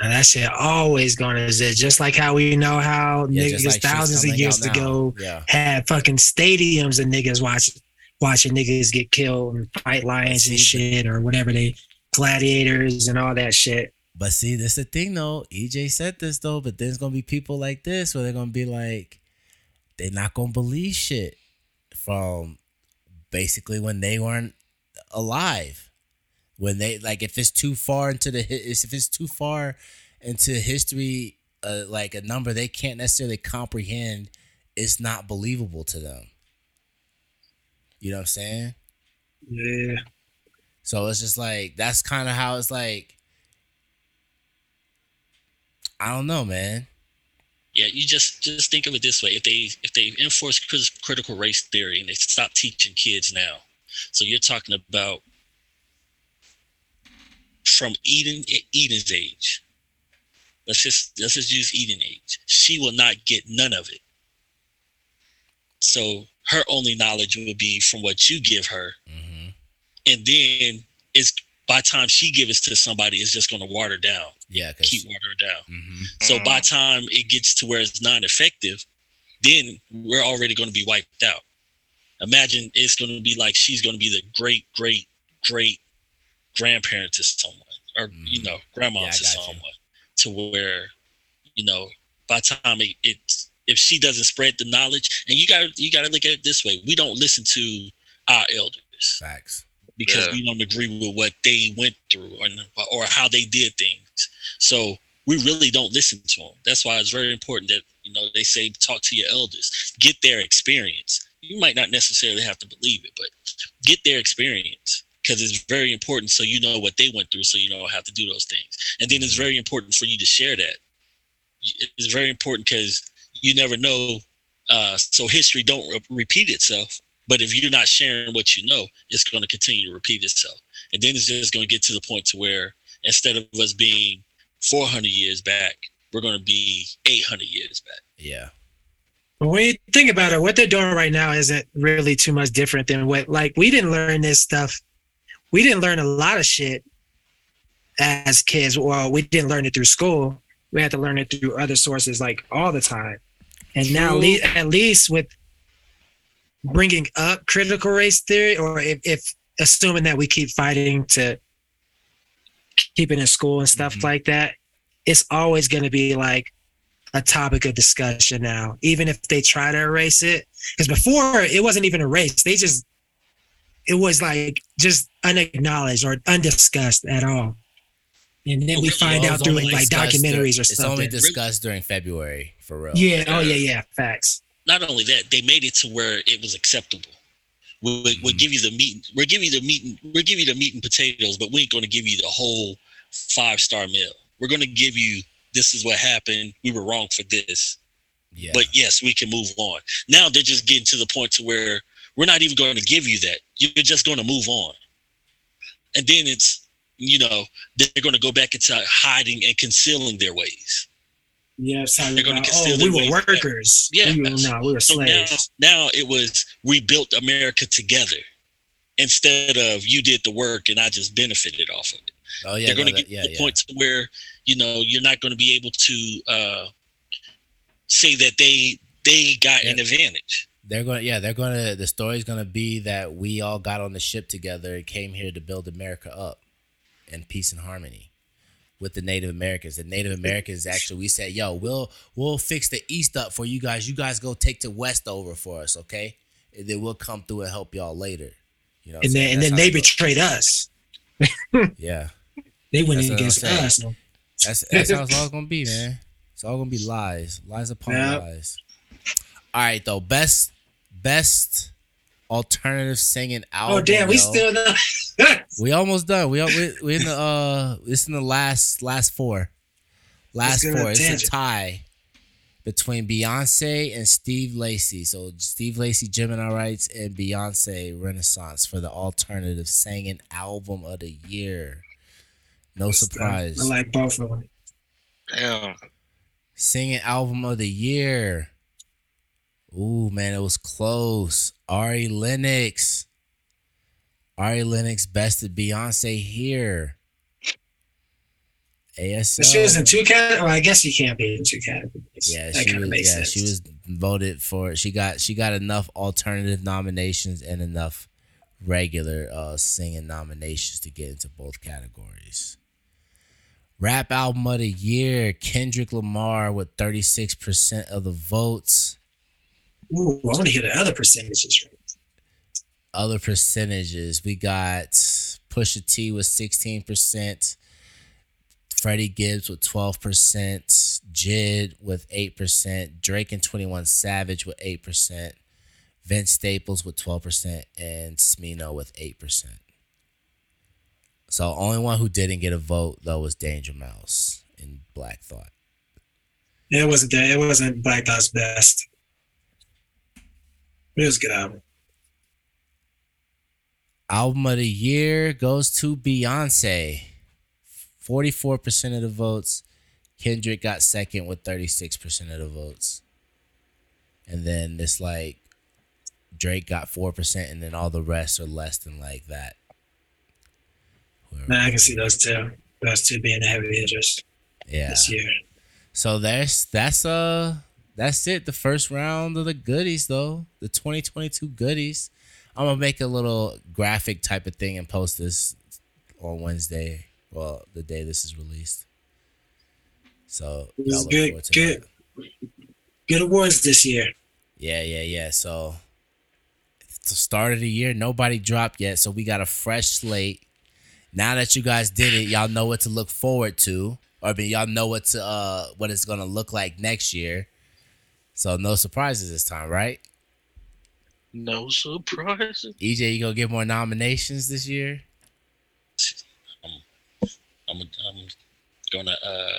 And that shit always gonna exist. Just like how we know how Yeah, niggas like thousands of years ago Yeah, had fucking stadiums of niggas watching watching niggas get killed and fight lions and shit or whatever they gladiators and all that shit. but see, this the thing though. Eijay said this though, but there's gonna be people like this where they're gonna be like, they're not gonna believe shit from basically when they weren't alive. When they like, if it's too far into the if it's too far into history, uh, like a number they can't necessarily comprehend, it's not believable to them. You know what I'm saying? Yeah. So it's just like that's kind of how it's like. I don't know, man. Yeah, you just just think of it this way: if they if they enforce cris- critical race theory and they stop teaching kids now, so you're talking about from Eden Eden's age. Let's just let's just use Eden age. She will not get none of it. So her only knowledge would be from what you give her, hmm and then it's by the time she gives it to somebody, it's just going to water down, Yeah, keep water down. hmm So by the time it gets to where it's not effective, then we're already going to be wiped out. Imagine it's going to be like she's going to be the great, great, great grandparent to someone, or you Mhm. know, grandma Yeah, to got you. someone, to where you know by the time it, it if she doesn't spread the knowledge, and you got you got to look at it this way: we don't listen to our elders facts. because Yeah. we don't agree with what they went through or, or how they did things. So we really don't listen to them. That's why it's very important that you know they say talk to your elders, get their experience. You might not necessarily have to believe it, but get their experience because it's very important so you know what they went through, so you know how to do those things. And then it's very important for you to share that. It's very important because you never know. Uh, so history don't re- repeat itself. But if you're not sharing what you know, it's going to continue to repeat itself. And then it's just going to get to the point to where instead of us being 400 years back, we're going to be 800 years back. Yeah, when you think about it, what they're doing right now isn't really too much different than what like we didn't learn this stuff. We didn't learn a lot of shit as kids. Well, we didn't learn it through school. We had to learn it through other sources like all the time. And now, le- at least with bringing up critical race theory, or if, if assuming that we keep fighting to keep it in school and stuff Mhm. like that, it's always going to be like a topic of discussion now, even if they try to erase it. Because before it wasn't even erased; they just it was like just unacknowledged or undiscussed at all. And then we find Well, out through only like documentaries or It's only something. discussed during February for real. Yeah. Oh yeah. Yeah. Facts. Not only that, they made it to where it was acceptable. We'll, we'll Mhm. give you the meat. We'll give you the meat. and- We'll give you the meat and potatoes, but we ain't going to give you the whole five star meal. We're going to give you. This is what happened. We were wrong for this. Yeah. But yes, we can move on. Now they're just getting to the point to where we're not even going to give you that. You're just going to move on. And then it's, you know, they're going to go back into hiding and concealing their ways. Yeah. It's They're gonna about, oh, the we were ways back. workers. Yeah. We were, no, we were So now, slaves. now it was we built America together instead of you did the work and I just benefited off of it. oh yeah. they're going no, to that- get yeah, to the yeah. point to where you know you're not going to be able to uh, say that they they got an advantage. They're going. to Yeah, they're going to. The story's going to be that we all got on the ship together and came here to build America up in peace and harmony with the Native Americans. The Native Americans actually, we said, "Yo, we'll we'll fix the East up for you guys. You guys go take the West over for us, okay? And then we'll come through and help y'all later." You know, And then and then they betrayed us. [LAUGHS] Yeah, They went That's in against us. That's that's how it's all gonna be, man. It's all gonna be lies, lies upon Yep. lies. All right, though, best best alternative singing album. Oh damn, we yo. still not. [LAUGHS] We almost done. We we we in the uh this in the last last four. Last Let's go four. It's a tie between Beyonce and Steve Lacy. So Steve Lacy Gemini Rights and Beyonce Renaissance for the alternative singing album of the year. No surprise. I like both of them. Damn. Singing album of the year. Ooh, man, it was close. Ari Lennox. Ari Lennox bested Beyonce here. ASL. She was in two categories. Well, I guess you can't be in two categories. Yeah, that she was. makes Yeah, sense. she was voted for. She got. She got enough alternative nominations and enough regular uh singing nominations to get into both categories. Rap album of the year: Kendrick Lamar with thirty six percent of the votes. Ooh, I want to hear the other percentages. Other percentages: we got Pusha T with sixteen percent. Freddie Gibbs with 12%, JID with 8%, Drake and 21 Savage with 8%, Vince Staples with 12%, and Smino with 8%. So only one who didn't get a vote though was Danger Mouse in Black Thought. It wasn't that. It wasn't Black Thought's best. It a good album. Album of the year goes to Beyonce. 44% of the votes. Kendrick got second with 36% of the votes. And then it's like Drake got 4%, and then all the rest are less than like that. Whoever- Man, I can see those two. Those two being the heavy hitters Yeah. this year. So that's that's uh that's it. The first round of the goodies though. The 2022 goodies. I'm gonna make a little graphic type of thing and post this on Wednesday. Well, the day this is released. So It y'all look good, good, that. good awards this year. Yeah, yeah, yeah. So it's the start of the year, nobody dropped yet, so we got a fresh slate. Now that you guys did it, y'all know what to look forward to. Or I mean, y'all know what to uh what it's gonna look like next year. So no surprises this time, right? No surprises. Eijay, you gonna get more nominations this year? I'm I'm gonna uh,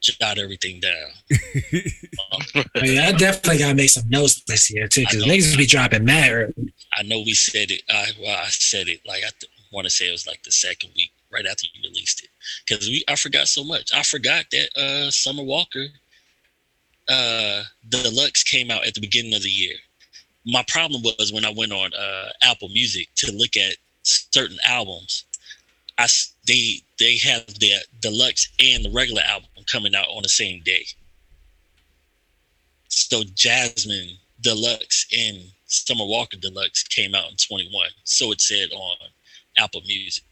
jot everything down. [LAUGHS] Oh, yeah, I definitely gotta make some notes this year too, because I know. niggas be dropping mad early. I know we said it. I well, I said it like I th- want to say it was like the second week right after you released it because we I forgot so much. I forgot that uh Summer Walker uh Deluxe came out at the beginning of the year. My problem was when I went on uh Apple Music to look at certain albums, I they they have the Deluxe and the regular album coming out on the same day. So Jazmine Deluxe and Summer Walker Deluxe came out in 21. So it said on Apple Music.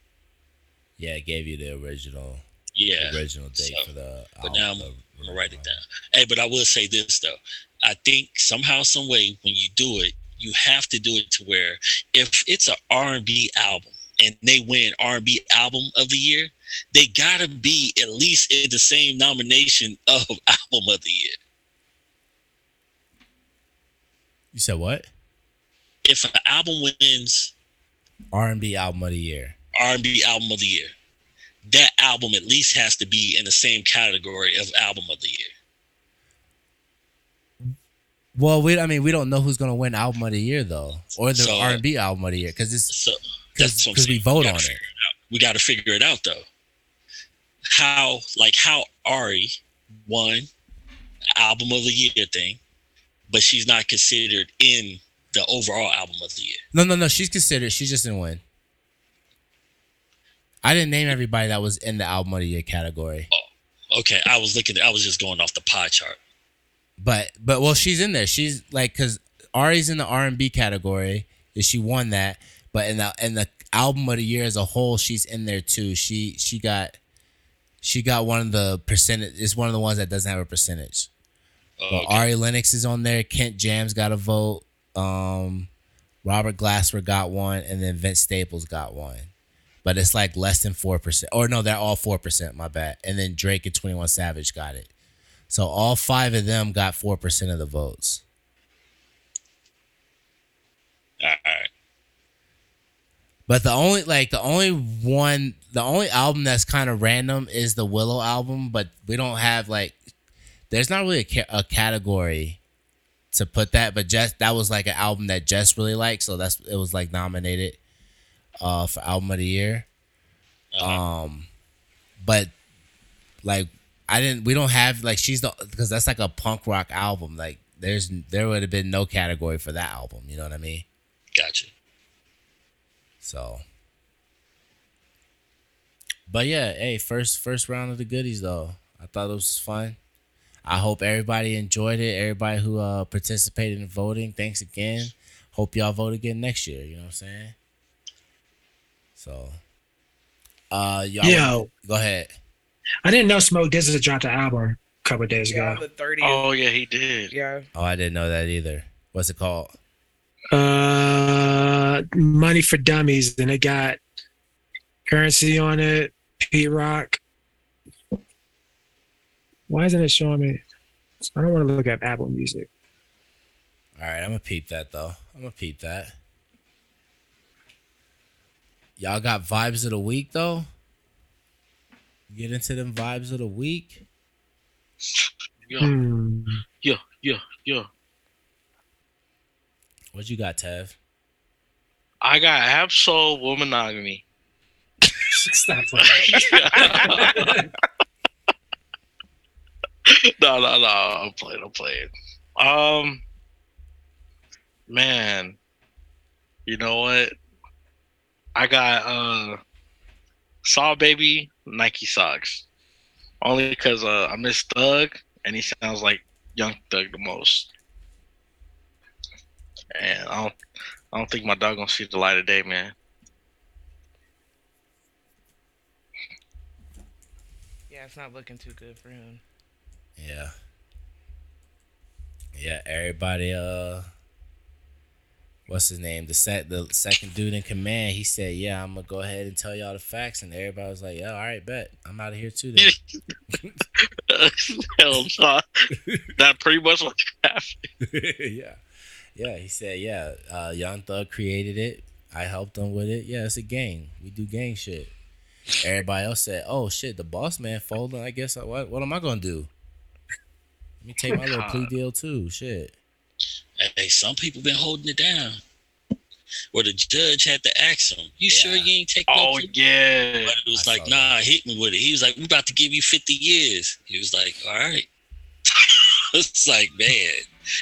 Yeah, it gave you the original Yeah. original date So, for the. but al- now I'm, I'm gonna write it down. Hey, but I will say this though. I think somehow, some way, when you do it, you have to do it to where if it's a R&B album and they win R&B album of the year, they gotta be at least in the same nomination [LAUGHS] of album of the year. You said what? If an album wins R and B album of the year. R&B album of the year, that album at least has to be in the same category of album of the year. Well, we I mean we don't know who's gonna win album of the year though, or the So- uh, R and B album of the year because it's So that's what I'm because we vote gotta on it. figure. We got to figure it out though. How like how Ari won album of the year thing, but she's not considered in the overall album of the year. No, no, no. She's considered. She just didn't win. I didn't name everybody that was in the album of the year category, Oh, Okay, I was looking. I was just going off the pie chart. but but well, she's in there. She's like because Ari's in the R and B category, she won that. But in the in the album of the year as a whole, she's in there too. She she got she got one of the percentage. It's one of the ones that doesn't have a percentage. Oh, But okay. Ari Lennox is on there. Kent Jamz got a vote. Um, Robert Glasper got one, and then Vince Staples got one. But it's like less than four percent. Or no, they're all four percent. My bad. And then Drake and Twenty One Savage got it. So all five of them got four percent of the votes. All right. But the only like the only one the only album that's kind of random is the Willow album, but we don't have like there's not really a, ca- a category to put that, but Jess that was like an album that Jess really liked, so that's it was like nominated uh for album of the year. Um but like I didn't we don't have like she's the because that's like a punk rock album. Like there's there would have been no category for that album, you know what I mean? Gotcha. So, but yeah, hey, first first round of the goodies though. I thought it was fun. I hope everybody enjoyed it. Everybody who uh participated in voting, thanks again. Hope y'all vote again next year. You know what I'm saying? So, uh, y'all Yo, go ahead. I didn't know Smoke DZA dropped an album a couple of days Yeah, ago. the 30th. Oh yeah, he did. Yeah. Oh, I didn't know that either. What's it called? Uh, Money for Dummies, and it got Curren$y on it. Pete Rock. Why isn't it showing me? I don't want to look at Apple Music. All right, I'm gonna peep that though. I'm gonna peep that. Y'all got vibes of the week though. Get into them vibes of the week. Yeah, Hmm. yeah, yeah, yeah. What you got, Tev? I got Ab-Soul Womanogamy. Stop playing. [LAUGHS] no, no, no. I'm playing. I'm playing. Um, man, you know what? I got uh, Saw Baby Nike socks. Only because uh, I miss Thug, and he sounds like Young Thug the most. And I don't, I don't think my dog gonna see the light of day, man. Yeah, it's not looking too good for him. Yeah. Yeah, everybody uh what's his name? The set the second dude in command, he said, Yeah, I'm gonna go ahead and tell y'all the facts and everybody was like, Yeah, all right, bet. I'm out of here too then. Hell no. that pretty much what happened. [LAUGHS] yeah. Yeah, he said, Yeah, uh Young Thug created it. I helped him with it. Yeah, it's a gang. We do gang shit. Everybody else said, "Oh shit, the boss man folding. I guess I, what what am I gonna do? Let me take my little plea deal too. Shit. Hey, some people been holding it down. Where the judge had to ask him, "You sure you ain't take Oh no plea?" yeah. But it was I like, saw "Nah, hit me with it." He was like, "We about to give you 50 years." He was like, "All right." [LAUGHS] it's like, man,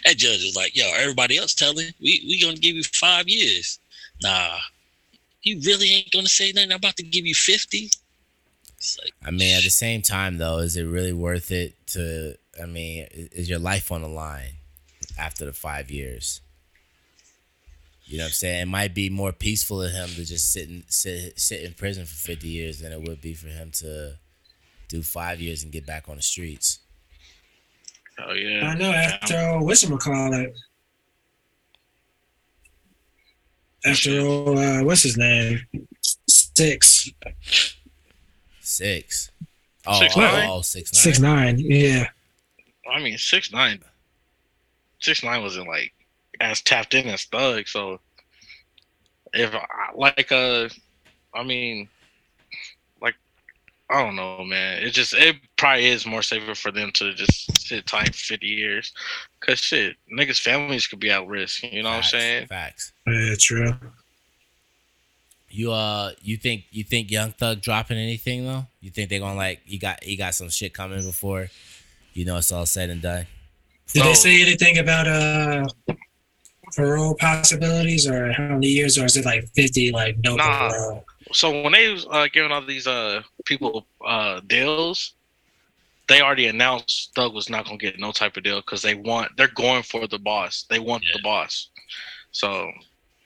that judge was like, yo, everybody else telling we we gonna give you five years. Nah, you really ain't gonna say nothing. I'm about to give you fifty. It's like, I mean, at the same time, though, is it really worth it to? I mean, is your life on the line after the five years? You know what I'm saying? It might be more peaceful to him to just sit in sit sit in prison for 50 years than it would be for him to do five years and get back on the streets. Oh yeah. I know after uh, whatchamacallit. After uh, what's his name? Six. Six. Oh, Six oh, nine? oh, six nine. Six nine. Yeah. I mean, six nine. Six nine wasn't like as tapped in as Thug. So if I like uh, I mean, like I don't know, man. It just it probably is more safer for them to just sit tight fifty years, cause shit, niggas' families could be at risk. You know what I'm saying? Facts. Yeah, true. You uh, you think you think Young Thug dropping anything though? You think they're gonna like he got he got some shit coming before, you know, it's all said and done. Did they say anything about uh parole possibilities or how many years or is it like fifty like no Nah. parole? So when they was uh, giving all these uh people uh deals, they already announced Thug was not gonna get no type of deal because they want they're going for the boss. They want the boss. So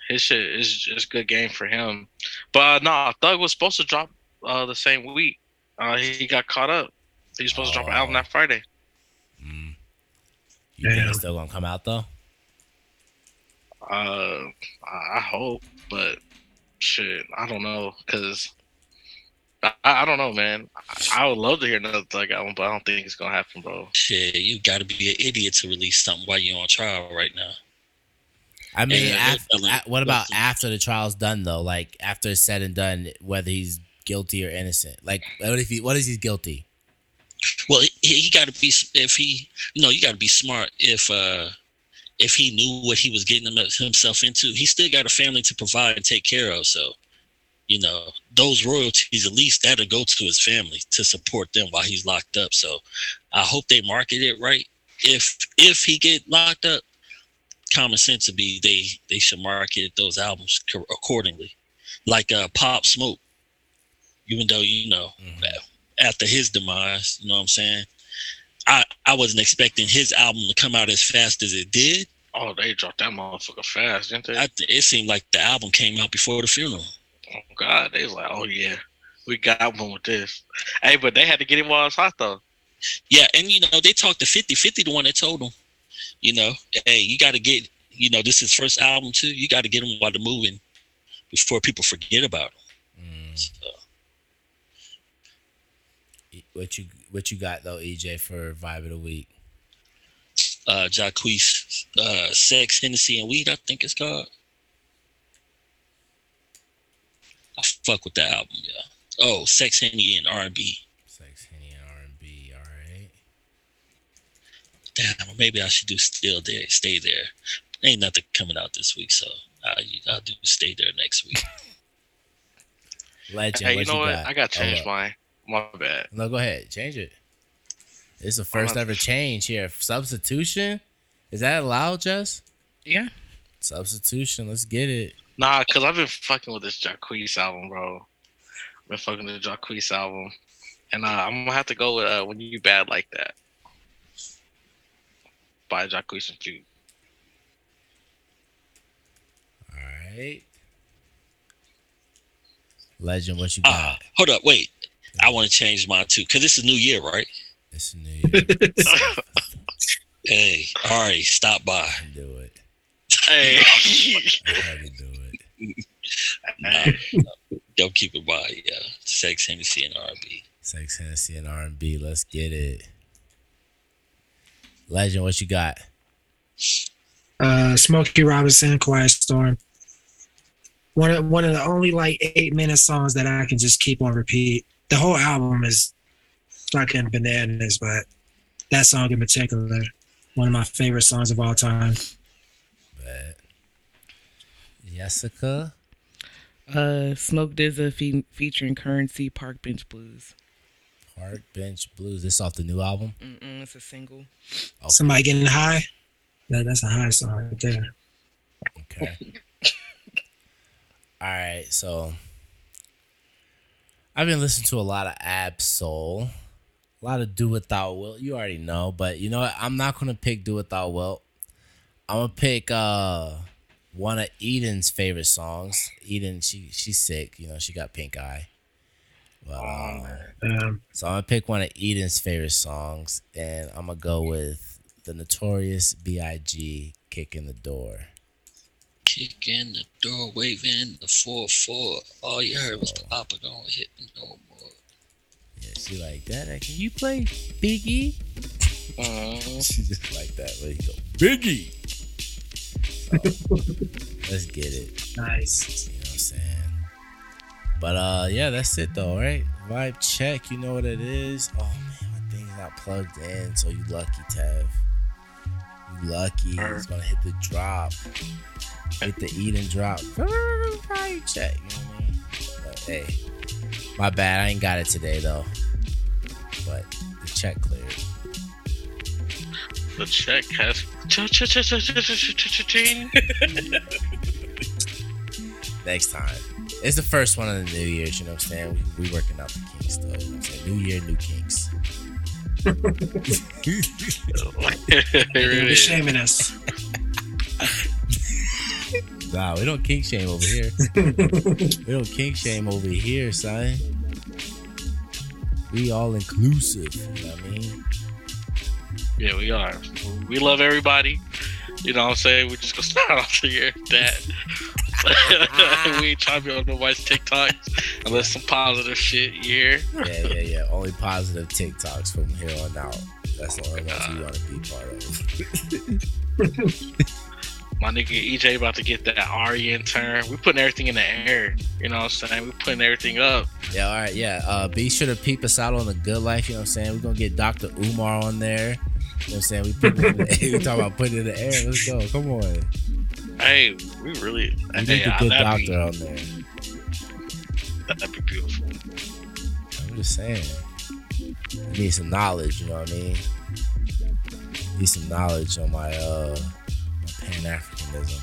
his shit is just good game for him. But uh, nah, Thug was supposed to drop uh the same week. Uh he got caught up. He was supposed to drop an album Oh. that Friday. You think it's still gonna come out though? Uh I I hope, but shit, I don't know because. I, I don't know, man. I, I would love to hear another Thug album, but I don't think it's gonna happen, bro. shit, you got to be an idiot to release something while you're on trial right now. I mean, Yeah, af- definitely. a- what about after the trial's done though? Like after it's said and done, whether he's guilty or innocent. Like what if he what is he guilty? Well, he, he got to be if he, you know, you got to be smart. If uh, if he knew what he was getting himself into, he still got a family to provide and take care of. So, you know, those royalties at least that'll go to his family to support them while he's locked up. So, I hope they market it right. If if he get locked up, common sense would be they they should market those albums co- accordingly, like uh, Pop Smoke. Even though you know after his demise. You know what I'm saying? I I wasn't expecting his album to come out as fast as it did. Oh, they dropped that motherfucker fast, didn't they? I it seemed like the album came out before the funeral. oh God, they was like, oh yeah, we got one with this. Hey, but they had to get him while it's hot though. Yeah, and you know they talked to 50. 50 the one that told him, you know, hey, you got to get, you know, this is first album too. You got to get him while they're moving before people forget about him. Mm. So, What you what you got though, Eijay, for vibe of the week? uh, Jacquees, uh, Sex, Hennessy, and Weed, I think it's called. I fuck with that album, yeah. Oh, Sex, Henny, and R&B. Sex, Henny, and R and B. All right. damn, maybe I should do still there, stay there. Ain't nothing coming out this week, so I, I'll do stay there next week. [LAUGHS] Legend. hey, you know you what? got? I got to Oh, change what? mine. My bad. No, go ahead. Change it. It's the first ever change here. Substitution? Is that allowed, Jess? Yeah. Substitution. Let's get it. Nah, cause I've been fucking with this Jacquees album, bro. I've been fucking with the Jacquees album, and uh, I'm gonna have to go with uh, "When You Bad Like That" by Jacquees and Few. All right. Legend, what you Uh, got? hold up, wait. I want to change mine too, because this is New Year, right? It's a new year. [LAUGHS] Hey, all right, stop by. do it. Hey, Go ahead and do it. Nah, don't keep it by, yeah. Sex, Hennessy, and R&B. Sex, Hennessy, and R and B. Let's get it. Legend, what you got? Uh, Smokey Robinson, Quiet Storm. One of, one of the only like eight minute songs that I can just keep on repeat. The whole album is fucking bananas, but that song in particular, one of my favorite songs of all time. But Jessica. Uh, Smoke DZA fe- featuring Curren$y Park Bench Blues. Park Bench Blues. This off the new album. Mm-mm, it's a single. Okay. Somebody getting high. That, that's a high song right there. Okay. [LAUGHS] All right, so I've been listening to a lot of Ab-Soul, a lot of Do What Thou Wilt. You already know, but you know what? I'm not gonna pick Do What Thou Wilt. I'm gonna pick uh one of Eden's favorite songs. Eden, she she's sick. You know, she got pink eye. But, um, so I'm gonna pick one of Eden's favorite songs, and I'm gonna go with the Notorious B.I.G. "Kick in the Door." Kick in the door, wave in the 4 4. All you heard was the opera don't hit me no more. Yeah, she like that. Can you play Biggie? Uh, She just like that. Where you go, Biggie. So, let's get it. nice. You know what I'm saying? But uh, yeah, that's it though, right? Vibe check. You know what it is. Oh man, my thing's not plugged in. So you lucky, Tev. You lucky. It's gonna hit the drop. Get the eat and drop [LAUGHS] check. You know what I mean? But hey, my bad. I ain't got it today though. But the check cleared. The check has. Next time. It's the first one of the new years, you know what I'm saying? We, we working out the kinks though. You know new year, new kinks. They're shaming us. Nah, we don't kink shame over here. [LAUGHS] we don't kink shame over here, son. We all inclusive, you know what I mean? Yeah, we are. We love everybody. You know what I'm saying? We just gonna [LAUGHS] start off the year that. [LAUGHS] we ain't trying to be on nobody's TikToks unless some positive shit you hear. Yeah, yeah, yeah. Only positive TikToks from here on out. That's the only ones we want to be part of. My nigga Eijay about to get that Ari in turn. We putting everything in the air. You know what I'm saying? We putting everything up. Yeah, all right, yeah. Uh, be sure to peep us out on the Goodelife. You know what I'm saying? We're gonna get Dr. Umar on there. You know what I'm saying? We put it the, [LAUGHS] we talking about putting it in the air. Let's go. Come on. Hey, we really We hey, need a uh, good that'd, be, doctor on there. that'd be beautiful. I'm just saying. I need some knowledge, you know what I mean? Need some knowledge on my uh my Pan Africanism.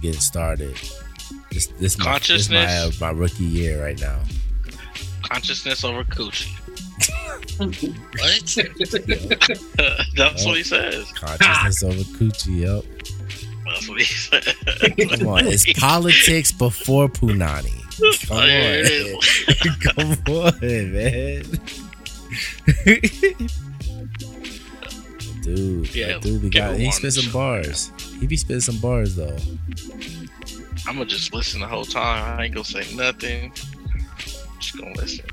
Getting started. This this my this my, uh, my rookie year right now. Consciousness over coochie. [LAUGHS] What? [LAUGHS] That's what he says. Consciousness over coochie, yup. That's what he said. Come on, it's [LAUGHS] politics before Punani. Come Oh, yeah, it on, come on, man. Dude, Yeah, that dude, be give got, he spit some shot. bars. He be spitting some bars though. I'm gonna just listen the whole time. I ain't gonna say nothing. Just gonna listen.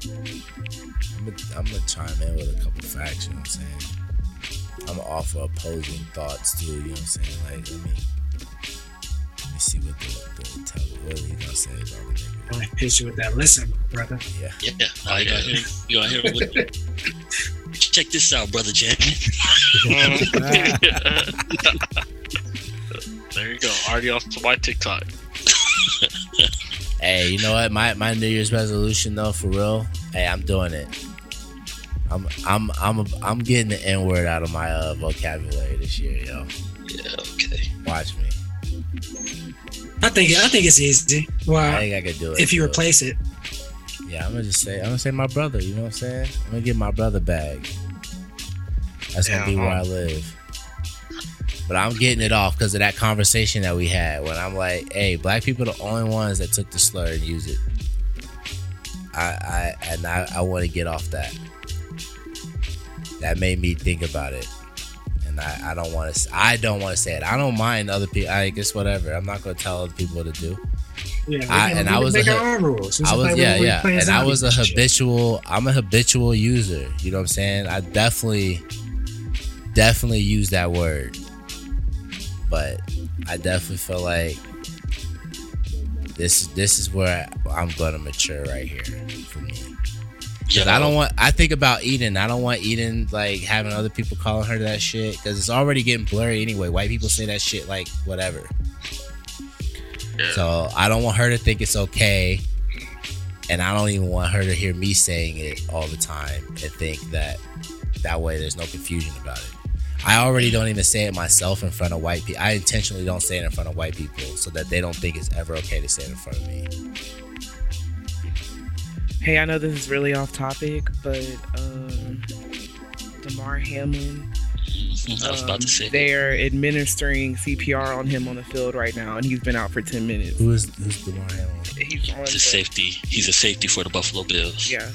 I'm gonna, I'm gonna chime in with a couple facts. You know what I'm saying? I'm gonna offer opposing thoughts too. You know what I'm saying? Like, let me let me see what the, the tell what he gonna say about the nigga. I'm gonna hit you with that. Listen, brother. Yeah. Yeah. Oh, now you gonna hear, you gonna hear what, [LAUGHS] Check this out, brother Jen. [LAUGHS] there you go. Already off to my TikTok. [LAUGHS] Hey, you know what? My my New Year's resolution though, for real. Hey, I'm doing it. I'm I'm I'm I'm getting the N word out of my uh, vocabulary this year, yo. Yeah, okay. Watch me. I think I think it's easy. I think I could do it. if you too. replace it, Yeah, I'm gonna just say I'm gonna say my brother. You know what I'm saying? I'm gonna get my brother bag. That's gonna be where? I live. But I'm getting it off because of that conversation that we had when I'm like, "Hey, black people are the only ones that took the slur and used it." I, I and I, I want to get off that. That made me think about it, and I, I don't want to. I don't want to say it. I don't mind other people. I guess whatever. I'm not gonna tell other people what to do. Yeah, I- and I was make a- our own rules. I was yeah yeah, and I was a zombies shit. habitual. I'm a habitual user. You know what I'm saying? I definitely, definitely use that word, but I definitely feel like this this is where I'm gonna mature right here for me. Cause I don't want. I think about Eden. I don't want Eden like having other people calling her that shit because it's already getting blurry anyway. White people say that shit like whatever. Yeah. So I don't want her to think it's okay and I don't even want her to hear me saying it all the time and think that that way there's no confusion about it. I already don't even say it myself in front of white people. I intentionally don't say it in front of white people so that they don't think it's ever okay to say it in front of me. Hey, I know this is really off topic, but um, Damar Hamlin, I was about to um, say. they're administering CPR on him on the field right now, and he's been out for 10 minutes. Who is who's Damar Hamlin? He's on a the- safety. He's a safety for the Buffalo Bills. Yeah.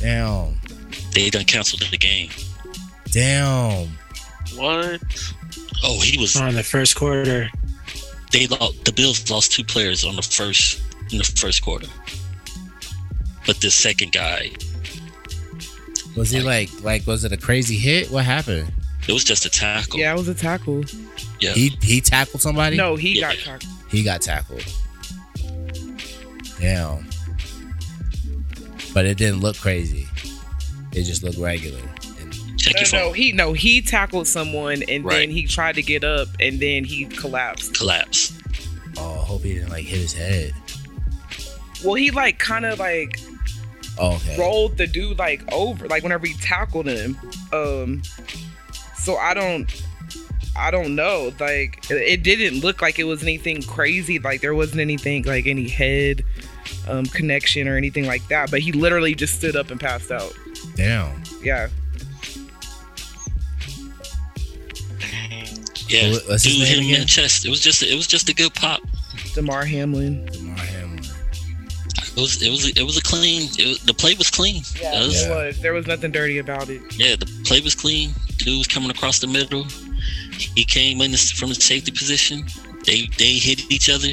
Damn, They done canceled the game. damn. What? Oh, he was. on the first quarter. They lost. The Bills lost two players on the first in the first quarter. But the second guy, Was he like like was it a crazy hit? What happened? It was just a tackle. Yeah, it was a tackle. Yeah. He he tackled somebody. No, he Yeah. got tackled. he got tackled. Damn. But it didn't look crazy. It just looked regular. And Check No, your no, phone. he no, he tackled someone and Right. then he tried to get up and then he collapsed. Collapse. oh, I hope he didn't like hit his head. Well, he like kind of like Oh, okay. rolled the dude like over, like whenever he tackled him. Um, so I don't, I don't know. Like it, it didn't look like it was anything crazy. Like there wasn't anything like any head um connection or anything like that. But he literally just stood up and passed out. Damn. Yeah. Yeah. What- what's his Dude hit him in the chest. It was just. It was just a good pop. Damar Hamlin. Damar Hamlin. It was. It was. It was a clean. It was, the play was clean. Yeah, was- it was. There was nothing dirty about it. Yeah, the play was clean. Dude was coming across the middle. He came in from the safety position. They they hit each other.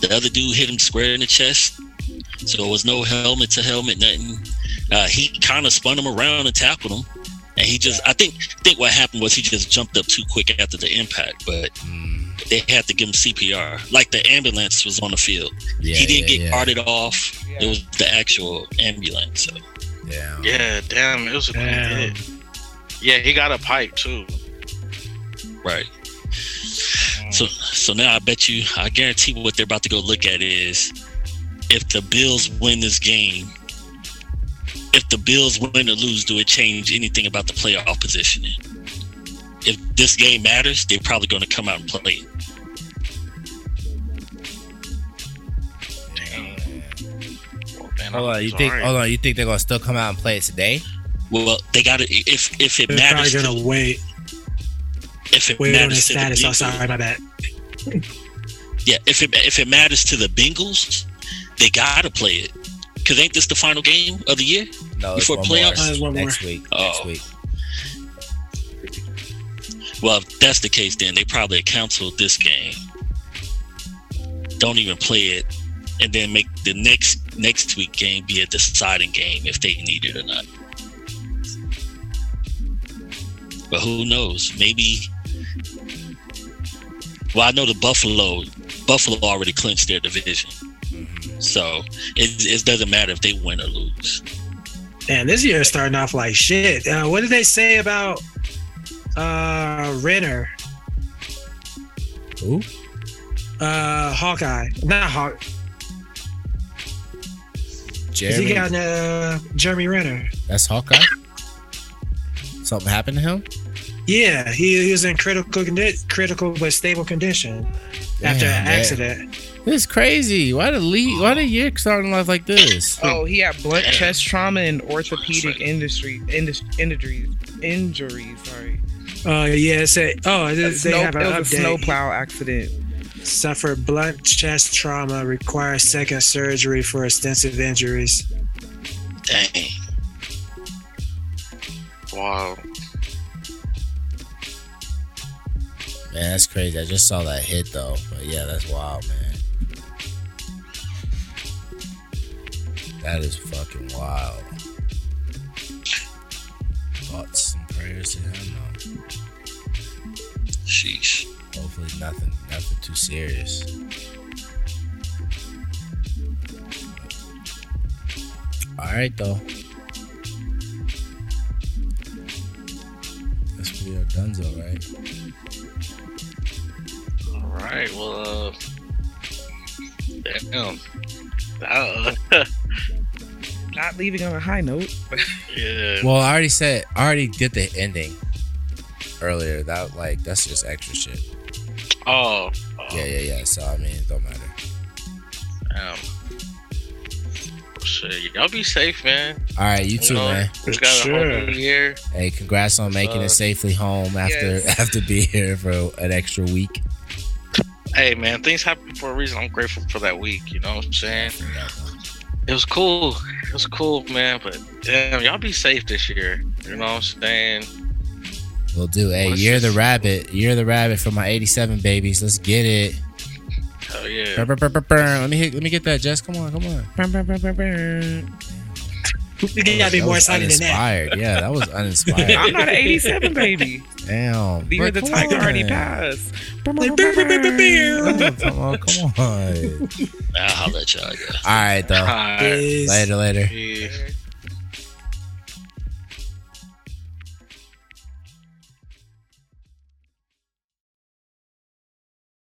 The other dude hit him square in the chest. So it was no helmet to helmet, nothing. Uh, he kind of spun him around and tackled him, and he just. I think think what happened was he just jumped up too quick after the impact, but Mm, they had to give him CPR. Like the ambulance was on the field. yeah, he didn't yeah, get yeah. carted off. It was the actual ambulance. So Damn. Yeah, damn. It was a clean Damn. hit. Yeah, he got a pipe too. right. Mm. So so now I bet you I guarantee what they're about to go look at is if the Bills win this game, if the Bills win or lose, do it change anything about the playoff positioning? If this game matters, they're probably going to come out and play. it. Well, man, Hold I on, you was think? Hold on, you think they're gonna still come out and play it today? Well, they got to if if it They're probably matters gonna to, wait, if it wait on his to the status. Oh, Bengals, sorry, my bad. yeah, if it if it matters to the Bengals, they got to play it. Cause ain't this the final game of the year? No, it's Before one playoffs? more. It's more. next week. Oh. Next week. Well, if that's the case, then they probably canceled this game. Don't even play it, and then make the next next week game be a deciding game if they need it or not. But who knows? Maybe. Well, I know the Buffalo Buffalo already clinched their division, so it, it doesn't matter if they win or lose. Man, this year is starting off like shit. Uh, what did they say about uh Renner? Who? Uh, Hawkeye, not Hawk. 'cause Jeremy. He got uh Jeremy Renner. That's Hawkeye. Something happened to him Yeah, he, he was in critical condi- critical but stable condition after an man. accident. This is crazy. Why the league? Why the year starting off like this? Oh, he had blunt chest trauma and orthopedic industry indus- injuries. Injuries, sorry. Uh, yeah, it said. Oh, A they, they snow, have an it was a snowplow accident. Suffered blunt chest trauma. Requires second surgery for extensive injuries. Dang. Wow. Man, that's crazy. I just saw that hit though. But yeah, that's wild, man. That is fucking wild. Thoughts and prayers to him though. Sheesh. Hopefully nothing nothing too serious. Alright though. That's pretty Dunzo, right? All right. Well, uh, damn. Uh, [LAUGHS] not leaving on a high note. [LAUGHS] Yeah. Well, I already said, I already did the ending earlier. That like that's just extra shit. oh. Yeah, yeah, yeah. So I mean, it don't matter. Um, shit, y'all be safe, man. All right, you too, know, man. We got a whole Sure. new year. Hey, congrats on making Uh, it safely home after Yes. [LAUGHS] after being here for an extra week. Hey, man, things happen for a reason. I'm grateful for that week. You know what I'm saying? It was cool. It was cool, man. But damn, y'all be safe this year. You know what I'm saying? We'll do. Hey, Let's you're the rabbit. You're the rabbit for my 87 babies. Let's get it. Hell yeah. Brr, brr, brr. Let me hit, let me get that, Jess. Come on, come on. You gotta be more excited than that. uninspired. Yeah, that was [LAUGHS] uninspired. I'm not an 87 baby. Damn. The year the come tiger already passed. Like. Come on, come on. I'll holler at y'all. Yeah. All right, though. Alright. Later, later. Yeah.